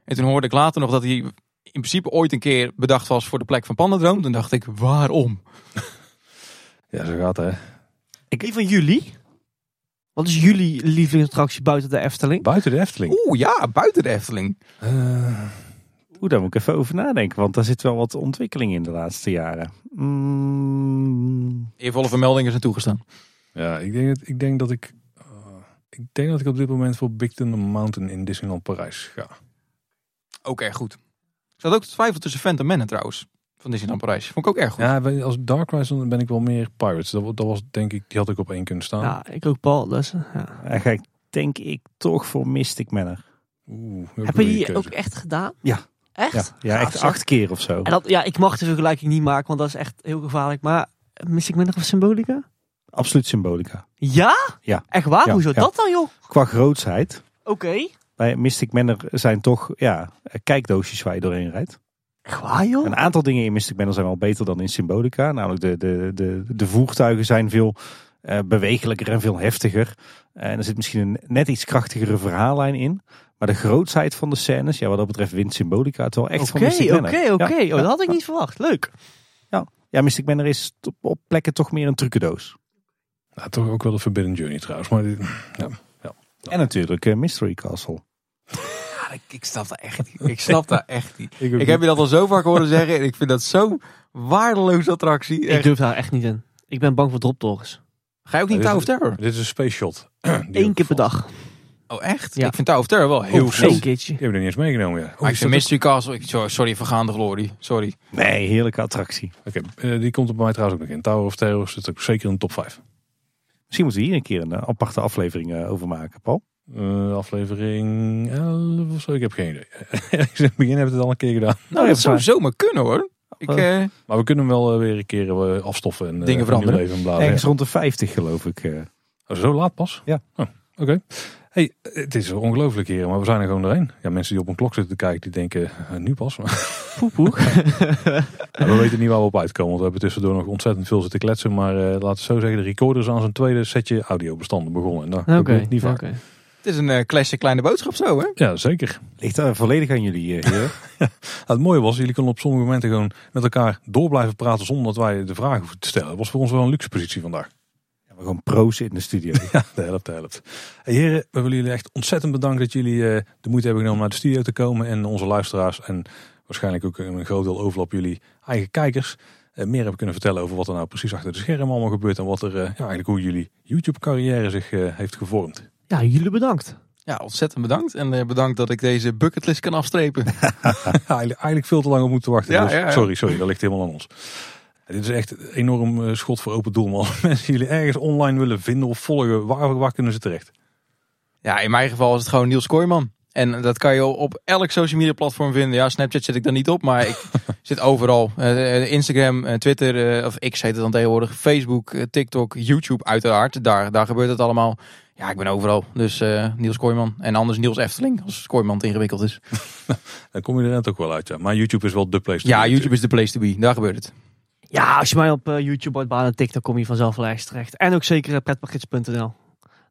En toen hoorde ik later nog dat hij in principe ooit een keer bedacht was voor de plek van Pandadroom. Toen dacht ik, waarom? Ja, zo gaat het, hè. Die van jullie? Wat is jullie lievelingsattractie buiten de Efteling? Buiten de Efteling. Oeh, ja, buiten de Efteling. Eh, Oeh, daar moet ik even over nadenken, want daar zit wel wat ontwikkeling in de laatste jaren. Mm, Eervolle vermeldingen zijn toegestaan. ja, ik denk, dat, ik denk dat ik... eh, ik denk dat ik op dit moment voor Big Thunder Mountain in Disneyland Parijs ga. Ook erg goed. Ik zat ook te twijfelen tussen Phantom Menace trouwens. Van Disneyland Parijs. Vond ik ook erg goed. Ja, als Dark Rise dan ben ik wel meer Pirates. Dat, dat was denk ik, die had ik op één kunnen staan. Ja, ik ook Paul. Dus, ja. ga ik denk ik toch voor Mystic Manor. Oeh, Heb je die ook echt gedaan? Ja. Echt? Ja, echt acht keer of zo. En dat, ja, ik mag de vergelijking niet maken, want dat is echt heel gevaarlijk. Maar mis ik minder of symbolica? Absoluut symbolica. Ja? Ja. Echt waar? Ja, Hoezo ja. dat dan, joh? Qua grootsheid. Oké. Bij Mystic Manor zijn toch ja, kijkdoosjes waar je doorheen rijdt. Echt waar, joh? Een aantal dingen in Mystic Manor zijn wel beter dan in Symbolica. Namelijk de, de, de, de voertuigen zijn veel eh, bewegelijker en veel heftiger. En er zit misschien een net iets krachtigere verhaallijn in. Maar de grootsheid van de scènes, ja, wat dat betreft wint Symbolica het wel echt van Oké, Mystic oké, Manor. oké. Ja, Oh, dat had ik ja, niet verwacht. Leuk. Ja, Mystic Manor is op, op plekken toch meer een trucendoos. Ja, toch ook wel de Forbidden Journey trouwens. Maar die- ja. En natuurlijk eh, Mystery Castle. Ja, ik, ik snap dat echt niet. Ik snap dat echt niet. Ik, Ik heb je dat al zo vaak horen zeggen. En ik vind dat zo'n waardeloze attractie. Ik durf daar echt niet in. Ik ben bang voor dropdoors. Ga je ook niet Ja, Tower Terror? Dit is een space shot. Eén keer per dag. Oh, echt? Ja. Ik vind Tower of Terror wel heel veel. Eén keertje. Die hebben we niet eens meegenomen. Ja. Maar ik vind Mystery Castle... Ik, sorry, sorry, vergaande glorie. Sorry. Nee, heerlijke attractie. Oké, eh, die komt er bij mij trouwens ook nog in. Tower of Terror zit ook zeker in de top 5. Misschien moeten we hier een keer een eh, aparte aflevering eh, over maken, Paul. Eh, aflevering 11 of zo, ik heb geen idee. In het begin hebben we het al een keer gedaan. Nou, dat zou maar- zomaar kunnen hoor. Ik, eh, Maar we kunnen hem wel eh, weer een keer afstoffen en Dingen veranderen. leven. Ergens rond de 50 geloof ik. eh. Oh, zo laat pas? Ja. Oh, Oké. Hey, het is ongelooflijk hier, maar we zijn er gewoon doorheen. Ja, mensen die op een klok zitten te kijken, die denken, nu pas. Ja, we weten niet waar we op uitkomen, want we hebben tussendoor nog ontzettend veel zitten kletsen. Maar eh, laten we zo zeggen, de recorder is aan zijn tweede setje audiobestanden begonnen. Oké. gebeurt niet vaak. oké. Het is een eh, classic kleine boodschap zo hè. Ja, zeker. Ligt daar volledig aan jullie, eh, heren. Het mooie was, jullie konden op sommige momenten gewoon met elkaar door blijven praten zonder dat wij de vragen hoeven te stellen. Dat was voor ons wel een luxe positie vandaag. Ja, we gewoon pro's in de studio. Ja, de helft, de helft. Hey, heren, we willen jullie echt ontzettend bedanken dat jullie eh, de moeite hebben genomen naar de studio te komen. En onze luisteraars en waarschijnlijk ook een groot deel overlap jullie eigen kijkers. eh, meer hebben kunnen vertellen over wat er nou precies achter de schermen allemaal gebeurt. En wat er, eh, ja, eigenlijk hoe jullie YouTube carrière zich eh, heeft gevormd. Ja, jullie bedankt. Ja, ontzettend bedankt. En eh, bedankt dat ik deze bucketlist kan afstrepen. eigenlijk, eigenlijk veel te lang op moeten wachten. Ja, dus ja, ja. Sorry, sorry, dat ligt helemaal aan ons. Dit is echt een enorm eh, schot voor open doel. Maar als mensen jullie ergens online willen vinden of volgen, waar, waar kunnen ze terecht? Ja, in mijn geval is het gewoon Niels Kooijman. En dat kan je op elk social media platform vinden. Ja, Snapchat zit ik dan niet op, maar ik zit overal. Eh, Instagram, eh, Twitter, eh, of X heet het dan tegenwoordig. Facebook, eh, TikTok, YouTube uiteraard. Daar, daar gebeurt het allemaal. Ja, ik ben overal. Dus eh, Niels Kooijman. En anders Niels Efteling, als Kooijman te ingewikkeld is. Dan kom je er net ook wel uit. Ja. Maar YouTube is wel de place to Ja, be YouTube is de place to be. Daar gebeurt het. Ja, als je mij op eh, YouTube uitbaan en TikTok kom je vanzelf wel ergens terecht. En ook zeker uh, pretpakkets.nl.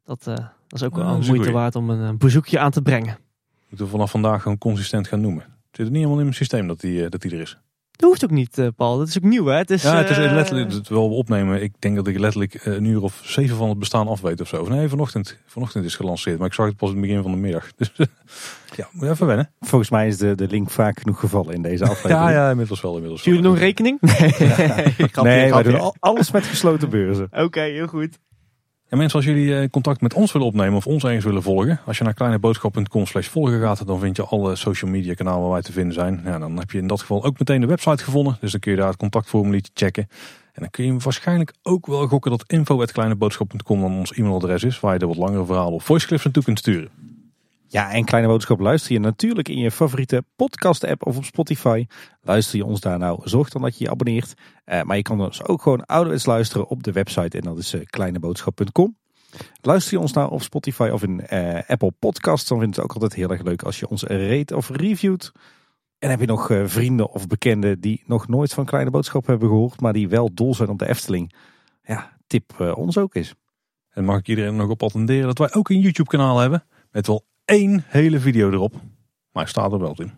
Dat, eh, dat is ook wel een moeite goeie. waard om een eh, bezoekje aan te brengen. Moeten we vanaf vandaag gewoon consistent gaan noemen. Zit het niet helemaal in mijn systeem dat die, eh, dat die er is? Dat hoeft ook niet, eh, Paul. Dat is ook nieuw, hè? Het is, ja, het is eh, letterlijk, het wel opnemen. Ik denk dat ik letterlijk een uur of zeven van het bestaan af weet of zo. Of nee, vanochtend, vanochtend is gelanceerd. Maar ik zag het pas in het begin van de middag. Dus ja, moet je even wennen. Volgens mij is de, de link vaak genoeg gevallen in deze aflevering. Ja, ja, inmiddels wel. Inmiddels jullie nog rekening? Nee, grapje, nee, wij doen al- alles met gesloten beurzen. Oké, heel goed. En mensen, als jullie eh, contact met ons willen opnemen of ons ergens willen volgen. Als je naar kleineboodschap.com slash volgen gaat, dan vind je alle social media kanalen waar wij te vinden zijn. Dan heb je in dat geval ook meteen de website gevonden. Dus dan kun je daar het contactformuliertje checken. En dan kun je waarschijnlijk ook wel gokken dat info.kleineboodschap.com dan ons e-mailadres is. Waar je de wat langere verhalen of voiceclips naartoe kunt sturen. Ja, en Kleine Boodschap luister je natuurlijk in je favoriete podcast app of op Spotify. Luister je ons daar nou, zorg dan dat je je abonneert. Eh, maar je kan dus ook gewoon ouderwets luisteren op de website en dat is eh, kleineboodschap.com. Luister je ons nou op Spotify of in eh, Apple Podcasts, dan vind ik het ook altijd heel erg leuk als je ons rate of reviewt. En heb je nog vrienden of bekenden die nog nooit van Kleine Boodschap hebben gehoord, maar die wel dol zijn op de Efteling? Ja, tip ons ook eens. En mag ik iedereen nog op attenderen dat wij ook een YouTube kanaal hebben. Met wel één hele video erop. Maar hij staat er wel in.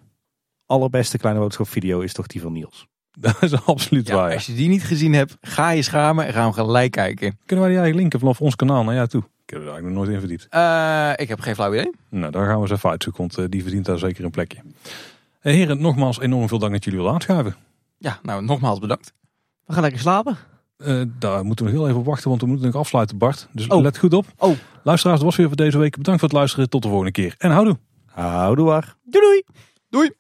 Allerbeste Kleine Boodschap video is toch die van Niels. Dat is absoluut Ja, waar. ja. als je die niet gezien hebt, ga je schamen en ga hem gelijk kijken. Kunnen wij die eigenlijk linken vanaf ons kanaal naar jou toe? Ik heb er eigenlijk nog nooit in verdiept. Eh, ik heb geen flauw idee. Nou, daar gaan we eens even uitzoeken, want eh, die verdient daar zeker een plekje. Eh, heren, nogmaals enorm veel dank dat jullie willen aanschuiven. Ja, nou nogmaals bedankt. We gaan lekker slapen. Eh, daar moeten we nog heel even op wachten, want we moeten nog afsluiten, Bart. Dus Oh. let goed op. Oh. Luisteraars, dat was weer voor deze week. Bedankt voor het luisteren. Tot de volgende keer. En houdoe. Houdoe waar. Doei doei! Doei!